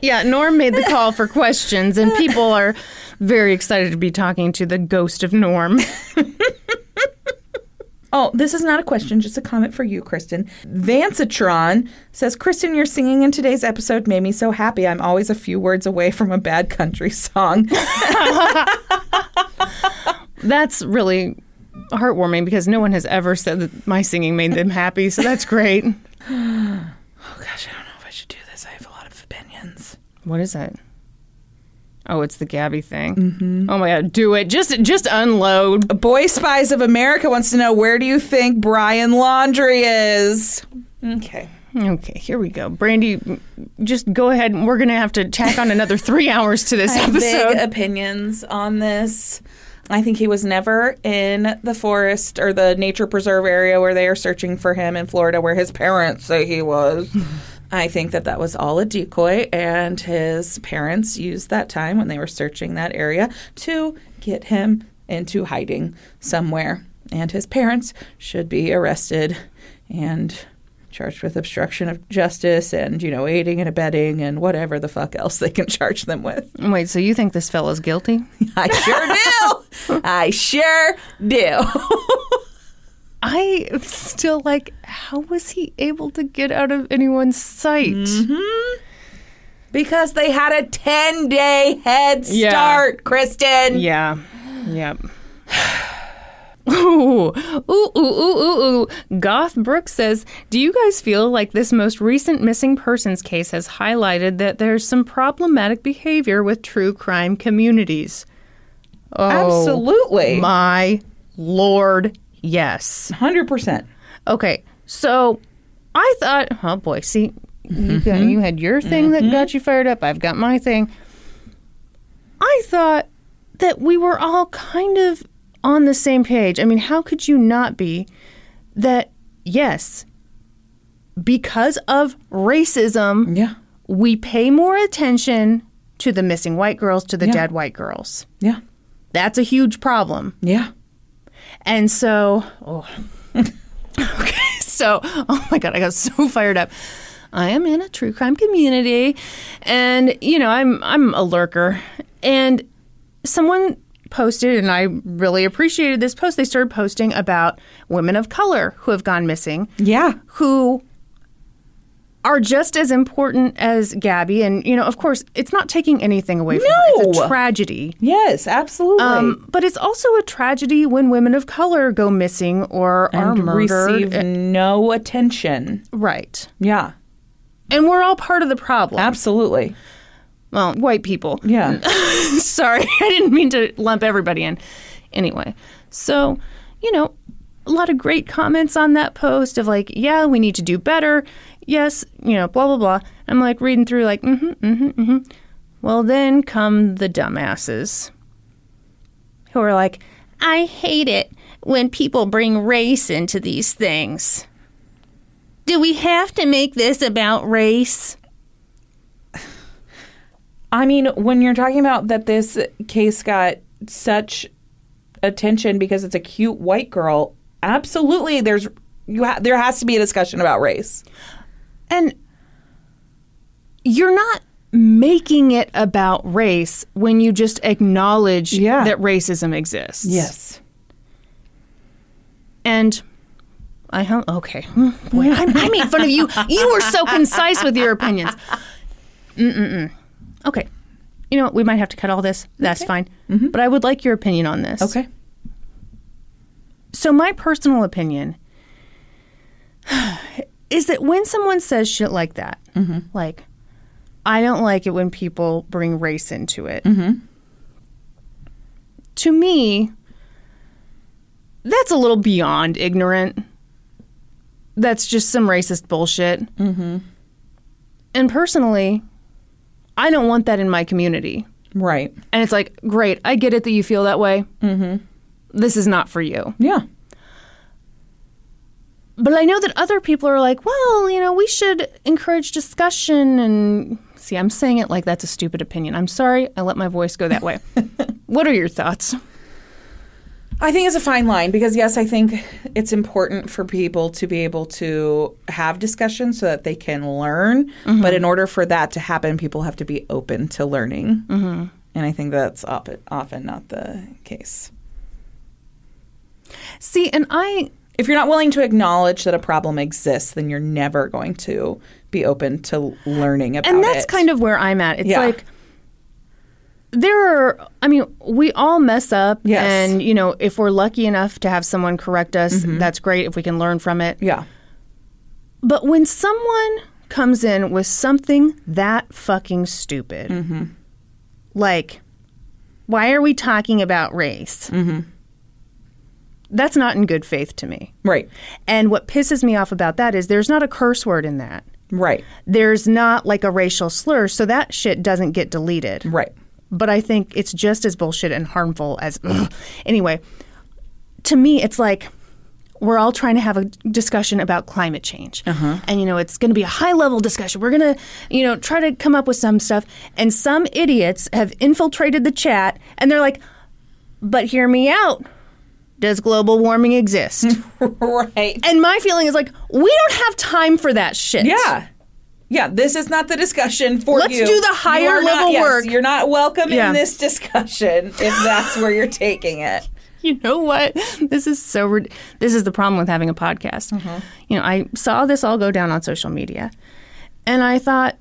Yeah, Norm made the call for questions, and people are very excited to be talking to the ghost of Norm. Oh, this is not a question, just a comment for you, Kristen. Vancitron says, Kristen, your singing in today's episode made me so happy. I'm always a few words away from a bad country song. That's really heartwarming because no one has ever said that my singing made them happy, so that's great. oh gosh, I don't know if I should do this. I have a lot of opinions. What is that? Oh, it's the Gabby thing. Mm-hmm. Oh my god, do it. Just just unload. Boy Spies of America wants to know where do you think Brian Laundrie is? Okay. Okay, here we go. Brandy, just go ahead. We're going to have to tack on another three hours to this I have episode. big opinions on this. I think he was never in the forest or the nature preserve area where they are searching for him in Florida, where his parents say he was. I think that that was all a decoy, and his parents used that time when they were searching that area to get him into hiding somewhere. And his parents should be arrested and charged with obstruction of justice and, you know, aiding and abetting and whatever the fuck else they can charge them with. Wait, so you think this fellow's guilty? I sure do. I sure do. I am still like, how was he able to get out of anyone's sight? Mm-hmm. because they had a 10 day head Yeah. start, Kristen. Yeah. Yep. Ooh, ooh, ooh, ooh, ooh, ooh. Goth Brooks says, Do you guys feel like this most recent missing persons case has highlighted that there's some problematic behavior with true crime communities? Oh, Absolutely. My lord, yes. 100%. Okay, so I thought, oh boy, see, you, mm-hmm. got, you had your thing that mm-hmm. got you fired up. I've got my thing. I thought that we were all kind of on the same page. I mean, how could you not be? That, yes, because of racism, Yeah. we pay more attention to the missing white girls, to the Yeah. dead white girls. Yeah. That's a huge problem. Yeah. And so, oh. okay, so, oh my God, I got so fired up. I am in a true crime community, and you know, I'm I'm a lurker, and someone posted, and I really appreciated this post. They started posting about women of color who have gone missing, Yeah. who are just as important as Gabby, and you know, of course, it's not taking anything away from her. It's a tragedy. Yes, absolutely. Um, but it's also a tragedy when women of color go missing or are and murdered. receive no attention. right. Yeah. And we're all part of the problem. Absolutely. well, white people. Yeah. Sorry, I didn't mean to lump everybody in. Anyway, so, you know, a lot of great comments on that post of like, yeah, we need to do better. Yes, you know, blah, blah, blah. I'm like reading through, like, mm hmm, mm hmm, mm hmm. Well, then come the dumbasses who are like, I hate it when people bring race into these things. Do we have to make this about race? I mean, when you're talking about that this case got such attention because it's a cute white girl, absolutely there's you ha- there has to be a discussion about race. And you're not making it about race when you just acknowledge Yeah. that racism exists. Yes. And I hope. Okay. Boy, I, I made fun of you. You were so concise with your opinions. Mm-mm-mm. Okay. You know what? We might have to cut all this. That's fine. Mm-hmm. But I would like your opinion on this. Okay. So, my personal opinion is that when someone says shit like that, like, I don't like it when people bring race into it. To me, that's a little beyond ignorant. That's just some racist bullshit. Mm-hmm. And personally, I don't want that in my community. Right. And it's like, great, I get it that you feel that way. Mm-hmm. This is not for you. Yeah. But I know that other people are like, well, you know, we should encourage discussion. And see, I'm saying it like that's a stupid opinion. I'm sorry, I let my voice go that way. what are your thoughts? I think it's a fine line because yes, I think it's important for people to be able to have discussions so that they can learn. But in order for that to happen, people have to be open to learning, mm-hmm. and I think that's op- often not the case. See, and I, If you're not willing to acknowledge that a problem exists, then you're never going to be open to learning about it. and that's kind of where I'm at. It's Yeah. like, there are, I mean, we all mess up. Yes. And, you know, if we're lucky enough to have someone correct us, that's great if we can learn from it. yeah, But when someone comes in with something that fucking stupid, Mm-hmm. like, why are we talking about race? Mm-hmm. That's not in good faith to me. right, And what pisses me off about that is there's not a curse word in that. right, There's not like a racial slur, so that shit doesn't get deleted. right. But I think it's just as bullshit and harmful as. anyway, to me, it's like we're all trying to have a discussion about climate change. Uh-huh. And, you know, it's going to be a high level discussion. We're going to, you know, try to come up with some stuff. And some idiots have infiltrated the chat and they're like, but hear me out. Does global warming exist? right. and my feeling is like, we don't have time for that shit. Yeah. Yeah, this is not the discussion for you. Let's do the higher are not- level yes, work. You're not welcome Yeah. in this discussion if that's where you're taking it. you know what? This is so. rid- This is the problem with having a podcast. Mm-hmm. You know, I saw this all go down on social media, and I thought,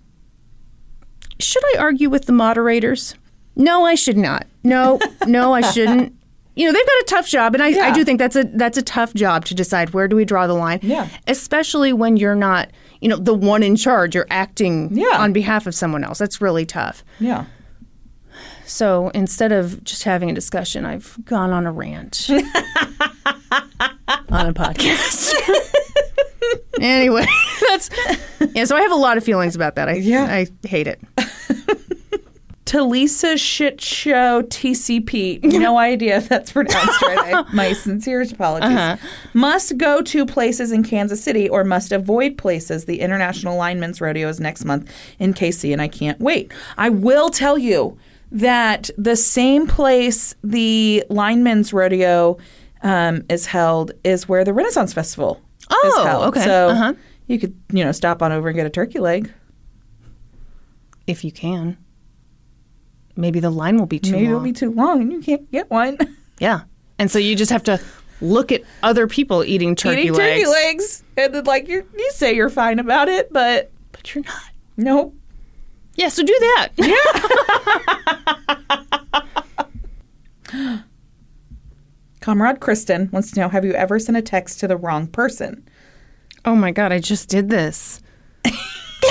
should I argue with the moderators? No, I should not. No, no, I shouldn't. You know, they've got a tough job, and I, I do think that's a that's a tough job to decide where do we draw the line. Yeah. especially when you're not, you know, the one in charge. You're acting Yeah. on behalf of someone else. That's really tough. Yeah. So instead of just having a discussion, I've gone on a rant on a podcast. anyway, that's yeah. So I have a lot of feelings about that. I Yeah. I hate it. Talisa Shit Show TCP. No idea if that's pronounced right. I, my sincerest apologies. Must go to places in Kansas City or must avoid places. The International Linemen's Rodeo is next month in KC, and I can't wait. I will tell you that the same place the Linemen's Rodeo um, is held is where the Renaissance Festival is Oh, held. okay. So Uh-huh. you could, you know, stop on over and get a turkey leg. If you can, maybe the line will be too Maybe long. it'll be too long and you can't get one. yeah, and so you just have to look at other people eating turkey eating legs. turkey legs, and then like you you say you're fine about it, but but you're not. nope. Yeah, so do that. Yeah. Comrade Kristen wants to know: Have you ever sent a text to the wrong person? oh my god, I just did this.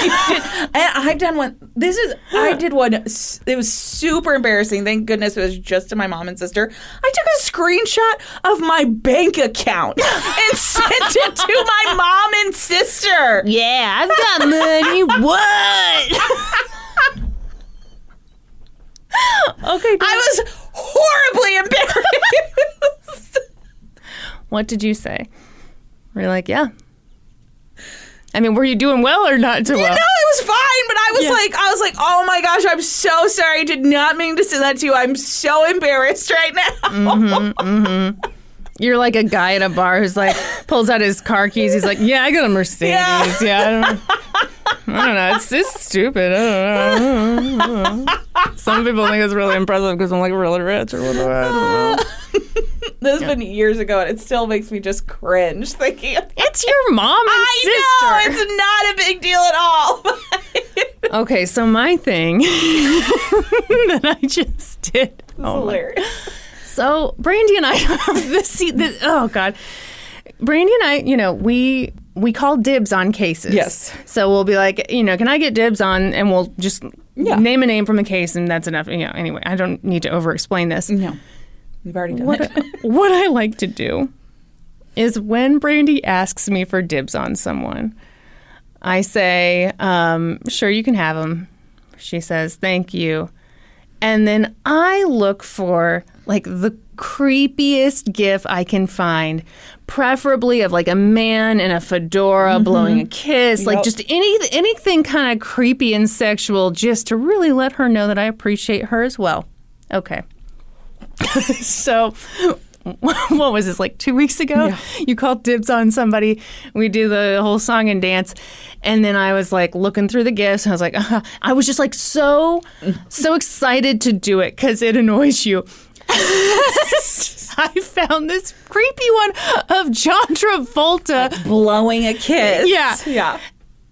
And I've done one. This is I did one. It was super embarrassing. Thank goodness it was just to my mom and sister. I took a screenshot of my bank account and sent it to my mom and sister. Yeah, I've got money. what? okay. I was horribly embarrassed. What did you say? We're like, yeah? I mean, were you doing well or not too well? No, it was fine, but I was Yeah. like, I was like, oh my gosh, I'm so sorry. I did not mean to send that to you. I'm so embarrassed right now. Mm-hmm, mm-hmm. You're like a guy at a bar who's like pulls out his car keys. He's like, yeah, I got a Mercedes. Yeah. Yeah, I, don't, I don't know. It's just stupid. I don't know. I don't know. Some people think it's really impressive because I'm like really rich or whatever. I don't know. This has been years ago, and it still makes me just cringe thinking. It's your mom and I sister. know it's not a big deal at all. Okay, so my thing that I just did. Oh my hilarious. So Brandy and I have this, this. Oh God, Brandy and I. You know, we we call dibs on cases. Yes. So we'll be like, you know, can I get dibs on? And we'll just Yeah. name a name from a case, and that's enough. You know. Anyway, I don't need to over explain this. No, we've already done What it. what I like to do is when Brandy asks me for dibs on someone, I say, um, "Sure, you can have them." She says, "Thank you," and then I look for like the creepiest gif I can find, preferably of like a man in a fedora blowing a kiss, like just any anything kind of creepy and sexual, just to really let her know that I appreciate her as well. Okay. so what was this like two weeks ago? You called dibs on somebody. We do the whole song and dance. And then i was like looking through the gifts and i was like uh, i was just like so so excited to do it because it annoys you. I found this creepy one of john travolta. Blowing a kiss. Yeah. yeah.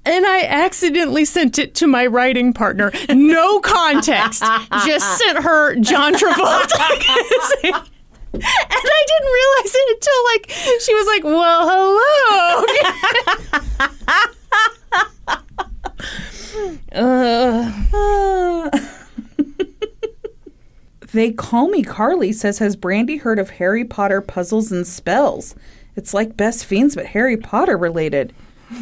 And I accidentally sent it to my writing partner. No context. Just sent her John Travolta. And I didn't realize it until like she was like, "Well, hello." uh, They call me Carly says, Has Brandy heard of Harry Potter puzzles and spells? It's like Best Fiends, but Harry Potter related.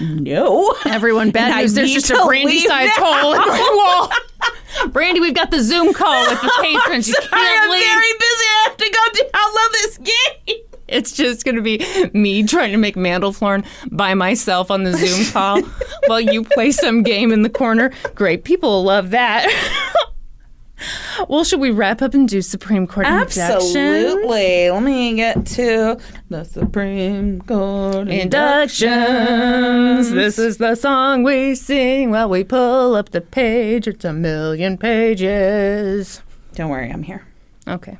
no. everyone, bad news. There's just a brandy-sized hole in my wall. Brandy, we've got the Zoom call with the patrons. You Sorry, can't I'm leave. very busy. I have to go download this game. It's just going to be me trying to make Mandelflorn by myself on the Zoom call while you play some game in the corner. Great. People will love that. Well, should we wrap up and do Supreme Court inductions? Absolutely. Let me get to the Supreme Court Inductions. This is the song we sing while we pull up the page. It's a million pages. Don't worry, I'm here. Okay.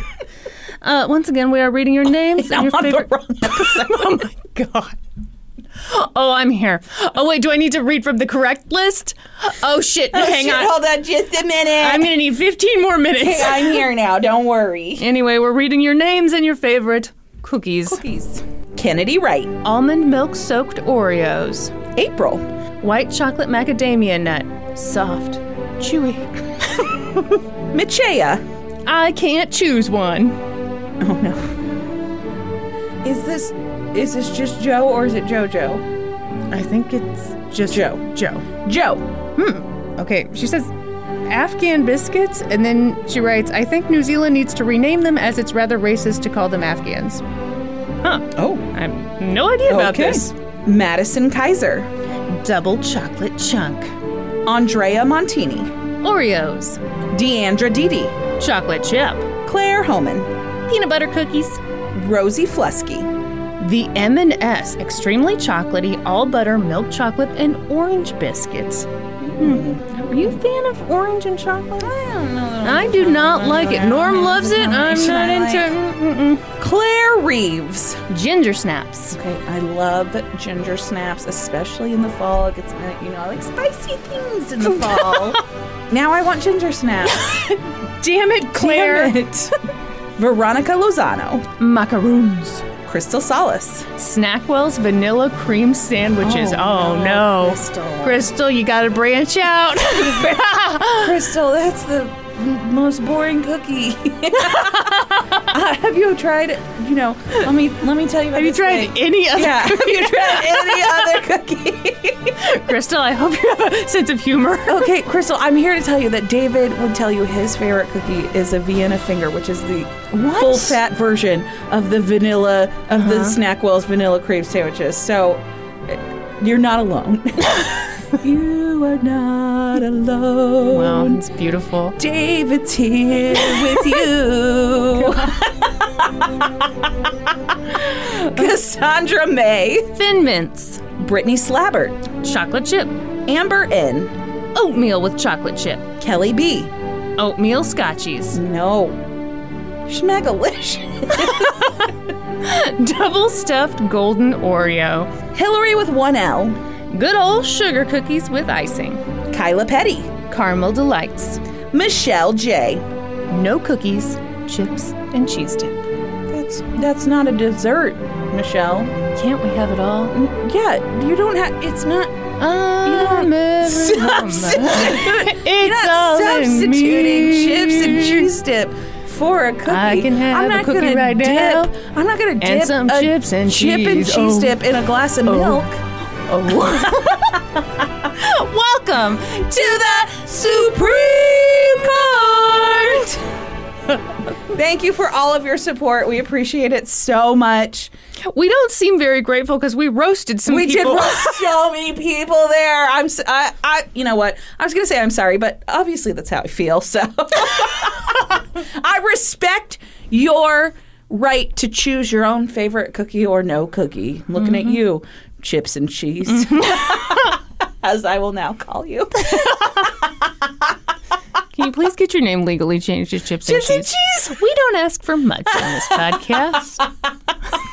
uh, once again, we are reading your names and I'm your on favorite. the wrong episode. Oh my god. Oh, I'm here. Oh wait, do I need to read from the correct list? Oh shit! Oh, hang shit, on. Hold on just a minute. I'm gonna need 15 more minutes. I'm here now. Don't worry. Anyway, we're reading your names and your favorite cookies. Cookies. Kennedy Wright. Almond milk soaked Oreos. April. White chocolate macadamia nut. Soft. Chewy. Michea. I can't choose one. Oh no. Is this is this just Joe or is it JoJo? I think it's just Joe. Joe. Joe. Hmm. Okay, she says Afghan biscuits, and then she writes, I think New Zealand needs to rename them as it's rather racist to call them Afghans. Huh. Oh. I have no idea about okay. this. Madison Kaiser. Double chocolate chunk. Andrea Montini. Oreos. Deandra Didi. Chocolate chip. Claire Homan. Peanut butter cookies. Rosie Flusky. The M&S extremely chocolatey all butter milk chocolate and orange biscuits. Hmm. Are you a fan of orange and chocolate? I don't know. I do not like it. Norm loves it. I'm not into mm-mm. Claire Reeves. ginger snaps. Okay, I love ginger snaps, especially in the fall. It gets you know, I like spicy things in the fall. now I want ginger snaps. Damn it, Claire. Damn it. Veronica Lozano. Macaroons. Crystal Solace. Snackwell's vanilla cream sandwiches. Oh, Oh, no. Crystal. Crystal, you gotta branch out. Crystal, that's the most boring cookie. Uh, have you tried? You know, let me let me tell you. About Have you tried thing. any other Yeah. Have you tried any other cookie? Crystal, I hope you have a sense of humor. okay, Crystal, I'm here to tell you that David would tell you his favorite cookie is a Vienna finger, which is the What? full fat version of the vanilla of the Uh-huh. Snackwell's vanilla cream sandwiches. So uh, you're not alone. You are not alone. Wow, it's beautiful. David's here with you. Cassandra May, Thin mints. Brittany Slabbert, Chocolate chip. Amber N, Oatmeal with chocolate chip. Kelly B. Oatmeal scotchies. No. Schmegalicious. Double stuffed golden Oreo. Hillary with one L. Good old sugar cookies with icing. Kyla Petty. Caramel delights. Michelle J. No cookies, chips, and cheese dip. That's that's not a dessert, Michelle. Can't we have it all? Mm, yeah, you don't have. It's not. I'm woman. Substitute. You're not substituting chips and cheese dip for a cookie. I can have I'm a cookie gonna right dip, now. I'm not gonna dip and some chips and chip and cheese. cheese Oh. dip in a glass of oh. milk. Welcome to the Supreme Court. Thank you for all of your support. We appreciate it so much. We don't seem very grateful because we roasted some We people. did roast so many people there. I'm, s- I, I, you know what? I was gonna say I'm sorry, but obviously that's how I feel. So I respect your right to choose your own favorite cookie or no cookie. I'm looking Mm-hmm. at you, chips and cheese, as I will now call you. Can you please get your name legally changed to Chips, Chips and and Cheese? cheese. We don't ask for much on this podcast.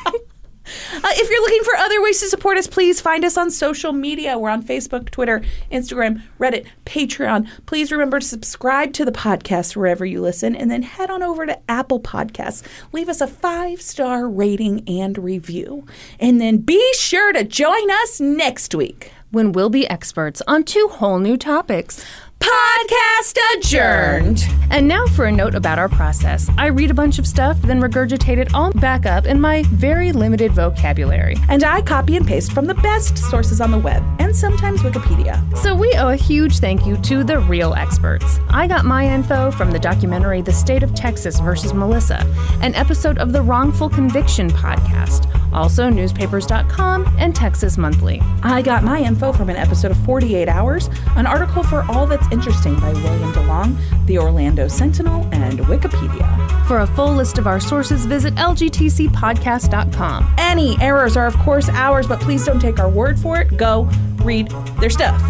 Uh, if you're looking for other ways to support us, please find us on social media. We're on Facebook, Twitter, Instagram, Reddit, Patreon. Please remember to subscribe to the podcast wherever you listen, and then head on over to Apple Podcasts. Leave us a five star rating and review. And then be sure to join us next week. when we'll be experts on two whole new topics. Podcast adjourned. And now for a note about our process. I read a bunch of stuff, then regurgitate it all back up in my very limited vocabulary. And I copy and paste from the best sources on the web, and sometimes Wikipedia. So we owe a huge thank you to the real experts. I got my info from the documentary The State of Texas versus Melissa, an episode of the Wrongful Conviction podcast, also newspapers.com and Texas Monthly. I got my info from an episode of 48 Hours, an article for All That's Interesting by William DeLong, the Orlando Sentinel, and Wikipedia. For a full list of our sources, visit lgtcpodcast.com. Any errors are, of course, ours, but please don't take our word for it. Go read their stuff.